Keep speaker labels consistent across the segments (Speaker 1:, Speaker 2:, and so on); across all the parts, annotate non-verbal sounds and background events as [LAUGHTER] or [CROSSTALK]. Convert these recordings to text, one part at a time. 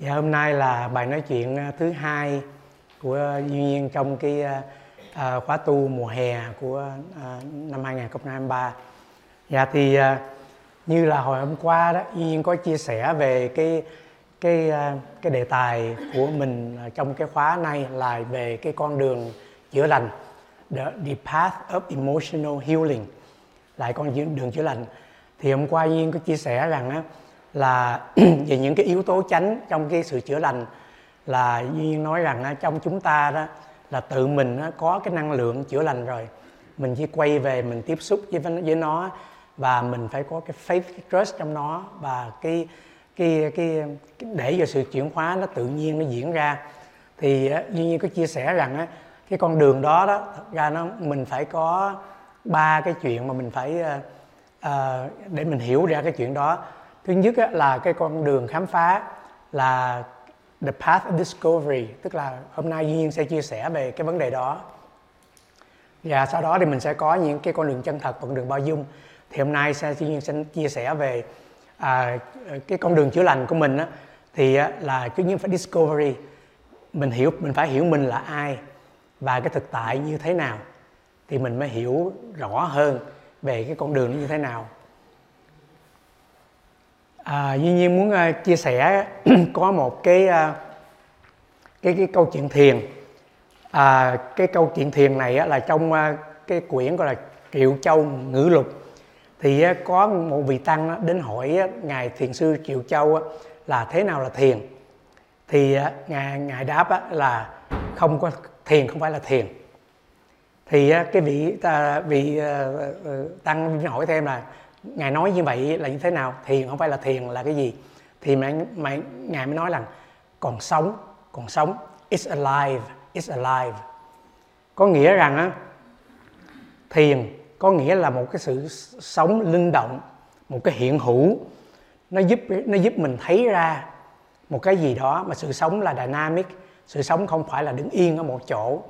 Speaker 1: Dạ hôm nay là bài nói chuyện à, thứ hai của à, Duy Nhiên trong cái à, à, khóa tu mùa hè của à, năm 2023. Dạ thì à, như là hồi hôm qua đó Duy Nhiên có chia sẻ về cái cái à, cái đề tài của mình trong cái khóa này là về cái con đường chữa lành the, the path of emotional healing lại con đường chữa lành thì hôm qua Duy Nhiên có chia sẻ rằng á là [CLEARS THROAT] về những cái yếu tố chánh trong cái sự chữa lành là duyên nói rằng trong chúng ta đó là tự mình có cái năng lượng chữa lành rồi. Mình chỉ quay về mình tiếp xúc với với nó và mình phải có cái faith cái trust trong nó và cái cái cái, cái để cho sự chuyển hóa nó tự nhiên nó diễn ra. Thì Duy Nhiên có chia sẻ rằng cái con đường đó đó thật ra nó mình phải có ba cái chuyện mà mình phải uh, để mình hiểu ra cái chuyện đó thứ nhất là cái con đường khám phá là the path of discovery tức là hôm nay duy nhiên sẽ chia sẻ về cái vấn đề đó. Và sau đó thì mình sẽ có những cái con đường chân thật con đường bao dung. Thì hôm nay sẽ duy nhiên sẽ chia sẻ về à, cái con đường chữa lành của mình á, thì á, là cứ nhiên phải discovery. Mình hiểu mình phải hiểu mình là ai và cái thực tại như thế nào. Thì mình mới hiểu rõ hơn về cái con đường nó như thế nào à, duy nhiên muốn uh, chia sẻ à, [CLEARS THROAT] có một cái uh, cái cái câu chuyện thiền. À, cái câu chuyện thiền này á, là trong uh, cái quyển gọi là triệu châu ngữ lục. Thì uh, có một vị tăng uh, đến hỏi uh, ngài thiền sư triệu châu uh, là thế nào là thiền? Thì uh, ngài ngài đáp uh, là không có thiền không phải là thiền. Thì uh, cái vị uh, vị uh, tăng hỏi thêm là ngài nói như vậy là như thế nào? Thiền không phải là thiền là cái gì? Thì mà, mà ngài mới nói là còn sống còn sống it's alive it's alive. Có nghĩa rằng á thiền có nghĩa là một cái sự sống linh động một cái hiện hữu. Nó giúp nó giúp mình thấy ra một cái gì đó mà sự sống là dynamic sự sống không phải là đứng yên ở một chỗ.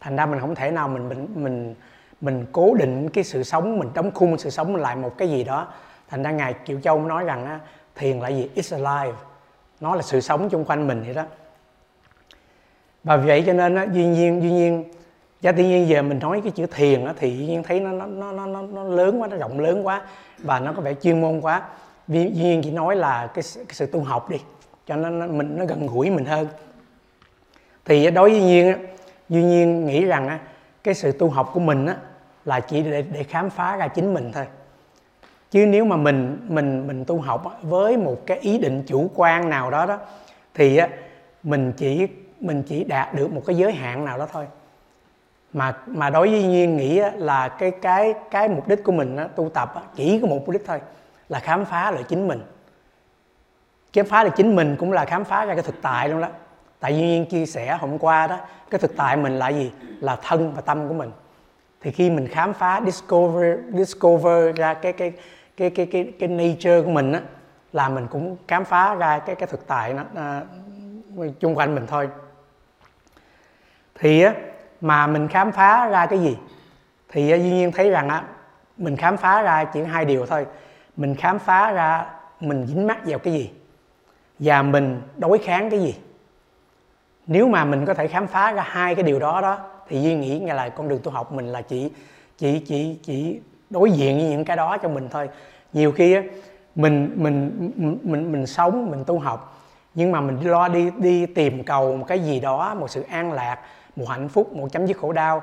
Speaker 1: Thành ra mình không thể nào mình mình mình mình cố định cái sự sống mình đóng khung sự sống lại một cái gì đó. Thành ra ngài kiều châu nói rằng á, thiền là gì? It's alive. Nó là sự sống chung quanh mình vậy đó. Và vì vậy cho nên á, duy nhiên duy nhiên và tự nhiên giờ mình nói cái chữ thiền á, thì duy nhiên thấy nó nó nó nó nó lớn quá nó rộng lớn quá và nó có vẻ chuyên môn quá. Duy nhiên chỉ nói là cái, cái sự tu học đi cho nên mình nó gần gũi mình hơn. Thì đối với duy nhiên duy nhiên nghĩ rằng á, cái sự tu học của mình á là chỉ để để khám phá ra chính mình thôi. Chứ nếu mà mình mình mình tu học với một cái ý định chủ quan nào đó đó, thì mình chỉ mình chỉ đạt được một cái giới hạn nào đó thôi. Mà mà đối với nhiên nghĩ là cái cái cái mục đích của mình tu tập chỉ có một mục đích thôi, là khám phá lại chính mình. Khám phá lại chính mình cũng là khám phá ra cái thực tại luôn đó. Tại nhiên chia sẻ hôm qua đó, cái thực tại mình là gì? Là thân và tâm của mình thì khi mình khám phá discover discover ra cái cái cái cái cái cái nature của mình á là mình cũng khám phá ra cái cái thực tại nó uh, chung quanh mình thôi. Thì á mà mình khám phá ra cái gì? Thì á, duy nhiên thấy rằng á mình khám phá ra chỉ hai điều thôi. Mình khám phá ra mình dính mắc vào cái gì? Và mình đối kháng cái gì? Nếu mà mình có thể khám phá ra hai cái điều đó đó thì duy nghĩ nghe là con đường tu học mình là chỉ chỉ chỉ chỉ đối diện với những cái đó cho mình thôi. Nhiều khi á mình mình mình mình, mình sống mình tu học nhưng mà mình lo đi đi tìm cầu một cái gì đó một sự an lạc một hạnh phúc một chấm dứt khổ đau.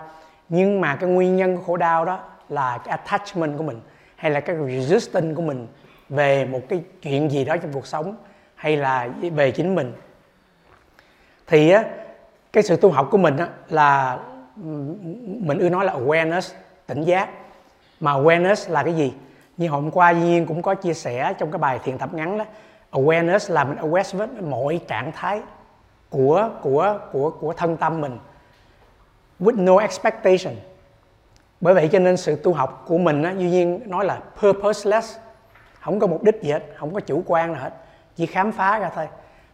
Speaker 1: Nhưng mà cái nguyên nhân của khổ đau đó là cái attachment của mình hay là cái resistance của mình về một cái chuyện gì đó trong cuộc sống hay là về chính mình. Thì á cái sự tu học của mình á là mình ưa nói là awareness tỉnh giác. Mà awareness là cái gì? Như hôm qua Nhiên cũng có chia sẻ trong cái bài thiền tập ngắn đó awareness là mình aware với mọi trạng thái của của của của thân tâm mình with no expectation. Bởi vậy cho nên sự tu học của mình á, Duy Nhiên nói là purposeless không có mục đích gì hết không có chủ quan nào hết chỉ khám phá ra thôi.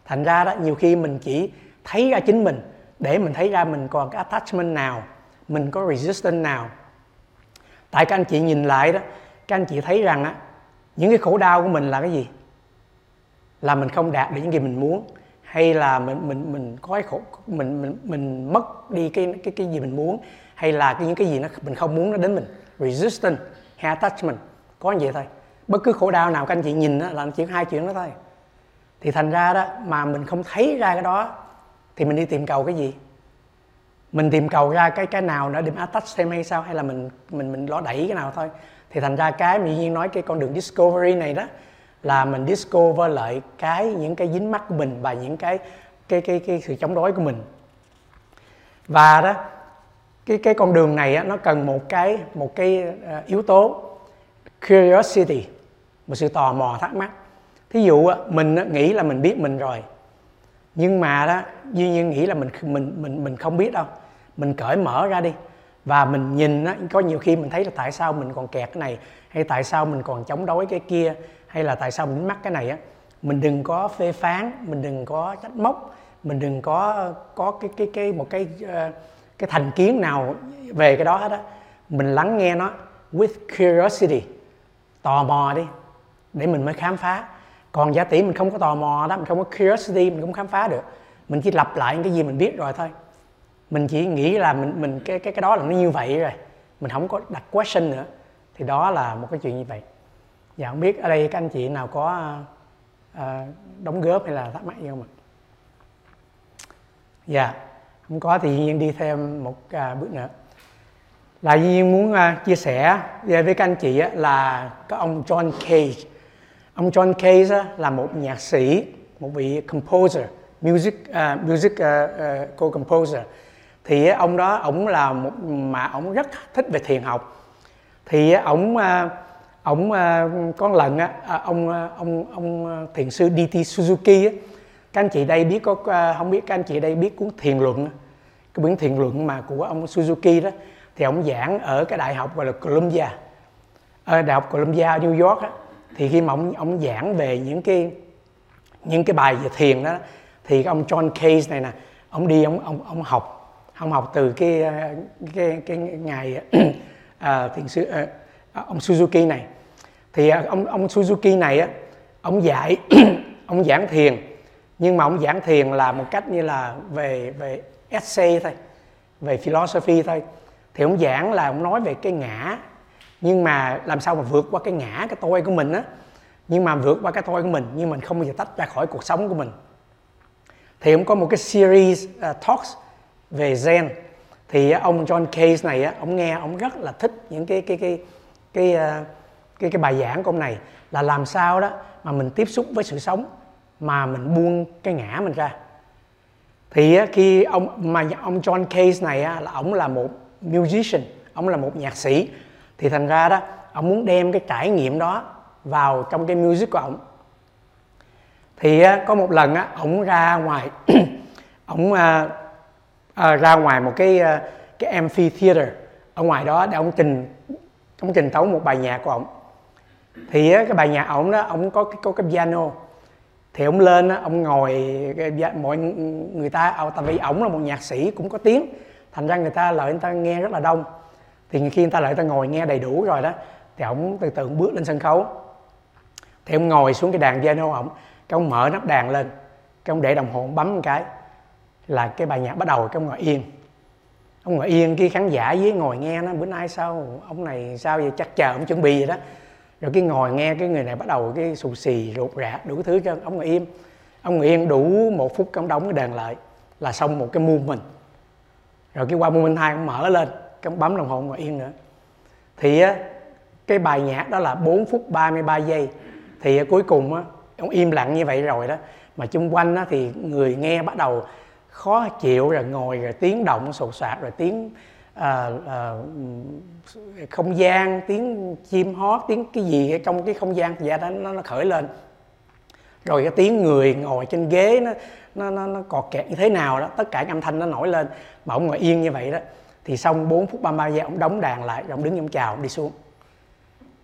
Speaker 1: Thành ra đó nhiều khi mình chỉ thấy ra chính mình để mình thấy ra mình còn cái attachment nào mình có resistance nào. Tại các anh chị nhìn lại đó các anh chị thấy rằng á những cái khổ đau của mình là cái gì? Là mình không đạt được những gì mình muốn hay là mình mình mình có cái khổ mình mình mình mất đi cái cái cái gì mình muốn hay là cái những cái gì nó mình không muốn nó đến mình? Resistance hay attachment? Có như vậy thôi. Bất cứ khổ đau nào các anh chị nhìn đó, là chỉ hai chuyện đó thôi. Thì thành ra đó mà mình không thấy ra cái đó thì mình đi tìm cầu cái gì? Mình tìm cầu ra cái cái nào nữa để attach thêm hay sao? Hay là mình mình mình ló đẩy cái nào thôi? Thì thành ra cái mình nhiên nói cái con đường discovery này đó là mình discover lại cái những cái dính mắc của mình và những cái cái cái cái sự chống đối của mình. Và đó cái cái con đường này á, nó cần một cái một cái uh, yếu tố curiosity một sự tò mò thắc mắc. Thí dụ á, mình nghĩ là mình biết mình rồi nhưng mà đó duy nhiên nghĩ là mình mình mình mình không biết đâu. Mình cởi mở ra đi. Và mình nhìn á, có nhiều khi mình thấy là tại sao mình còn kẹt cái này hay tại sao mình còn chống đối cái kia hay là tại sao mình mắc cái này á. Mình đừng có phê phán mình đừng có trách móc mình đừng có có cái cái cái một cái ờ, cái thành kiến nào về cái đó hết á. Mình lắng nghe nó with curiosity tò mò đi để mình mới khám phá còn giả tỷ mình không có tò mò đó mình không có curiosity mình cũng khám phá được. Mình chỉ lặp lại những cái gì mình biết rồi thôi. Mình chỉ nghĩ là mình mình cái cái cái đó là nó như vậy rồi. Mình không có đặt question nữa. Thì đó là một cái chuyện như vậy. Dạ không biết ở đây các anh chị nào có uh, đóng góp hay là thắc mắc gì không ạ? Dạ không có thì nhiên đi thêm một uh, bước nữa. Là nhiên muốn uh, chia sẻ với các anh chị uh, là có ông John Cage ông John Cage là một nhạc sĩ một vị composer music uh, music uh, uh, co-composer. Thì uh, ông đó ông là một mà ông rất thích về thiền học. Thì uh, ông uh, ông uh, có lần á uh, ông uh, ông ông thiền sư DT Suzuki á các anh chị đây biết có uh, không biết các anh chị đây biết cuốn thiền luận cái quyển thiền luận mà của ông Suzuki đó. Thì ông giảng ở cái đại học gọi là Columbia ở đại học Columbia New York á thì khi mà ông ông giảng về những cái những cái bài về thiền đó thì ông John Case này nè ông đi ông ông ông học ông học từ cái ờ, cái cái ngày uh, [CLEARS THROAT] thiền sư uh, ông Suzuki này. Thì ông ông Suzuki này á ông dạy [CLEARS THROAT] ông giảng thiền. Nhưng mà ông giảng thiền là một cách như là về về essay thôi về philosophy thôi. Thì ông giảng là ông nói về cái ngã nhưng mà làm sao mà vượt qua cái ngã cái tôi của mình á? Nhưng mà vượt qua cái tôi của mình nhưng mình không bao giờ tách ra khỏi cuộc sống của mình. Thì ông có một cái series uh, talks về Zen. Thì ông John Case này á ông nghe ông rất là thích những cái cái cái cái cái cái, cái bài giảng của ông này. Là làm sao đó mà mình tiếp xúc với sự sống mà mình buông cái ngã mình ra. Thì khi ông mà ông John Case này là ông là một musician ông là một nhạc sĩ thì thành ra đó ông muốn đem cái trải nghiệm đó vào trong cái music của ông thì ờ, có một lần á ông ra ngoài ông à, à, ra ngoài một cái ờ, cái amphitheater ở ngoài đó để ông trình ông trình tấu một bài nhạc của ông thì cái bài nhạc ông đó ông có cái có cái piano. Thì ông lên á ông ngồi mọi người ta à, tại vì ổng là một nhạc sĩ cũng có tiếng. Thành ra người ta lợi người ta nghe rất là đông thì khi người ta lại người ta ngồi nghe đầy đủ rồi đó, thì ổng từ từ bước lên sân khấu. Thì ông ngồi xuống cái đàn piano ổng, cái ông mở nắp đàn lên, cái ông để đồng hồ ông bấm một cái, là cái bài nhạc bắt đầu, cái ông ngồi yên. Ông ngồi yên cái khán giả dưới ngồi nghe nó, bữa nay sao ông này sao vậy? Chắc chờ ông chuẩn bị vậy đó. Rồi cái ngồi nghe cái người này bắt đầu cái xù xì ruột rã đủ thứ cho ông ngồi im. Ông ngồi yên đủ một phút ông đóng cái đàn lại, là xong một cái mình rồi cái qua moment hai ông mở lên cái bấm đồng hồ ngồi yên nữa. Thì á cái bài nhạc đó là 4 phút 33 giây. Thì cuối cùng á ông im lặng như vậy rồi đó. Mà chung quanh á thì người nghe bắt đầu khó chịu rồi ngồi rồi tiếng động sột soạt rồi tiếng à, à, không gian tiếng chim hót tiếng cái gì ở trong cái không gian dạ đó nó, nó khởi lên. Rồi cái tiếng người ngồi trên ghế nó nó nó, nó cọt kẹt như thế nào đó tất cả âm thanh nó nổi lên. Mà ông ngồi yên như vậy đó thì xong 4 phút 33 giây, ông đóng đàn lại ông đứng ông chào ông đi xuống.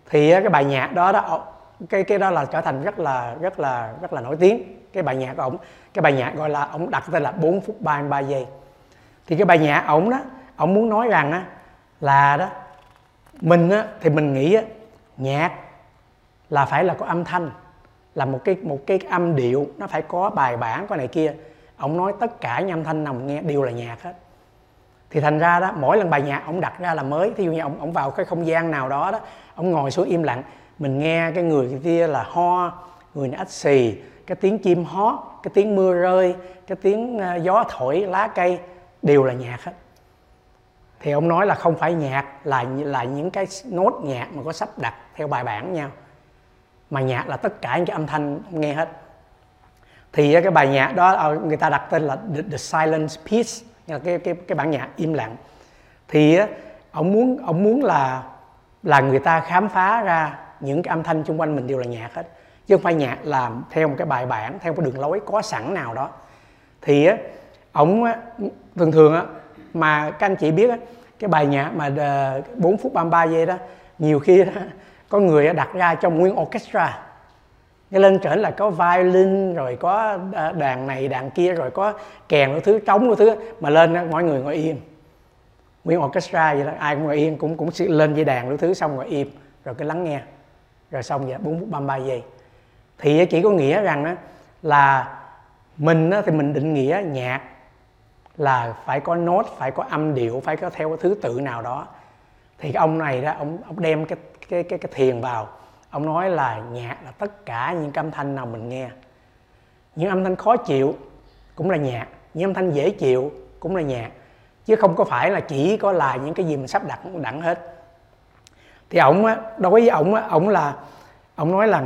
Speaker 1: Thì cái bài nhạc đó đó cái cái đó là trở thành rất là rất là rất là nổi tiếng. Cái bài nhạc của ông, cái bài nhạc gọi là ông đặt tên là 4 phút 33 giây. Thì cái bài nhạc ông đó, ông muốn nói rằng á, là đó, mình á, thì mình nghĩ á, nhạc là phải là có âm thanh, là một cái một cái âm điệu, nó phải có bài bản, có này kia. Ông nói tất cả những âm thanh nào mình nghe đều là nhạc hết thì thành ra đó mỗi lần bài nhạc ông đặt ra là mới. Thí dụ như ông ông vào cái không gian nào đó đó ông ngồi xuống im lặng mình nghe cái người kia là ho người này ách xì cái tiếng chim hót cái tiếng mưa rơi cái tiếng ờ, gió thổi lá cây đều là nhạc hết. Thì ông nói là không phải nhạc là là những cái nốt nhạc mà có sắp đặt theo bài bản nhau mà nhạc là tất cả những cái âm thanh nghe hết. Thì cái bài nhạc đó ờ, người ta đặt tên là The, the Silence Piece cái cái cái bản nhạc im lặng. Thì ông muốn ông muốn là là người ta khám phá ra những cái âm thanh xung quanh mình đều là nhạc hết. Chứ không phải nhạc làm theo một cái bài bản theo một đường lối có sẵn nào đó. Thì ông thường thường á mà các anh chị biết á cái bài nhạc mà ờ, 4 phút 33 giây đó nhiều khi đó, có người đặt ra trong nguyên orchestra cái lên trển là có violin, rồi có à, đàn này, đàn kia, rồi có kèn cái thứ, trống cái thứ mà lên mọi người ngồi im. Nguyên orchestra vậy đó, ai cũng ngồi yên cũng cũng lên dây đàn cái thứ xong ngồi im, rồi cái lắng nghe. Rồi xong vậy bốn phút 33 giây. Thì chỉ có nghĩa rằng đó là mình thì mình định nghĩa nhạc là phải có nốt phải có âm điệu, phải có theo cái thứ tự nào đó. Thì cái ông này đó, ông ông đem cái cái cái cái thiền vào ông nói là nhạc là tất cả những âm thanh nào mình nghe. Những âm thanh khó chịu cũng là nhạc, những âm thanh dễ chịu cũng là nhạc, chứ không có phải là chỉ có là những cái gì mình sắp đặt đẳng hết. Thì ông á, đối với ông á ông là ông nói là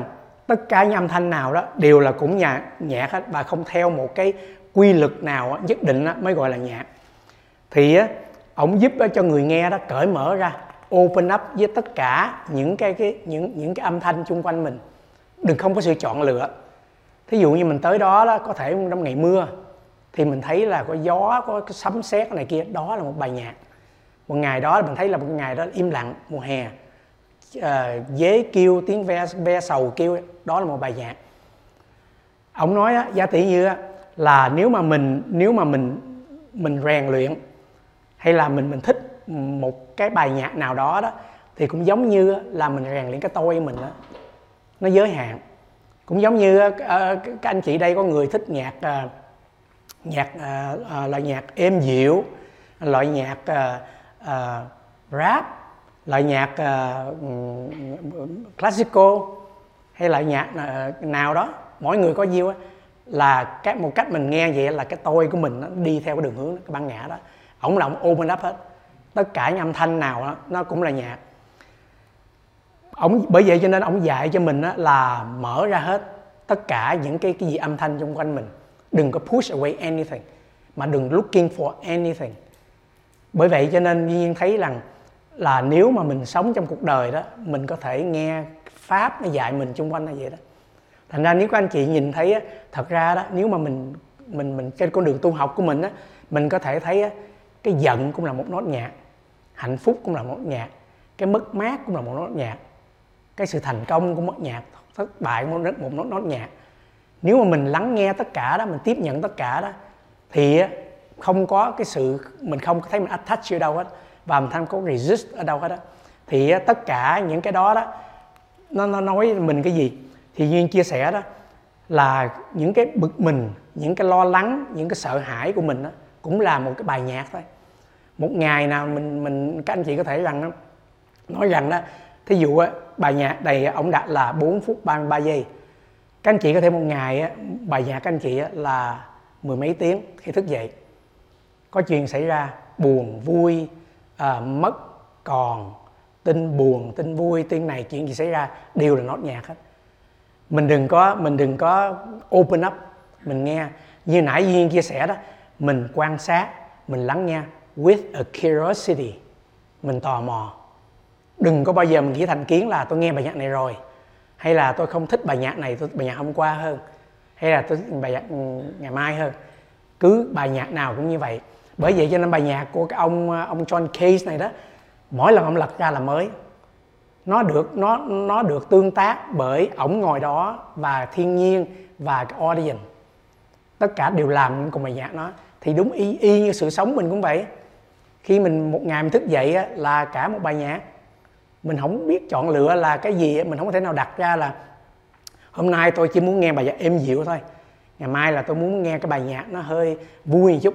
Speaker 1: tất cả những âm thanh nào đó đều là cũng nhạc nhạc hết và không theo một cái quy luật nào nhất định mới gọi là nhạc. Thì á ông giúp cho người nghe đó cởi mở ra open up với tất cả những cái, cái những những cái âm thanh xung quanh mình. Đừng không có sự chọn lựa. Thí dụ như mình tới đó đó có thể trong ngày mưa thì mình thấy là có gió có cái sấm sét này kia đó là một bài nhạc. Một ngày đó mình thấy là một ngày đó im lặng mùa hè. Uh, dế kêu tiếng ve ve sầu kêu đó là một bài nhạc. Ông nói á, giá tỷ như á, là nếu mà mình nếu mà mình mình rèn luyện hay là mình mình thích một cái bài nhạc nào đó đó thì cũng giống như là mình rèn luyện cái tôi mình đó nó giới hạn. Cũng giống như uh, ờ, các anh chị đây có người thích nhạc uh, nhạc uh, loại nhạc êm dịu loại nhạc rap loại nhạc classical hay loại nhạc nào đó. Mỗi người có nhiêu là cái một cách mình nghe vậy là cái tôi của mình nó đi theo cái đường hướng cái băng ngã đó. Ổng là ổng open up hết tất cả những âm thanh nào đó, nó cũng là nhạc. Ổng bởi vậy cho nên ổng dạy cho mình đó là mở ra hết tất cả những cái cái gì âm thanh xung quanh mình. Đừng có push away anything mà đừng looking for anything. Bởi vậy cho nên duy nhiên thấy rằng là nếu mà mình sống trong cuộc đời đó mình có thể nghe pháp nó dạy mình xung quanh là vậy đó. Thành ra nếu các anh chị nhìn thấy á, thật ra đó nếu mà mình mình mình trên con đường tu học của mình á mình có thể thấy á, cái giận cũng là một nốt nhạc hạnh phúc cũng là một nốt nhạc cái mất mát cũng là một nốt nhạc cái sự thành công cũng một nhạc thất bại cũng rất một nốt nốt nhạc nếu mà mình lắng nghe tất cả đó mình tiếp nhận tất cả đó thì không có cái sự mình không thấy mình attach ở đâu hết và mình không có resist ở đâu hết đó thì tất cả những cái đó đó nó, nó nói mình cái gì? Thì duyên chia sẻ đó là những cái bực mình những cái lo lắng những cái sợ hãi của mình đó, cũng là một cái bài nhạc thôi một ngày nào mình mình các anh chị có thể rằng nói rằng đó thí dụ bài nhạc này ông đặt là 4 phút 33 giây. Các anh chị có thể một ngày bài nhạc các anh chị là mười mấy tiếng khi thức dậy. Có chuyện xảy ra buồn vui à, mất còn tin buồn tin vui tin này chuyện gì xảy ra đều là nốt nhạc hết. Mình đừng có mình đừng có open up mình nghe. Như nãy duyên chia sẻ đó mình quan sát mình lắng nghe with a curiosity, mình tò mò. Đừng có bao giờ mình nghĩ thành kiến là tôi nghe bài nhạc này rồi, hay là tôi không thích bài nhạc này, tôi bài nhạc hôm qua hơn, hay là tôi bài nhạc ừ, ngày mai hơn. Cứ bài nhạc nào cũng như vậy. Bởi vậy cho nên bài nhạc của cái ông ông John Case này đó, mỗi lần ông lật ra là mới. Nó được, nó nó được tương tác bởi ổng ngồi đó và thiên nhiên và cái audience. Tất cả đều làm cùng bài nhạc nó. Thì đúng y y như sự sống mình cũng vậy khi mình một ngày mình thức dậy á, là cả một bài nhạc. Mình không biết chọn lựa là cái gì mình không có thể nào đặt ra là hôm nay tôi chỉ muốn nghe bài nhạc êm dịu thôi. Ngày mai là tôi muốn nghe cái bài nhạc nó hơi vui một chút.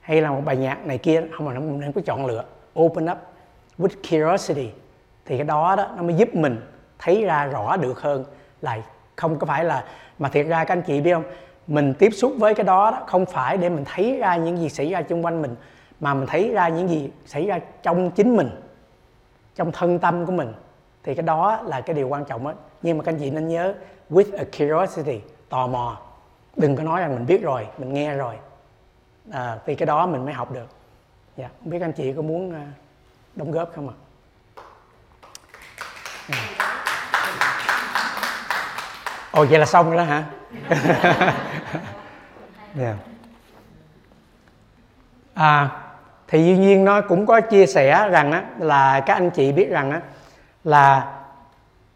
Speaker 1: Hay là một bài nhạc này kia không mà mình nên có chọn lựa. Open up with curiosity. Thì cái đó đó nó mới giúp mình thấy ra rõ được hơn là không có phải là mà thiệt ra các anh chị biết không? Mình tiếp xúc với cái đó, đó không phải để mình thấy ra những gì xảy ra xung quanh mình mà mình thấy ra những gì xảy ra trong chính mình trong thân tâm của mình thì cái đó là cái điều quan trọng ấy. nhưng mà các anh chị nên nhớ with a curiosity tò mò đừng có nói rằng mình biết rồi mình nghe rồi à, vì cái đó mình mới học được dạ không biết anh chị có muốn à, đóng góp không ạ à? ồ vậy là xong rồi đó hả yeah. [LAUGHS] Dạ. à thì duy nhiên nó cũng có chia sẻ rằng á, là các anh chị biết rằng á, là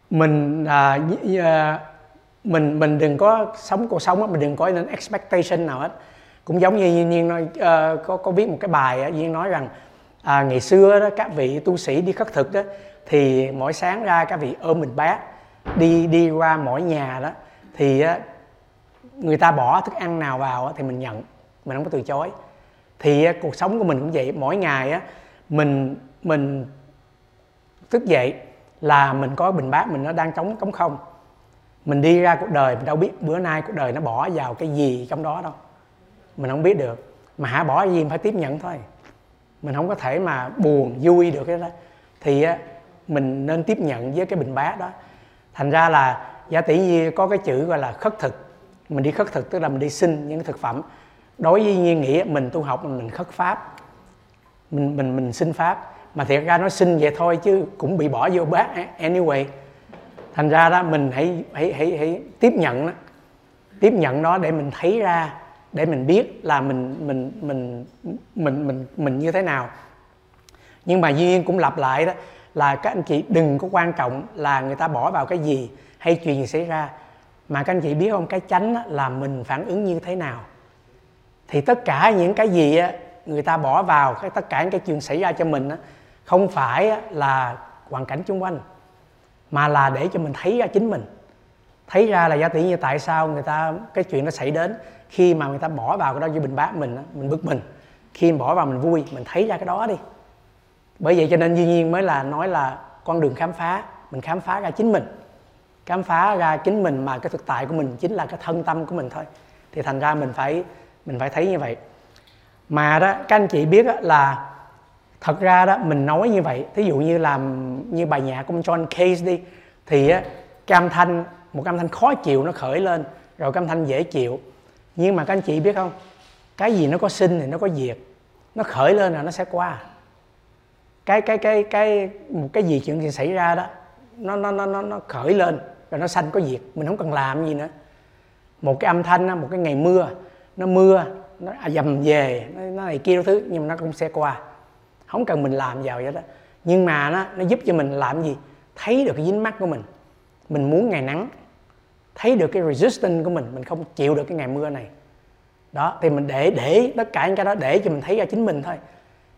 Speaker 1: mình à, à, mình mình đừng có sống cuộc sống á, mình đừng có nên expectation nào hết. Cũng giống như duy nhiên nói uh, có có viết một cái bài á, nhiên nói rằng à, ngày xưa đó các vị tu sĩ đi khất thực đó thì mỗi sáng ra các vị ôm mình bát đi đi qua mỗi nhà đó thì á, người ta bỏ thức ăn nào vào á, thì mình nhận mình không có từ chối thì cuộc sống của mình cũng vậy. Mỗi ngày á mình mình thức dậy là mình có bình bát mình nó đang trống trống không. Mình đi ra cuộc đời mình đâu biết bữa nay cuộc đời nó bỏ vào cái gì trong đó đâu. Mình không biết được. Mà hả bỏ gì phải tiếp nhận thôi. Mình không có thể mà buồn vui được cái đó. Thì á, mình nên tiếp nhận với cái bình bát đó. Thành ra là giả tỷ như có cái chữ gọi là khất thực. Mình đi khất thực tức là mình đi xin những cái thực phẩm đối với nhiên nghĩa, mình tu học mình khất pháp, mình mình mình xin pháp. Mà thiệt ra nó xin vậy thôi chứ cũng bị bỏ vô bát anyway, thành ra đó mình hãy hãy hãy hãy tiếp nhận đó tiếp nhận đó để mình thấy ra, để mình biết là mình mình mình mình mình mình như thế nào. Nhưng mà duyên cũng lặp lại đó, là các anh chị đừng có quan trọng là người ta bỏ vào cái gì hay chuyện gì xảy ra. Mà các anh chị biết không? Cái chánh là mình phản ứng như thế nào thì tất cả những cái gì người ta bỏ vào, cái tất cả những cái chuyện xảy ra cho mình không phải là hoàn cảnh xung quanh, mà là để cho mình thấy ra chính mình. Thấy ra là giá tỷ như tại sao người ta, cái chuyện nó xảy đến, khi mà người ta bỏ vào cái đó như bình bát mình mình bực mình. Khi mình bỏ vào mình vui, mình thấy ra cái đó đi. Bởi vậy cho nên duy nhiên mới là nói là con đường khám phá, mình khám phá ra chính mình. Khám phá ra chính mình mà cái thực tại của mình chính là cái thân tâm của mình thôi. Thì thành ra mình phải mình phải thấy như vậy. Mà đó các anh chị biết là thật ra đó mình nói như vậy thí dụ như làm như bài nhạc của John Case đi thì á, cái âm thanh một âm thanh khó chịu nó khởi lên rồi cái âm thanh dễ chịu. Nhưng mà các anh chị biết không? Cái gì nó có sinh thì nó có diệt. Nó khởi lên là nó sẽ qua. Cái cái cái cái một cái gì chuyện gì xảy ra đó nó nó nó nó nó khởi lên rồi nó sanh có diệt. Mình không cần làm gì nữa. Một cái âm thanh một cái ngày mưa nó mưa nó dầm về nó, nó này kia thứ nhưng mà nó cũng sẽ qua. Không cần mình làm vào vậy đó. Nhưng mà nó nó giúp cho mình làm gì? Thấy được cái dính mắt của mình. Mình muốn ngày nắng. Thấy được cái resistance của mình. Mình không chịu được cái ngày mưa này. Đó thì mình để để tất cả những cái đó để cho mình thấy ra chính mình thôi.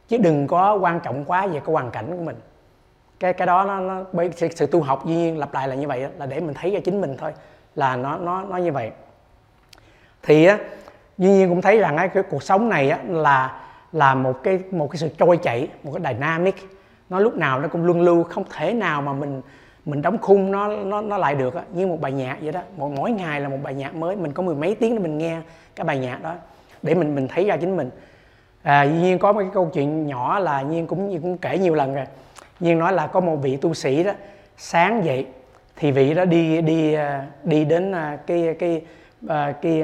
Speaker 1: Chứ đừng có quan trọng quá về cái hoàn cảnh của mình. Cái cái đó nó, nó bởi sự, sự tu học duy nhiên lặp lại là như vậy là để mình thấy ra chính mình thôi. Là nó nó nó như vậy. Thì á dĩ nhiên cũng thấy rằng cái cuộc sống này á, là là một cái một cái sự trôi chảy một cái dynamic. Nó lúc nào nó cũng luân lưu không thể nào mà mình mình đóng khung nó nó nó lại được á. Như một bài nhạc vậy đó. Mỗi mỗi ngày là một bài nhạc mới. Mình có mười mấy tiếng để mình nghe cái bài nhạc đó để mình mình thấy ra chính mình. À, dĩ nhiên có một cái câu chuyện nhỏ là nhiên cũng cũng kể nhiều lần rồi. Nhiên nói là có một vị tu sĩ đó sáng dậy thì vị đó đi đi à, đi đến à, cái cái à, cái cái,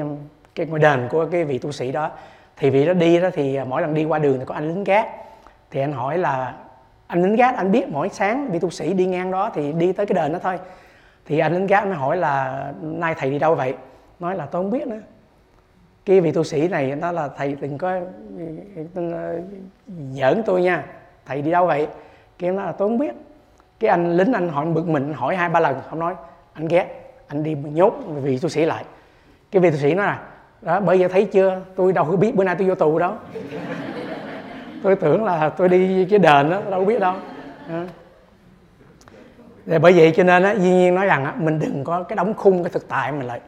Speaker 1: cái ngôi đền của cái vị tu sĩ đó. Thì vị đó đi đó thì à, mỗi lần đi qua đường thì có anh lính gác. Thì anh hỏi là, anh lính gác, anh biết mỗi sáng vị tu sĩ đi ngang đó thì đi tới cái đền đó thôi. Thì anh lính gác mới hỏi là, nay thầy đi đâu vậy? Nói là, tôi không biết nữa. Cái vị tu sĩ này nó là, thầy đừng có ờ, giỡn tôi nha. Thầy đi đâu vậy? Kia nó là, tôi không biết. Cái anh lính anh hỏi, bực mình, hỏi hai ba lần. Không nói, anh ghét, anh đi nhốt vị tu sĩ lại. Cái vị tu sĩ nói là đó bởi vậy thấy chưa? Tôi đâu có biết bữa nay tôi vô tù đâu. Tôi tưởng là tôi đi cái đền đó đâu có biết đâu. Để bởi vậy cho nên á duy nhiên nói rằng á mình đừng có cái đóng khung cái thực tại mình lại.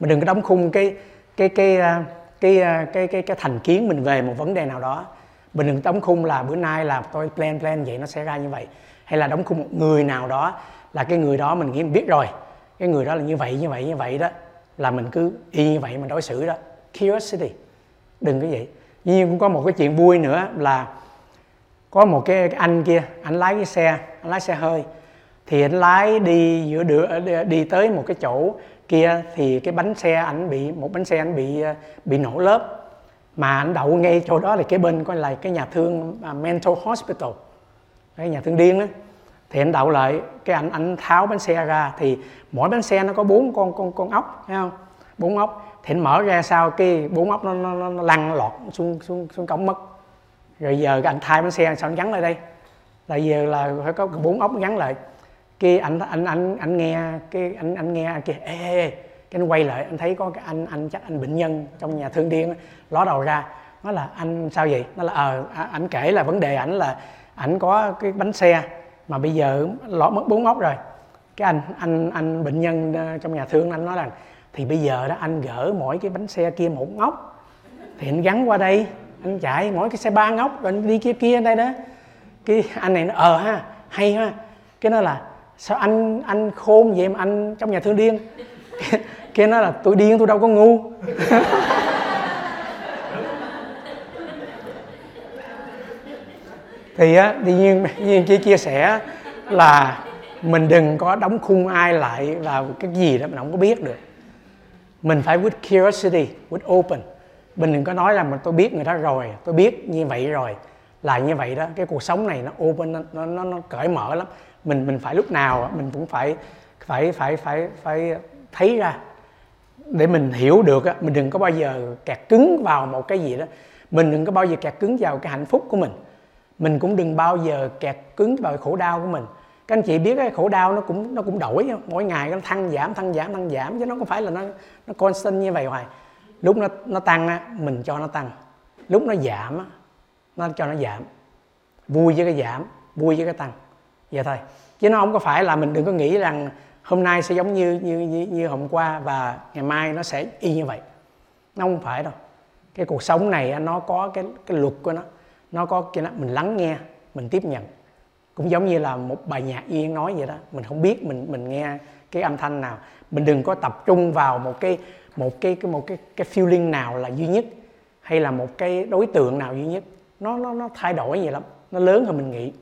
Speaker 1: Mình đừng có đóng khung cái cái cái à, cái cái cái cái, cái thành kiến mình về một vấn đề nào đó. Mình đừng đóng khung là bữa nay là tôi plan plan vậy nó sẽ ra như vậy. Hay là đóng khung một người nào đó là cái người đó mình nghĩ mình biết rồi. Cái người đó là như vậy như vậy như vậy đó là mình cứ y như vậy mình đối xử đó. Curiosity. Đừng cái vậy. Nhưng cũng có một cái chuyện vui nữa là có một cái, anh kia anh lái cái xe anh lái xe hơi. Thì anh lái đi giữa đường ờ, đi tới một cái chỗ kia thì cái bánh xe anh bị một bánh xe anh bị ờ, bị nổ lớp. Mà anh đậu ngay chỗ đó là cái bên coi là cái nhà thương uh, mental hospital. Cái nhà thương điên đó thì anh đậu lại cái anh anh tháo bánh xe ra thì mỗi bánh xe nó có bốn con con con ốc thấy không? Bốn ốc. Thì anh mở ra sau cái bốn ốc nó nó, nó, nó lăn lọt xuống xuống xuống cổng mất. Rồi giờ anh thay bánh xe sao anh gắn lại đây? Là giờ là phải có bốn ốc gắn lại. Kia anh anh anh anh nghe cái anh anh nghe kia ê, ê, ê. Cái anh quay lại anh thấy có cái anh anh chắc anh bệnh nhân trong nhà thương điên ló đầu ra. Nó là anh sao vậy? Nó là ờ à, anh kể là vấn đề ảnh là ảnh có cái bánh xe mà bây giờ lọt mất bốn ốc rồi. Cái anh anh anh bệnh nhân ờ, trong nhà thương anh nói rằng, thì bây giờ đó anh gỡ mỗi cái bánh xe kia một ngóc thì anh gắn qua đây, anh chạy mỗi cái xe ba ngóc, rồi anh đi kia kia, đây đó. Cái anh này nó ờ ha, hay ha. Cái nó là, sao anh anh khôn vậy mà anh trong nhà thương điên? [LAUGHS] Kia nó là, tôi điên, tôi đâu có ngu. [LAUGHS] thì á tự nhiên nhiên chia chia sẻ là mình đừng có đóng khung ai lại vào cái gì đó mình không có biết được. Mình phải with curiosity with open. Mình đừng có nói là mình tôi biết người đó rồi tôi biết như vậy rồi là như vậy đó. Cái cuộc sống này nó open nó nó, nó cởi mở lắm. Mình mình phải lúc nào mình cũng phải phải phải phải phải thấy ra. Để mình hiểu được á mình đừng có bao giờ kẹt cứng vào một cái gì đó. Mình đừng có bao giờ kẹt cứng vào cái hạnh phúc của mình mình cũng đừng bao giờ kẹt cứng vào khổ đau của mình. Các anh chị biết cái khổ đau nó cũng nó cũng đổi mỗi ngày nó thăng giảm thăng giảm thăng giảm chứ nó không phải là nó nó constant như vậy hoài. Lúc nó nó tăng á mình cho nó tăng. Lúc nó giảm á nó cho nó giảm. Vui với cái giảm vui với cái tăng. Vậy thôi. Chứ nó không có phải là mình đừng có nghĩ rằng hôm nay sẽ giống như như như, như hôm qua và ngày mai nó sẽ y như vậy. Nó không phải đâu. Cái cuộc sống này nó có cái cái luật của nó nó có cái nó mình lắng nghe mình tiếp nhận. Cũng giống như là một bài nhạc yên nói vậy đó mình không biết mình mình nghe cái âm thanh nào. Mình đừng có tập trung vào một cái một cái cái một cái cái feeling nào là duy nhất hay là một cái đối tượng nào duy nhất. Nó nó nó thay đổi vậy lắm nó lớn hơn mình nghĩ.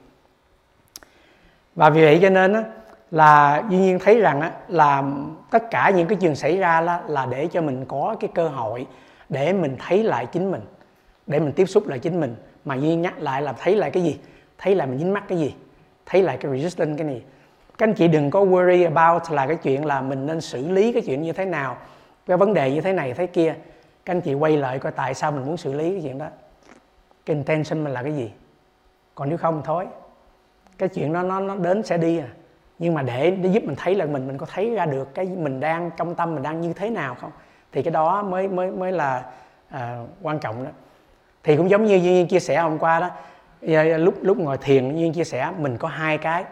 Speaker 1: Và vì vậy cho nên á, là duy nhiên thấy rằng á, là tất cả những cái chuyện xảy ra là, là để cho mình có cái cơ hội để mình thấy lại chính mình để mình tiếp xúc lại chính mình mà duy nhắc lại là thấy lại cái gì? Thấy lại mình dính mắc cái gì? Thấy lại cái resistance cái này. Các anh chị đừng có worry about là cái chuyện là mình nên xử lý cái chuyện như thế nào cái vấn đề như thế này thế kia. Các anh chị quay lại coi tại sao mình muốn xử lý cái chuyện đó. Cái intention mình là cái gì? Còn nếu không thôi. Cái chuyện đó nó nó đến sẽ đi à. Nhưng mà để để giúp mình thấy là mình mình có thấy ra được cái mình đang trong tâm mình đang như thế nào không? Thì cái đó mới mới mới là à, quan trọng đó thì cũng giống như duyên chia sẻ hôm qua đó à, lúc lúc ngồi thiền duyên chia sẻ mình có hai cái.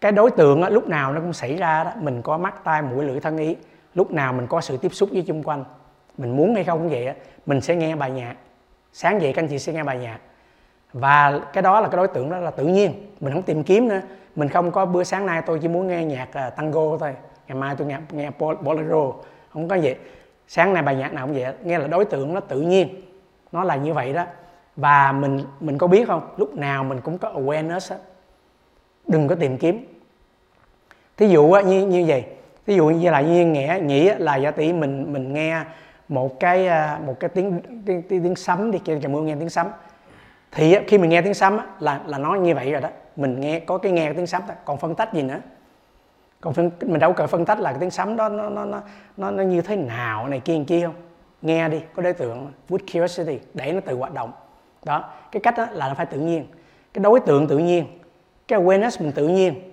Speaker 1: Cái đối tượng đó, lúc nào nó cũng xảy ra đó mình có mắt tai mũi lưỡi thân ý. Lúc nào mình có sự tiếp xúc với chung quanh mình muốn hay không cũng vậy đó. mình sẽ nghe bài nhạc. Sáng dậy các anh chị sẽ nghe bài nhạc. Và cái đó là cái đối tượng đó là tự nhiên mình không tìm kiếm nữa. Mình không có bữa sáng nay tôi chỉ muốn nghe nhạc uh, tango thôi ngày mai tôi nghe nghe bolero không có gì sáng nay bài nhạc nào cũng vậy nghe là đối tượng nó tự nhiên nó là như vậy đó. Và mình mình có biết không? Lúc nào mình cũng có awareness đó. đừng có tìm kiếm. Thí dụ như như vậy. Thí dụ như là như nghĩa nghĩ là giả tỷ mình mình nghe một cái à, một cái tiếng tiếng, tiếng, tiếng sấm đi kêu trời mưa nghe tiếng sấm. Thì khi mình nghe tiếng sấm là là nó như vậy rồi đó. Mình nghe có cái nghe tiếng sấm đó. còn phân tách gì nữa? Còn phân, mình đâu cần phân tách là cái tiếng sấm đó nó nó nó nó, như thế nào này kia kia không? Nghe đi, có đối tượng with curiosity, để nó tự hoạt động. Đó, cái cách đó là nó phải tự nhiên. Cái đối tượng tự nhiên, cái awareness mình tự nhiên,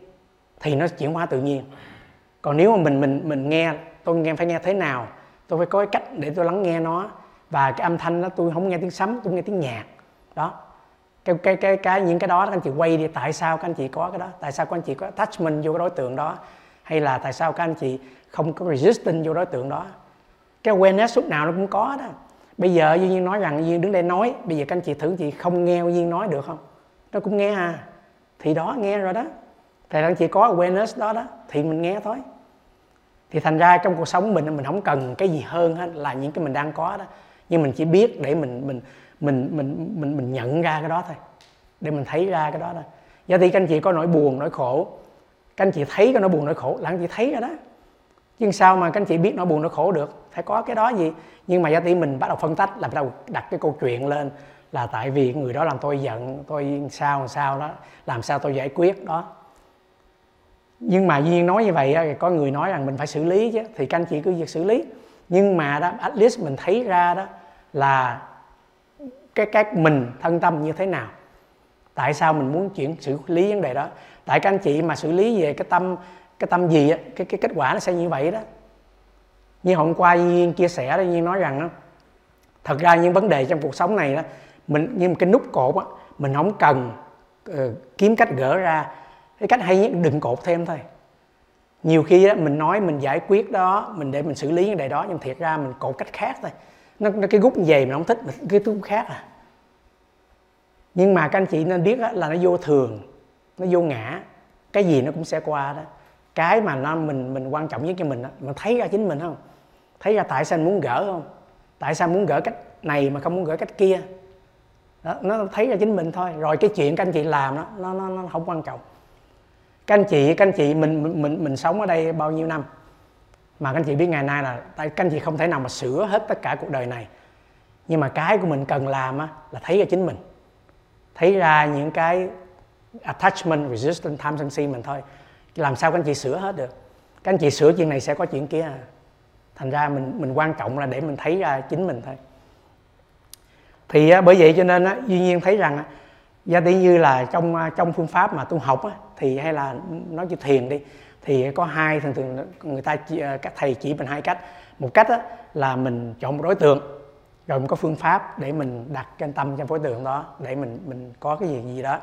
Speaker 1: thì nó chuyển hóa tự nhiên. Còn nếu mà mình mình mình nghe, tôi nghe, phải nghe thế nào, tôi phải có cái cách để tôi lắng nghe nó, và cái âm thanh đó, tôi không nghe tiếng sấm, tôi nghe tiếng nhạc. Đó. Cái cái cái cái, những cái đó, các anh chị quay đi, tại sao các anh chị có cái đó? Tại sao các anh chị có attachment vô cái đối tượng đó? Hay là tại sao các anh chị không có resistance vô đối tượng đó? Cái awareness lúc nào nó cũng có đó. Bây giờ duy nhiên nói rằng duyên đứng đây nói, bây giờ các anh chị thử chị không nghe duyên nói được không? Nó cũng nghe à. Thì đó, nghe rồi đó. Thì anh chị có awareness đó đó, thì mình nghe thôi. Thì thành ra trong cuộc sống mình mình không cần cái gì hơn hết là những cái mình đang có đó. Nhưng mình chỉ biết để mình mình mình mình mình mình nhận ra cái đó thôi. Để mình thấy ra cái đó thôi. Do thì các anh chị có nỗi buồn, nỗi khổ. Các anh chị thấy cái nỗi buồn, nỗi khổ là anh chị thấy rồi đó nhưng sao mà các anh chị biết nỗi buồn nỗi khổ được? Phải có cái đó gì? Nhưng mà giá tỷ mình bắt đầu phân tách, là bắt đầu đặt cái câu chuyện lên là tại vì người đó làm tôi giận, tôi sao sao đó, làm sao tôi giải quyết đó. Nhưng mà duyên nói như vậy thì có người nói rằng mình phải xử lý chứ, thì các anh chị cứ việc xử lý. Nhưng mà đó, at least mình thấy ra đó là cái các mình thân tâm như thế nào? Tại sao mình muốn chuyển xử lý vấn đề đó? Tại các anh chị mà xử lý về cái tâm cái tâm gì á cái cái kết quả nó sẽ như vậy đó. Như hôm qua nhiên chia sẻ đó nhiên nói rằng đó, thật ra những vấn đề trong cuộc sống này đó mình như một cái nút cột á mình không cần uh, kiếm cách gỡ ra cái cách hay nhất đừng cột thêm thôi. Nhiều khi đó mình nói mình giải quyết đó mình để mình xử lý vấn đề đó nhưng thiệt ra mình cột cách khác thôi. Nó, nó cái gút về mình không thích mình cái thứ khác à. Nhưng mà các anh chị nên biết là nó vô thường nó vô ngã cái gì nó cũng sẽ qua đó cái mà nó mình mình quan trọng nhất cho mình đó, mình thấy ra chính mình không? Thấy ra tại sao anh muốn gỡ không? Tại sao muốn gỡ cách này mà không muốn gỡ cách kia? Đó, nó thấy ra chính mình thôi. Rồi cái chuyện các anh chị làm đó nó nó, nó không quan trọng. Các anh chị các anh chị mình mình mình, mình sống ở đây bao nhiêu năm? Mà các anh chị biết ngày nay là tại các anh chị không thể nào mà sửa hết tất cả cuộc đời này. Nhưng mà cái của mình cần làm á, là thấy ra chính mình. Thấy ra những cái attachment resistant tham sân si mình thôi làm sao các anh chị sửa hết được? Các anh chị sửa chuyện này sẽ có chuyện kia à. thành ra mình mình quan trọng là để mình thấy ra chính mình thôi. Thì á, bởi vậy cho nên á, duy nhiên thấy rằng gia tỷ như là trong à, trong phương pháp mà tu học á, thì hay là nói chữ thiền đi thì có hai thường thường người ta à, các thầy chỉ mình hai cách. Một cách á, là mình chọn một đối tượng rồi mình có phương pháp để mình đặt cái tâm trong đối tượng đó để mình mình có cái gì gì đó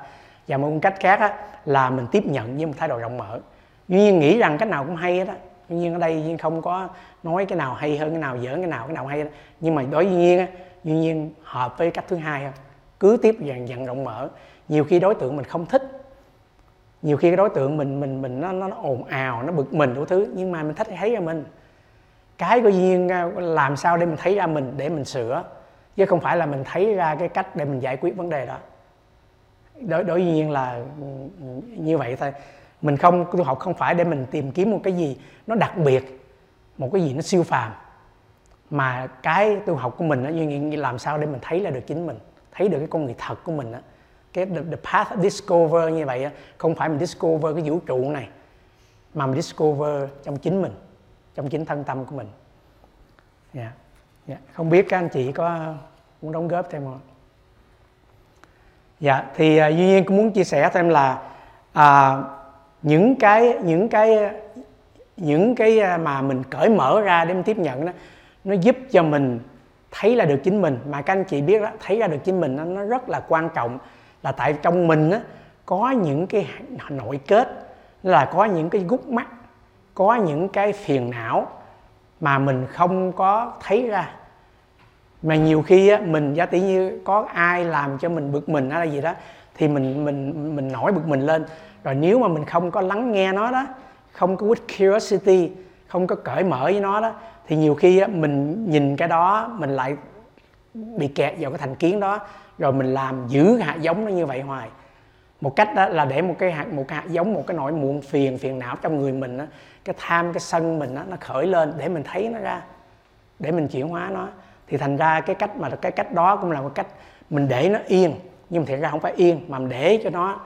Speaker 1: và một cách khác á, là mình tiếp nhận với một thái độ rộng mở. Duy nhiên nghĩ rằng cách nào cũng hay đó á. Duy nhiên ở đây duyên không có nói cái nào hay hơn cái nào dở cái nào cái nào hay đó. nhưng mà đối với duy nhiên á duy nhiên hợp với cách thứ hai không cứ tiếp dần dần rộng mở. Nhiều khi đối tượng mình không thích. Nhiều khi cái đối tượng mình mình mình nó nó, nó ồn ào nó bực mình đủ thứ. Nhưng mà mình thích thấy ra mình. Cái của duyên nhiên à, làm sao để mình thấy ra mình để mình sửa? Chứ không phải là mình thấy ra cái cách để mình giải quyết vấn đề đó đối đối nhiên là ừ, như vậy thôi mình không tu học không phải để mình tìm kiếm một cái gì nó đặc biệt một cái gì nó siêu phàm mà cái tu học của mình nó như làm sao để mình thấy là được chính mình thấy được cái con người thật của mình đó cái the, the path discover như vậy không phải mình discover cái vũ trụ này mà mình discover trong chính mình trong chính thân tâm của mình yeah. Yeah. Không biết các anh chị có muốn đóng góp thêm không dạ thì uh, duy nhiên cũng muốn chia sẻ thêm là uh, những cái những cái những cái à, mà mình cởi mở ra để mình tiếp nhận đó nó giúp cho mình thấy là được chính mình. Mà các anh chị biết đó thấy ra được chính mình đó, nó rất là quan trọng. Là tại trong mình đó, có những cái nội kết là có những cái gút mắt có những cái phiền não mà mình không có thấy ra mà nhiều khi á, mình giả tỷ như có ai làm cho mình bực mình hay là gì đó thì mình mình mình nổi bực mình lên. Rồi nếu mà mình không có lắng nghe nó đó không có with curiosity không có cởi mở với nó đó thì nhiều khi á, mình nhìn cái đó mình lại bị kẹt vào cái thành kiến đó rồi mình làm giữ hạt giống nó như vậy hoài. Một cách đó là để một cái hạt một cái hạt giống một cái nỗi muộn phiền phiền não trong người mình đó, cái tham cái sân mình đó, nó khởi lên để mình thấy nó ra để mình chuyển hóa nó thì thành ra cái cách mà, cái cách đó cũng là một cách mình để nó yên. Nhưng mà thiệt ra không phải yên, mà mình để cho nó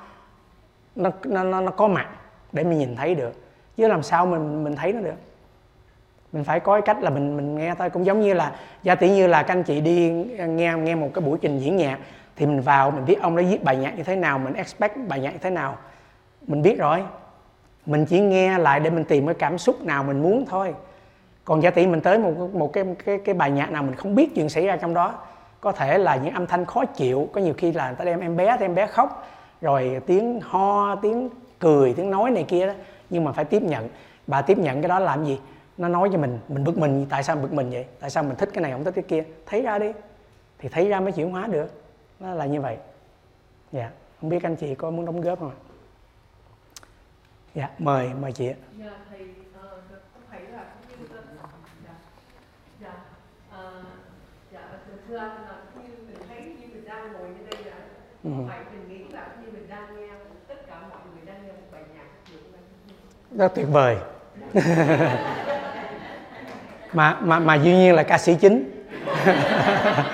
Speaker 1: nó nó nó có mặt để mình nhìn thấy được. Chứ làm sao mình mình thấy nó được? Mình phải có cái cách là mình mình nghe thôi. Cũng giống như là gia tỷ như là các anh chị đi nghe nghe một cái buổi trình diễn nhạc, thì mình vào, mình biết ông đã viết bài nhạc như thế nào, mình expect bài nhạc như thế nào. Mình biết rồi. Mình chỉ nghe lại để mình tìm cái cảm xúc nào mình muốn thôi còn giả tỷ mình tới một một cái cái cái bài nhạc nào mình không biết chuyện xảy ra trong đó, có thể là những âm thanh khó chịu, có nhiều khi là người ta đem em bé thì em bé khóc, rồi tiếng ho, tiếng cười, tiếng nói này kia đó, nhưng mà phải tiếp nhận. Bà tiếp nhận cái đó làm gì? Nó nói cho mình mình bực mình, tại sao bực mình vậy? Tại sao mình thích cái này, không thích cái kia? Thấy ra đi. Thì thấy ra mới chuyển hóa được. Nó là như vậy. Dạ. Không biết anh chị có muốn đóng góp không ạ? Dạ mời mời chị ạ.
Speaker 2: Dạ thầy là cũng như dạ dạ uh, dạ thưa anh là như mình thấy như mình đang ngồi như đây là ừ. phải mình nghĩ là như mình đang nghe tất cả mọi người đang nghe một bài nhạc
Speaker 1: rất tuyệt vời. [LAUGHS] Mà mà mà dĩ nhiên là ca sĩ chính. [LAUGHS]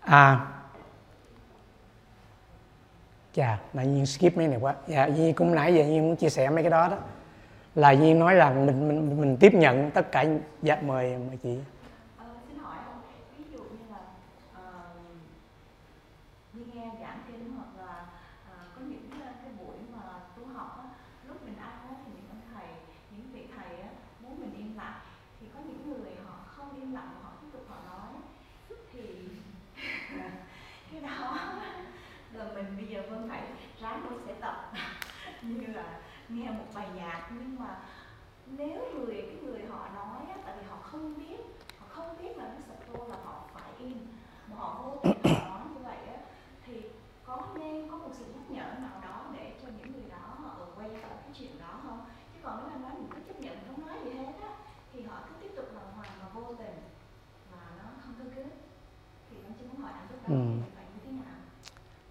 Speaker 1: À. Chà nãy nhiên skip mấy này quá. Dạ nhiên cũng nãy giờ nhiên muốn chia sẻ mấy cái đó đó là duyên nói rằng mình mình mình tiếp nhận tất cả dạ mời mời chị.
Speaker 3: Nếu người cái người họ nói á, tại vì họ không biết họ không biết là nó tô là họ phải im mà họ vô tình họ nói như vậy á, thì có nên có một sự nhắc nhở nào đó để cho những người đó họ ở quay lại cái chuyện đó không? Chứ còn nếu anh nói mình cứ chấp nhận không nói gì hết á thì họ cứ tiếp tục lòng hoàng mà vô tình mà nó không có kết. Thì anh chỉ muốn hỏi anh lúc đó ừ.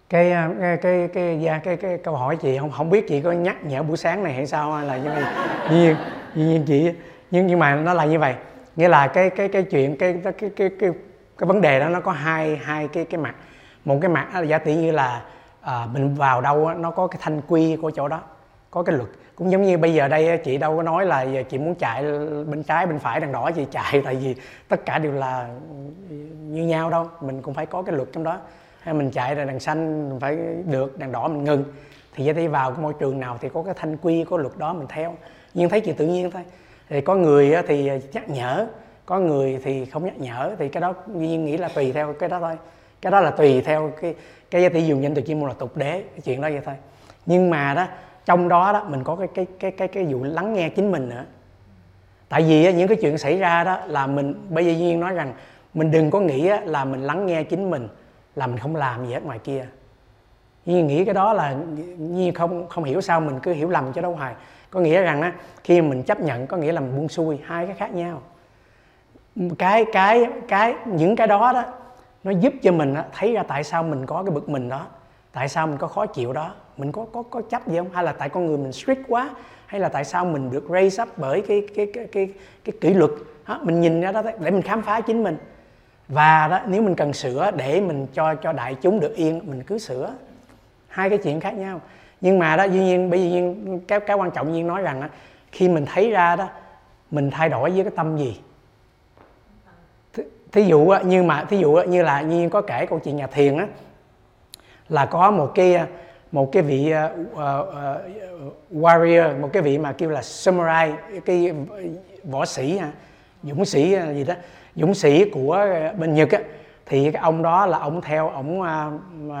Speaker 1: cái cái cái cái, cái, cái, cái câu hỏi chị không không biết chị có nhắc nhở buổi sáng này hay sao là như vậy nhưng nhiên chị nhưng nhưng mà nó là như vậy. Nghĩa là cái cái cái chuyện cái cái cái cái cái, cái vấn đề đó nó có hai hai cái cái mặt. Một cái mặt là giả tỷ như là à, mình vào đâu nó có cái thanh quy của chỗ đó có cái luật. Cũng giống như bây giờ đây chị đâu có nói là chị muốn chạy bên trái bên phải đằng đỏ chị chạy tại vì tất cả đều là như nhau đâu. Mình cũng phải có cái luật trong đó. Hay mình chạy ra đằng xanh mình phải được đằng đỏ mình ngừng. Thì vậy đi vào cái môi trường nào thì có cái thanh quy có luật đó mình theo nhưng thấy chuyện tự nhiên thôi. Thì có người thì nhắc nhở, có người thì không nhắc nhở, thì cái đó nhiên nghĩ là tùy theo cái đó thôi. Cái đó là tùy theo cái cái giá trị dùng danh từ chuyên môn là tục đế, cái chuyện đó vậy thôi. Nhưng mà đó, trong đó đó mình có cái cái cái cái cái vụ lắng nghe chính mình nữa. Tại vì những cái chuyện xảy ra đó là mình, bây giờ nhiên nói rằng mình đừng có nghĩ là mình lắng nghe chính mình, là mình không làm gì hết ngoài kia. Nhưng nghĩ cái đó là nhiên không không hiểu sao mình cứ hiểu lầm cho đâu hoài có nghĩa rằng á khi mình chấp nhận có nghĩa là mình buông xuôi hai cái khác nhau. Cái cái cái những cái đó đó nó giúp cho mình thấy ra tại sao mình có cái bực mình đó tại sao mình có khó chịu đó. Mình có có có chấp gì không? Hay là tại con người mình strict quá hay là tại sao mình được raise up bởi cái cái cái cái cái kỷ luật? Đó, mình nhìn ra đó để mình khám phá chính mình. Và đó nếu mình cần sửa để mình cho cho đại chúng được yên mình cứ sửa. Hai cái chuyện khác nhau nhưng mà đó dĩ nhiên bây giờ cái cái quan trọng nhiên nói rằng đó, khi mình thấy ra đó mình thay đổi với cái tâm gì? Thí dụ như mà thí dụ như là nhiên có kể câu chuyện nhà thiền á là có một cái một cái vị uh, uh, warrior một cái vị mà kêu là samurai cái võ sĩ dũng sĩ gì đó dũng sĩ của bên nhật á, thì cái ông đó là ông theo ông uh, uh,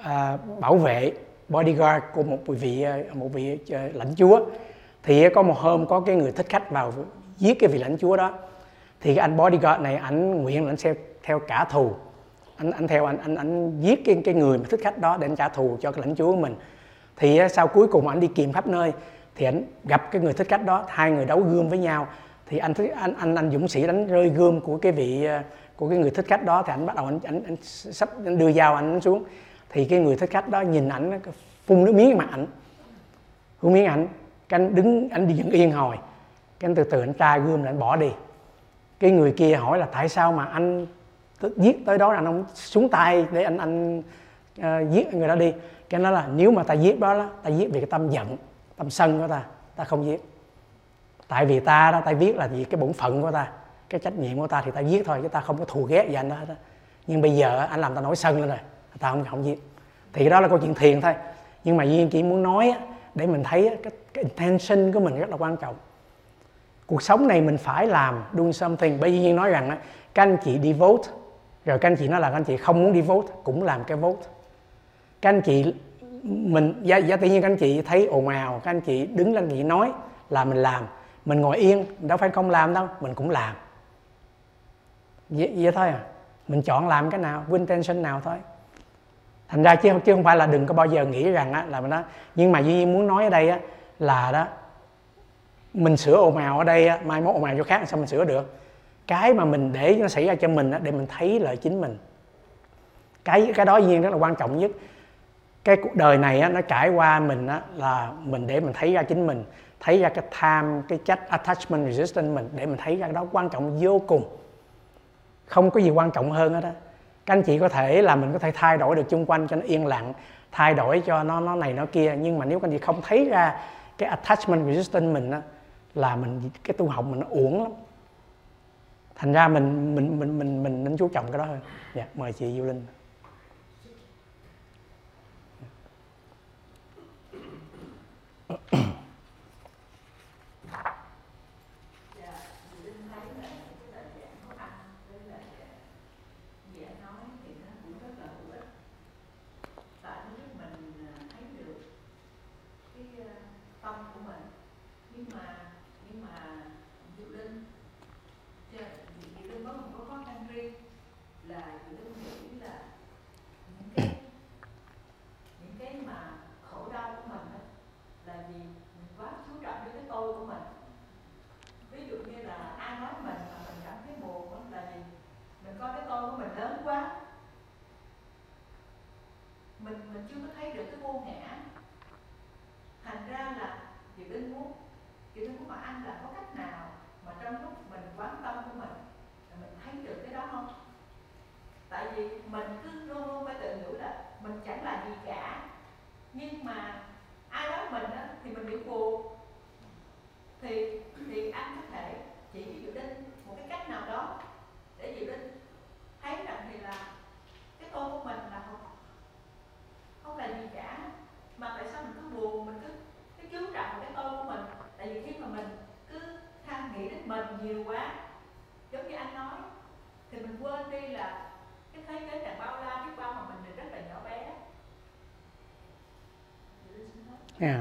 Speaker 1: uh, bảo vệ bodyguard của một vị ờ, một vị ờ, lãnh chúa. Thì ờ, có một hôm có cái người thích khách vào giết cái vị lãnh chúa đó. Thì cái anh bodyguard này ảnh nguyện là anh sẽ theo cả thù. Anh anh theo anh anh anh giết cái cái người mà thích khách đó để anh trả thù cho cái lãnh chúa của mình. Thì sau cuối cùng anh đi kìm khắp nơi. Thì anh gặp cái người thích khách đó hai người đấu gươm với nhau. Thì anh anh anh anh dũng sĩ đánh rơi gươm của cái vị của cái người thích khách đó. Thì anh bắt đầu anh anh, anh sắp anh đưa dao anh xuống thì cái người thích khách đó nhìn ảnh phun nước miếng mặt ảnh. Phun miếng ảnh cái anh đứng anh đi dựng yên hồi. Cái anh từ từ anh tra gươm là anh bỏ đi. Cái người kia hỏi là tại sao mà anh giết tới đó là anh không xuống tay để anh anh uh, giết người đó đi? Cái nói là nếu mà ta giết đó, đó ta giết vì cái tâm giận tâm sân của ta ta không giết. Tại vì ta đó ta viết là vì cái bổn phận của ta cái trách nhiệm của ta thì ta viết thôi chứ ta không có thù ghét gì anh đó nhưng bây giờ anh làm ta nổi sân lên rồi ta không không gì, thì đó là câu chuyện thiền thôi. Nhưng mà duyên chỉ muốn nói để mình thấy cái, cái intention của mình rất là quan trọng. Cuộc sống này mình phải làm doing something. Bởi vì nói rằng á, các anh chị đi vote rồi các anh chị nói là các anh chị không muốn đi vote cũng làm cái vote. Các anh chị mình giá, giá tự nhiên các anh chị thấy ồn ào các anh chị đứng lên chị nói là mình làm. Mình ngồi yên đâu phải không làm đâu mình cũng làm. Vậy, vậy thôi à. Mình chọn làm cái nào intention nào thôi thành ra chứ chứ không phải là đừng có bao giờ nghĩ rằng á là mình đó nhưng mà duy nhiên muốn nói ở đây á là đó mình sửa ồn ào ở đây á, mai mốt ồn ào cho khác sao mình sửa được? Cái mà mình để nó xảy ra cho mình á, để mình thấy lợi chính mình. Cái cái đó duy nhiên rất là quan trọng nhất. Cái cuộc đời này á, nó trải qua mình á, là mình để mình thấy ra chính mình thấy ra cái tham cái trách attachment resistance mình để mình thấy ra cái đó quan trọng vô cùng. Không có gì quan trọng hơn hết đó các anh chị có thể là mình có thể thay đổi được chung quanh cho nó yên lặng thay đổi cho nó nó này nó kia. Nhưng mà nếu các anh chị không thấy ra cái attachment resistance mình á, là mình cái tu học mình nó uổng lắm. Thành ra mình mình mình mình mình nên chú trọng cái đó hơn. Dạ mời chị Diệu Linh. [CLEARS THROAT] yeah.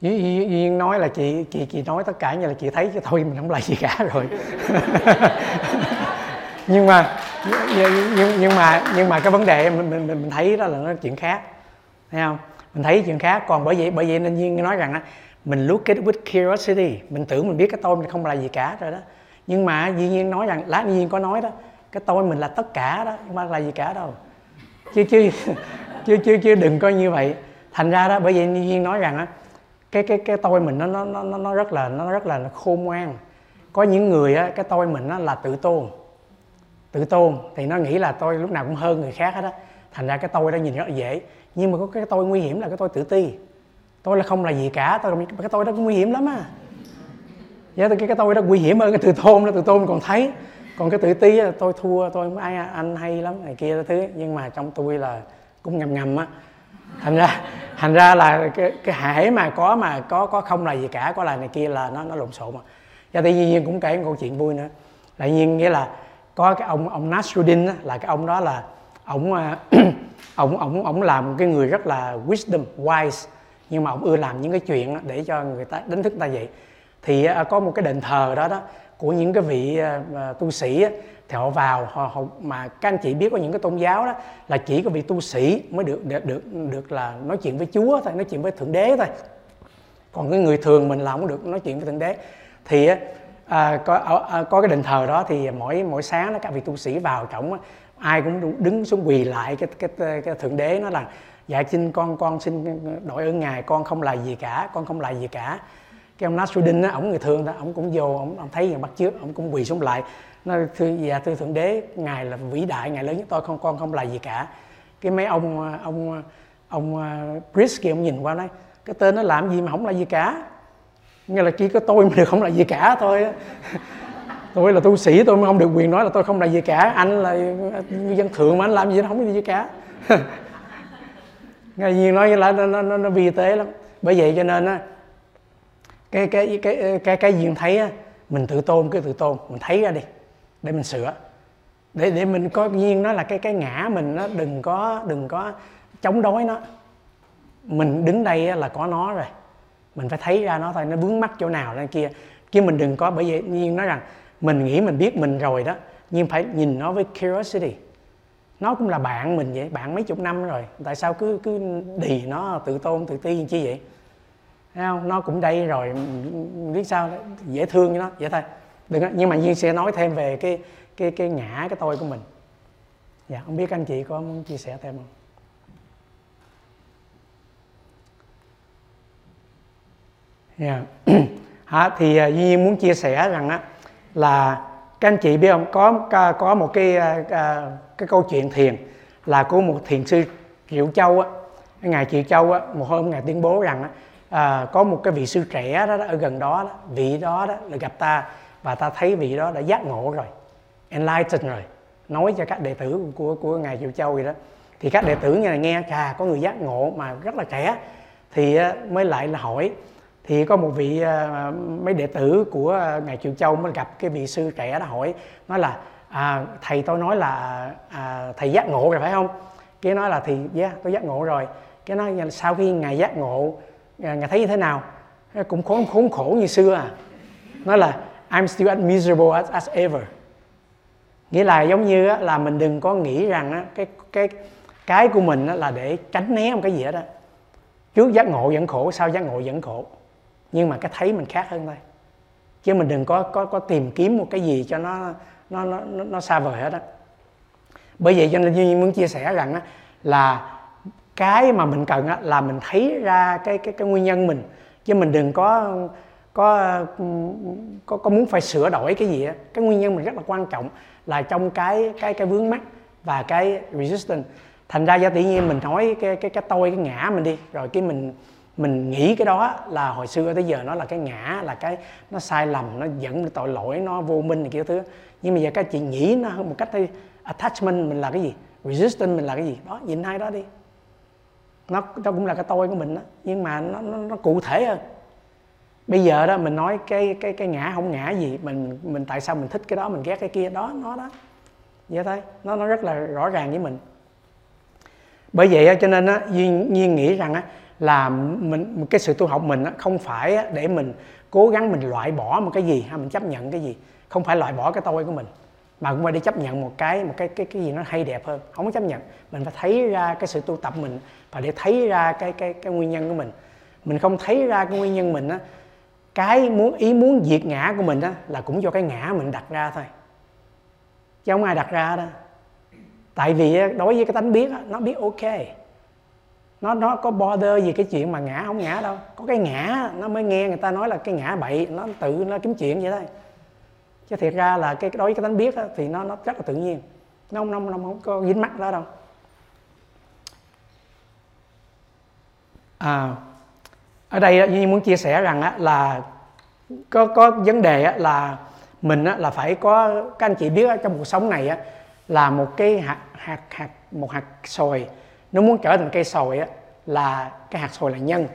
Speaker 1: Duy, Duy, nói là chị chị chị nói tất cả như là chị thấy chứ thôi mình không là gì cả rồi. [LAUGHS] Nhưng mà nhưng, nhưng, mà nhưng mà cái vấn đề mình mình mình thấy đó là nó chuyện khác. Thấy không? Mình thấy chuyện khác. Còn bởi vậy bởi vậy nên duyên nói rằng á mình look at with curiosity. Mình tưởng mình biết cái tôi mình không là gì cả rồi đó. Nhưng mà duy nhiên nói rằng lát duy nhiên có nói đó cái tôi mình là tất cả đó không phải là gì cả đâu. Chứ chứ [LAUGHS] chứ chứ chứ đừng coi như vậy thành ra đó bởi vì như duyên nói rằng á cái cái cái tôi mình nó nó nó nó rất là nó rất là khôn ngoan. Có những người á cái tôi mình nó là tự tôn. Tự tôn thì nó nghĩ là tôi lúc nào cũng hơn người khác hết á. Thành ra cái tôi đó nhìn rất là dễ. Nhưng mà có cái tôi nguy hiểm là cái tôi tự ti. Tôi là không là gì cả tôi cái tôi đó cũng nguy hiểm lắm á. Dạ, cái cái tôi đó nguy hiểm hơn cái tự tôn đó tự tôn còn thấy. Còn cái tự ti á, tôi thua tôi ai anh hay lắm này kia thứ. Nhưng mà trong tôi là cũng ngầm ngầm á thành ra thành ra là cái, cái hễ mà có mà có có không là gì cả có là này kia là nó nó lộn xộn mà. Và tự nhiên cũng kể một câu chuyện vui nữa. Tự nhiên nghĩa là có cái ông ông Nasruddin á, là cái ông đó là ông ông ông ông làm cái người rất là wisdom wise. Nhưng mà ông ưa làm những cái chuyện để cho người ta đánh thức người ta vậy thì à, có một cái đền thờ đó đó của những cái vị à, à, tu sĩ thì họ vào. Họ, họ mà các anh chị biết có những cái tôn giáo đó là chỉ có vị tu sĩ mới được được được, được là nói chuyện với Chúa thôi nói chuyện với thượng đế thôi. Còn cái người thường mình là không được nói chuyện với thượng đế. Thì à, có à, có cái đền thờ đó thì mỗi mỗi sáng đó các vị tu sĩ vào trọng ai cũng đứng xuống quỳ lại cái cái, cái, cái thượng đế nó là dạ xin con con xin đội ơn ngài con không là gì cả con không là gì cả. Cái ông Nasruddin á ổng người thường đó ổng cũng vô ổng, ổng thấy người bắt trước ổng cũng quỳ xuống lại nó thưa dạ à, thưa thượng đế ngài là vĩ đại ngài lớn nhất tôi không con không là gì cả. Cái mấy ông ông ông à, Chris kia ông nhìn qua nói cái tên nó làm gì mà không là gì cả. Nghe là chỉ có tôi mà được không là gì cả thôi [LAUGHS] tôi là tu sĩ tôi mới không được quyền nói là tôi không là gì cả. Anh là dân thượng mà anh làm gì nó không là gì cả. [LAUGHS] Ngài nhiên nói là nó, nó, nó, nó vi tế lắm. Bởi vậy cho nên á cái cái cái cái cái duyên thấy á mình tự tôn cái tự tôn mình thấy ra đi để mình sửa. Để để mình có nhiên nó là cái cái ngã mình nó đừng có đừng có chống đối nó. Mình đứng đây là có nó rồi. Mình phải thấy ra nó thôi, nó vướng mắt chỗ nào lên kia. Chứ mình đừng có, bởi vì nhiên nói rằng mình nghĩ mình biết mình rồi đó, nhưng phải nhìn nó với curiosity. Nó cũng là bạn mình vậy, bạn mấy chục năm rồi. Tại sao cứ cứ đì nó, tự tôn, tự ti chi vậy? Thấy không? Nó cũng đây rồi, biết sao? Dễ thương cho nó, vậy thôi đừng nhưng mà duyên sẽ nói thêm về cái cái cái ngã cái tôi của mình. Dạ không biết anh chị có muốn chia sẻ thêm không? Yeah. Dạ. [CLEARS THROAT] Hả, thì à, Duy muốn chia sẻ rằng á là các anh chị biết không? Có có một cái à, à, cái câu chuyện thiền là của một thiền sư Triệu Châu á. Ngài Triệu Châu á một hôm ngài tuyên bố rằng á, à, có một cái vị sư trẻ đó, đó ở gần đó, đó vị đó đó là gặp ta và ta thấy vị đó đã giác ngộ rồi enlightened rồi nói cho các đệ tử của của ngài Triệu Châu vậy đó. Thì các đệ tử như là nghe chà có người giác ngộ mà rất là trẻ. Thì ờ, mới lại là hỏi. Thì có một vị ờ, mấy đệ tử của ngài Triệu Châu mới gặp cái vị sư trẻ đó hỏi nói là à, thầy tôi nói là à, thầy giác ngộ rồi phải không? Cái nói là thì yeah, tôi giác ngộ rồi. Cái nói dạ, sau khi ngài giác ngộ ờ, ngài thấy như thế nào? Cũng khốn khốn khổ như xưa à. Nói là I'm still as miserable as, as ever. Nghĩa là giống như là mình đừng có nghĩ rằng cái cái cái của mình là để tránh né một cái gì hết đó trước giác ngộ vẫn khổ sau giác ngộ vẫn khổ. Nhưng mà cái thấy mình khác hơn thôi. Chứ mình đừng có có có tìm kiếm một cái gì cho nó nó nó nó xa vời hết á. Bởi vậy cho nên duy muốn chia sẻ rằng là cái mà mình cần là mình thấy ra cái cái cái nguyên nhân mình. Chứ mình đừng có có ừ, có, có muốn phải sửa đổi cái gì á cái nguyên nhân mình rất là quan trọng là trong cái cái cái vướng mắt và cái resistance. Thành ra do tự nhiên mình nói cái cái cái tôi cái ngã mình đi rồi cái mình mình nghĩ cái đó là hồi xưa tới giờ nó là cái ngã là cái nó sai lầm nó dẫn tội lỗi nó vô minh này kia thứ. Nhưng mà giờ các chị nghĩ nó hơn một cách đi attachment mình là cái gì? Resistance mình là cái gì? Đó nhìn hai đó đi. Nó nó cũng là cái tôi của mình đó nhưng mà nó, nó, nó cụ thể hơn bây giờ đó mình nói cái cái cái ngã không ngã gì mình mình tại sao mình thích cái đó mình ghét cái kia đó nó đó. Vậy thôi nó nó rất là rõ ràng với mình. Bởi vậy cho nên á duyên, nhiên nghĩ rằng á là mình cái sự tu học mình á, không phải để mình cố gắng mình loại bỏ một cái gì hay mình chấp nhận cái gì. Không phải loại bỏ cái tôi của mình mà cũng phải đi chấp nhận một cái một cái cái cái gì nó hay đẹp hơn. Không có chấp nhận. Mình phải thấy ra cái sự tu tập mình và để thấy ra cái cái cái nguyên nhân của mình. Mình không thấy ra cái nguyên nhân mình á cái muốn ý muốn diệt ngã của mình á là cũng do cái ngã mình đặt ra thôi. Chứ không ai đặt ra đó. Tại vì đối với cái tánh biết nó biết ok. Nó nó có bother gì cái chuyện mà ngã không ngã đâu. Có cái ngã nó mới nghe người ta nói là cái ngã bậy nó tự nó kiếm chuyện vậy thôi. Chứ thiệt ra là cái đối với cái tánh biết đó, thì nó nó rất là tự nhiên. Nó không, nó, nó không có dính mắt đó đâu. À, ở đây như muốn chia sẻ rằng là có có vấn đề là mình là phải có, các anh chị biết trong cuộc sống này là một cái hạt hạt hạt, một hạt sồi. Nó muốn trở thành cây sồi là cái hạt sồi là nhân.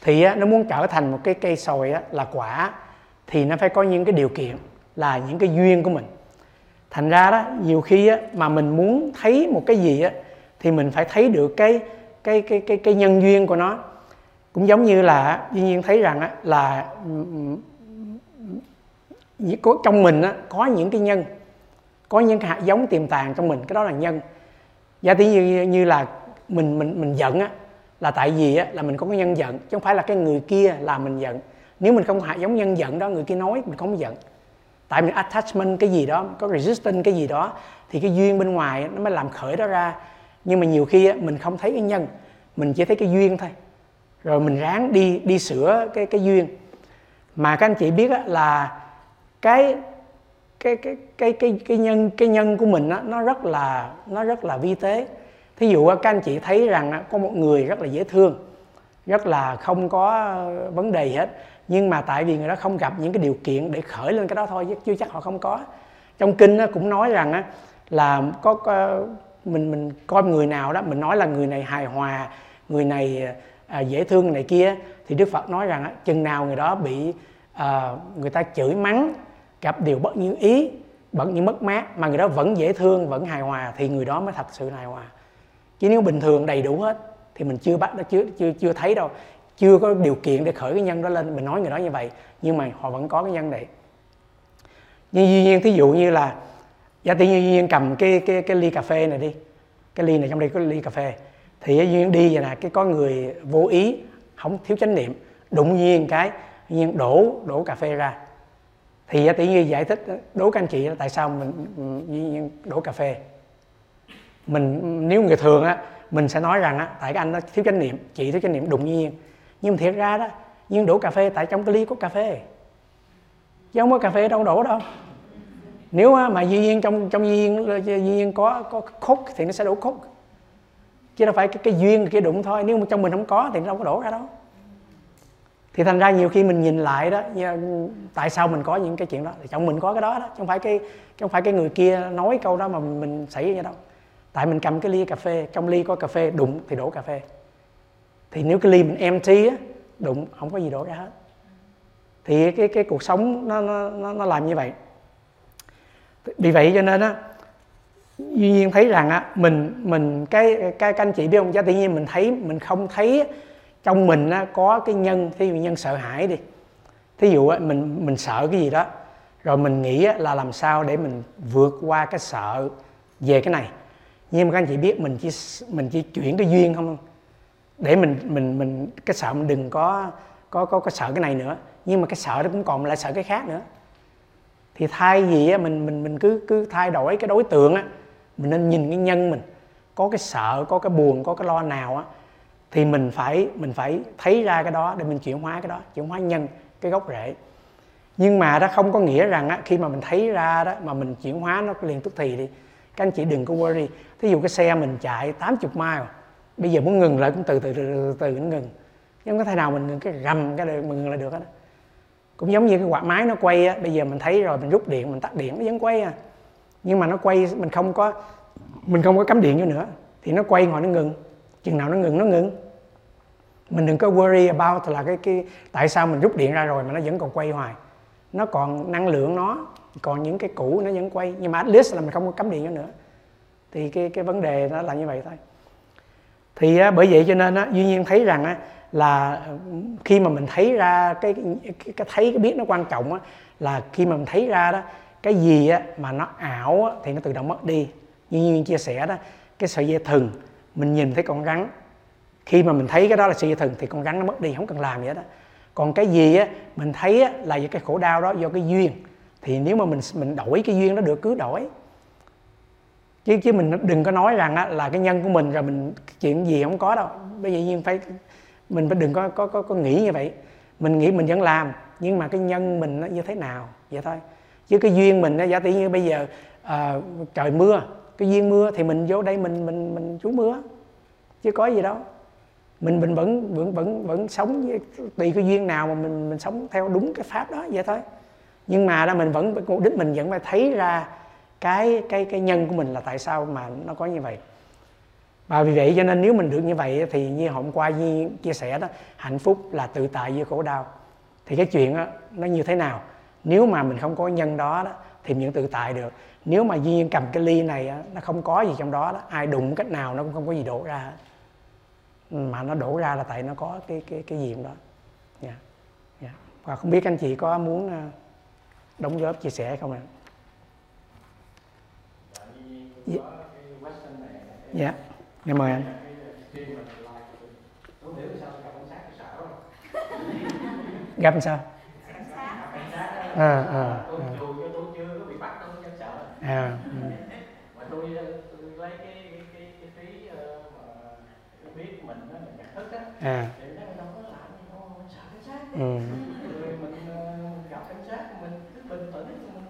Speaker 1: Thì nó muốn trở thành một cái cây sồi là quả. Thì nó phải có những cái điều kiện, là những cái duyên của mình. Thành ra đó, nhiều khi mà mình muốn thấy một cái gì thì mình phải thấy được cái cái cái cái cái nhân duyên của nó cũng giống như là duy nhiên thấy rằng là có trong mình có những cái nhân có những cái hạt giống tiềm tàng trong mình cái đó là nhân. Giả tỷ như như là mình mình mình giận á là tại vì á, là mình có cái nhân giận chứ không phải là cái người kia làm mình giận. Nếu mình không hạt giống nhân giận đó người kia nói mình không giận. Tại mình attachment cái gì đó có resistance cái gì đó thì cái duyên bên ngoài nó mới làm khởi đó ra. Nhưng mà nhiều khi á, mình không thấy cái nhân mình chỉ thấy cái duyên thôi rồi mình ráng đi đi sửa cái cái duyên. Mà các anh chị biết á, là cái cái cái cái cái cái nhân cái nhân của mình á, nó rất là nó rất là vi tế. Thí dụ các anh chị thấy rằng có một người rất là dễ thương rất là không có vấn đề gì hết. Nhưng mà tại vì người đó không gặp những cái điều kiện để khởi lên cái đó thôi chứ chưa chắc họ không có. Trong kinh cũng nói rằng là có, có mình mình coi người nào đó mình nói là người này hài hòa người này à, dễ thương này kia thì đức phật nói rằng chừng nào người đó bị à, người ta chửi mắng gặp điều bất như ý bất như mất mát mà người đó vẫn dễ thương vẫn hài hòa thì người đó mới thật sự hài hòa. Chứ nếu bình thường đầy đủ hết thì mình chưa bắt nó chưa chưa chưa thấy đâu. Chưa có điều kiện để khởi cái nhân đó lên. Mình nói người đó như vậy nhưng mà họ vẫn có cái nhân này. Như duy nhiên thí dụ như là giả tiên duy nhiên cầm cái cái cái ly cà phê này đi. Cái ly này trong đây có ly cà phê thì duyên đi vậy nè cái có người vô ý không thiếu chánh niệm, đụng nhiên cái, nhiên đổ đổ cà phê ra. Thì tự nhiên giải thích, đố các anh chị là tại sao mình, nhiên đổ cà phê? Mình, nếu người thường á, mình sẽ nói rằng á, tại cái anh nó thiếu chánh niệm, chị thiếu chánh niệm, đụng nhiên. Nhưng thiệt ra đó nhưng đổ cà phê tại trong cái ly có cà phê. Chứ không có cà phê đâu, đổ đâu. Nếu mà duy nhiên trong trong duy nhiên duy nhiên có có khúc thì nó sẽ đổ khúc chứ đâu phải cái, cái duyên cái đụng thôi. Nếu mà trong mình không có thì nó đâu có đổ ra đâu. Thì thành ra nhiều khi mình nhìn lại đó tại sao mình có những cái chuyện đó? Thì trong mình có cái đó đó không phải cái không phải cái người kia nói câu đó mà mình xảy ra đâu. Tại mình cầm cái ly cà phê trong ly có cà phê đụng thì đổ cà phê. Thì nếu cái ly mình empty á đụng không có gì đổ ra hết. Thì cái cái cuộc sống nó nó nó làm như vậy. Vì vậy cho nên á duy nhiên thấy rằng á mình mình cái cái các anh chị biết không? Giá tự nhiên mình thấy mình không thấy trong mình á, có cái nhân thí dụ nhân sợ hãi đi. Thí dụ á, mình mình sợ cái gì đó rồi mình nghĩ á, là làm sao để mình vượt qua cái sợ về cái này. Nhưng mà các anh chị biết mình chỉ mình chỉ chuyển cái duyên không? Để mình mình mình cái sợ mình đừng có có có có sợ cái này nữa. Nhưng mà cái sợ đó cũng còn lại sợ cái khác nữa. Thì thay vì á, mình mình mình cứ cứ thay đổi cái đối tượng á mình nên nhìn cái nhân mình. Có cái sợ có cái buồn có cái lo nào á thì mình phải mình phải thấy ra cái đó để mình chuyển hóa cái đó chuyển hóa nhân cái gốc rễ. Nhưng mà đó không có nghĩa rằng á, khi mà mình thấy ra đó mà mình chuyển hóa nó liền tức thì đi. Các anh chị đừng có worry. Thí dụ cái xe mình chạy 80 mile bây giờ muốn ngừng lại cũng từ từ từ từ, từ nó ngừng. Nhưng không có thể nào mình ngừng cái rầm cái mình ngừng lại được hết cũng giống như cái quạt máy nó quay á bây giờ mình thấy rồi mình rút điện mình tắt điện nó vẫn quay à nhưng mà nó quay mình không có mình không có cắm điện vô nữa. Thì nó quay ngoài nó ngừng. Chừng nào nó ngừng nó ngừng. Mình đừng có worry about là cái cái tại sao mình rút điện ra rồi mà nó vẫn còn quay hoài. Nó còn năng lượng nó còn những cái cũ nó vẫn quay. Nhưng mà at least là mình không có cắm điện vô nữa. Thì cái cái vấn đề nó là như vậy thôi. Thì á, bởi vậy cho nên á, duy nhiên thấy rằng á, là khi mà mình thấy ra cái cái, cái thấy cái biết nó quan trọng á, là khi mà mình thấy ra đó cái gì á, mà nó ảo á, thì nó tự động mất đi. Như nhiên chia sẻ đó cái sợi dây thừng mình nhìn thấy con rắn. Khi mà mình thấy cái đó là sợi dây thừng thì con rắn nó mất đi không cần làm gì hết đó còn cái gì á mình thấy á, là cái khổ đau đó do cái duyên. Thì nếu mà mình mình đổi cái duyên đó được cứ đổi. Chứ chứ mình đừng có nói rằng á, là cái nhân của mình rồi mình chuyện gì không có đâu. Bây giờ nhiên phải mình phải đừng có có có, có nghĩ như vậy. Mình nghĩ mình vẫn làm nhưng mà cái nhân mình nó như thế nào? Vậy thôi chứ cái duyên mình nó giả tỷ như bây giờ à, trời mưa cái duyên mưa thì mình vô đây mình mình mình trú mưa. Chứ có gì đâu. Mình mình vẫn vẫn vẫn vẫn sống với, tùy cái duyên nào mà mình mình sống theo đúng cái pháp đó vậy thôi. Nhưng mà đó mình vẫn mục đích mình vẫn phải thấy ra cái cái cái nhân của mình là tại sao mà nó có như vậy. Và vì vậy cho nên nếu mình được như vậy thì như hôm qua như chia sẻ đó hạnh phúc là tự tại với khổ đau. Thì cái chuyện đó, nó như thế nào? Nếu mà mình không có nhân đó, đó thì những tự tại được nếu mà duy cầm cái ly này nó không có gì trong đó, đó ai đụng cách nào nó cũng không có gì đổ ra mà nó đổ ra là tại nó có cái cái cái gì đó yeah. Yeah. Và không biết anh chị có muốn ờ, đóng góp chia sẻ không ạ dạ dạ yeah. mời anh gặp sao à à, à à ừ. [LAUGHS] mà tôi, tôi lấy cái cái cái, cái phí uh, mà cái biết mình nó mình nhận thức á à. thì nó đâu có làm gì đâu mình sợ cảnh sát ừ. rồi mình uh, gặp cảnh sát mình cứ bình tĩnh mình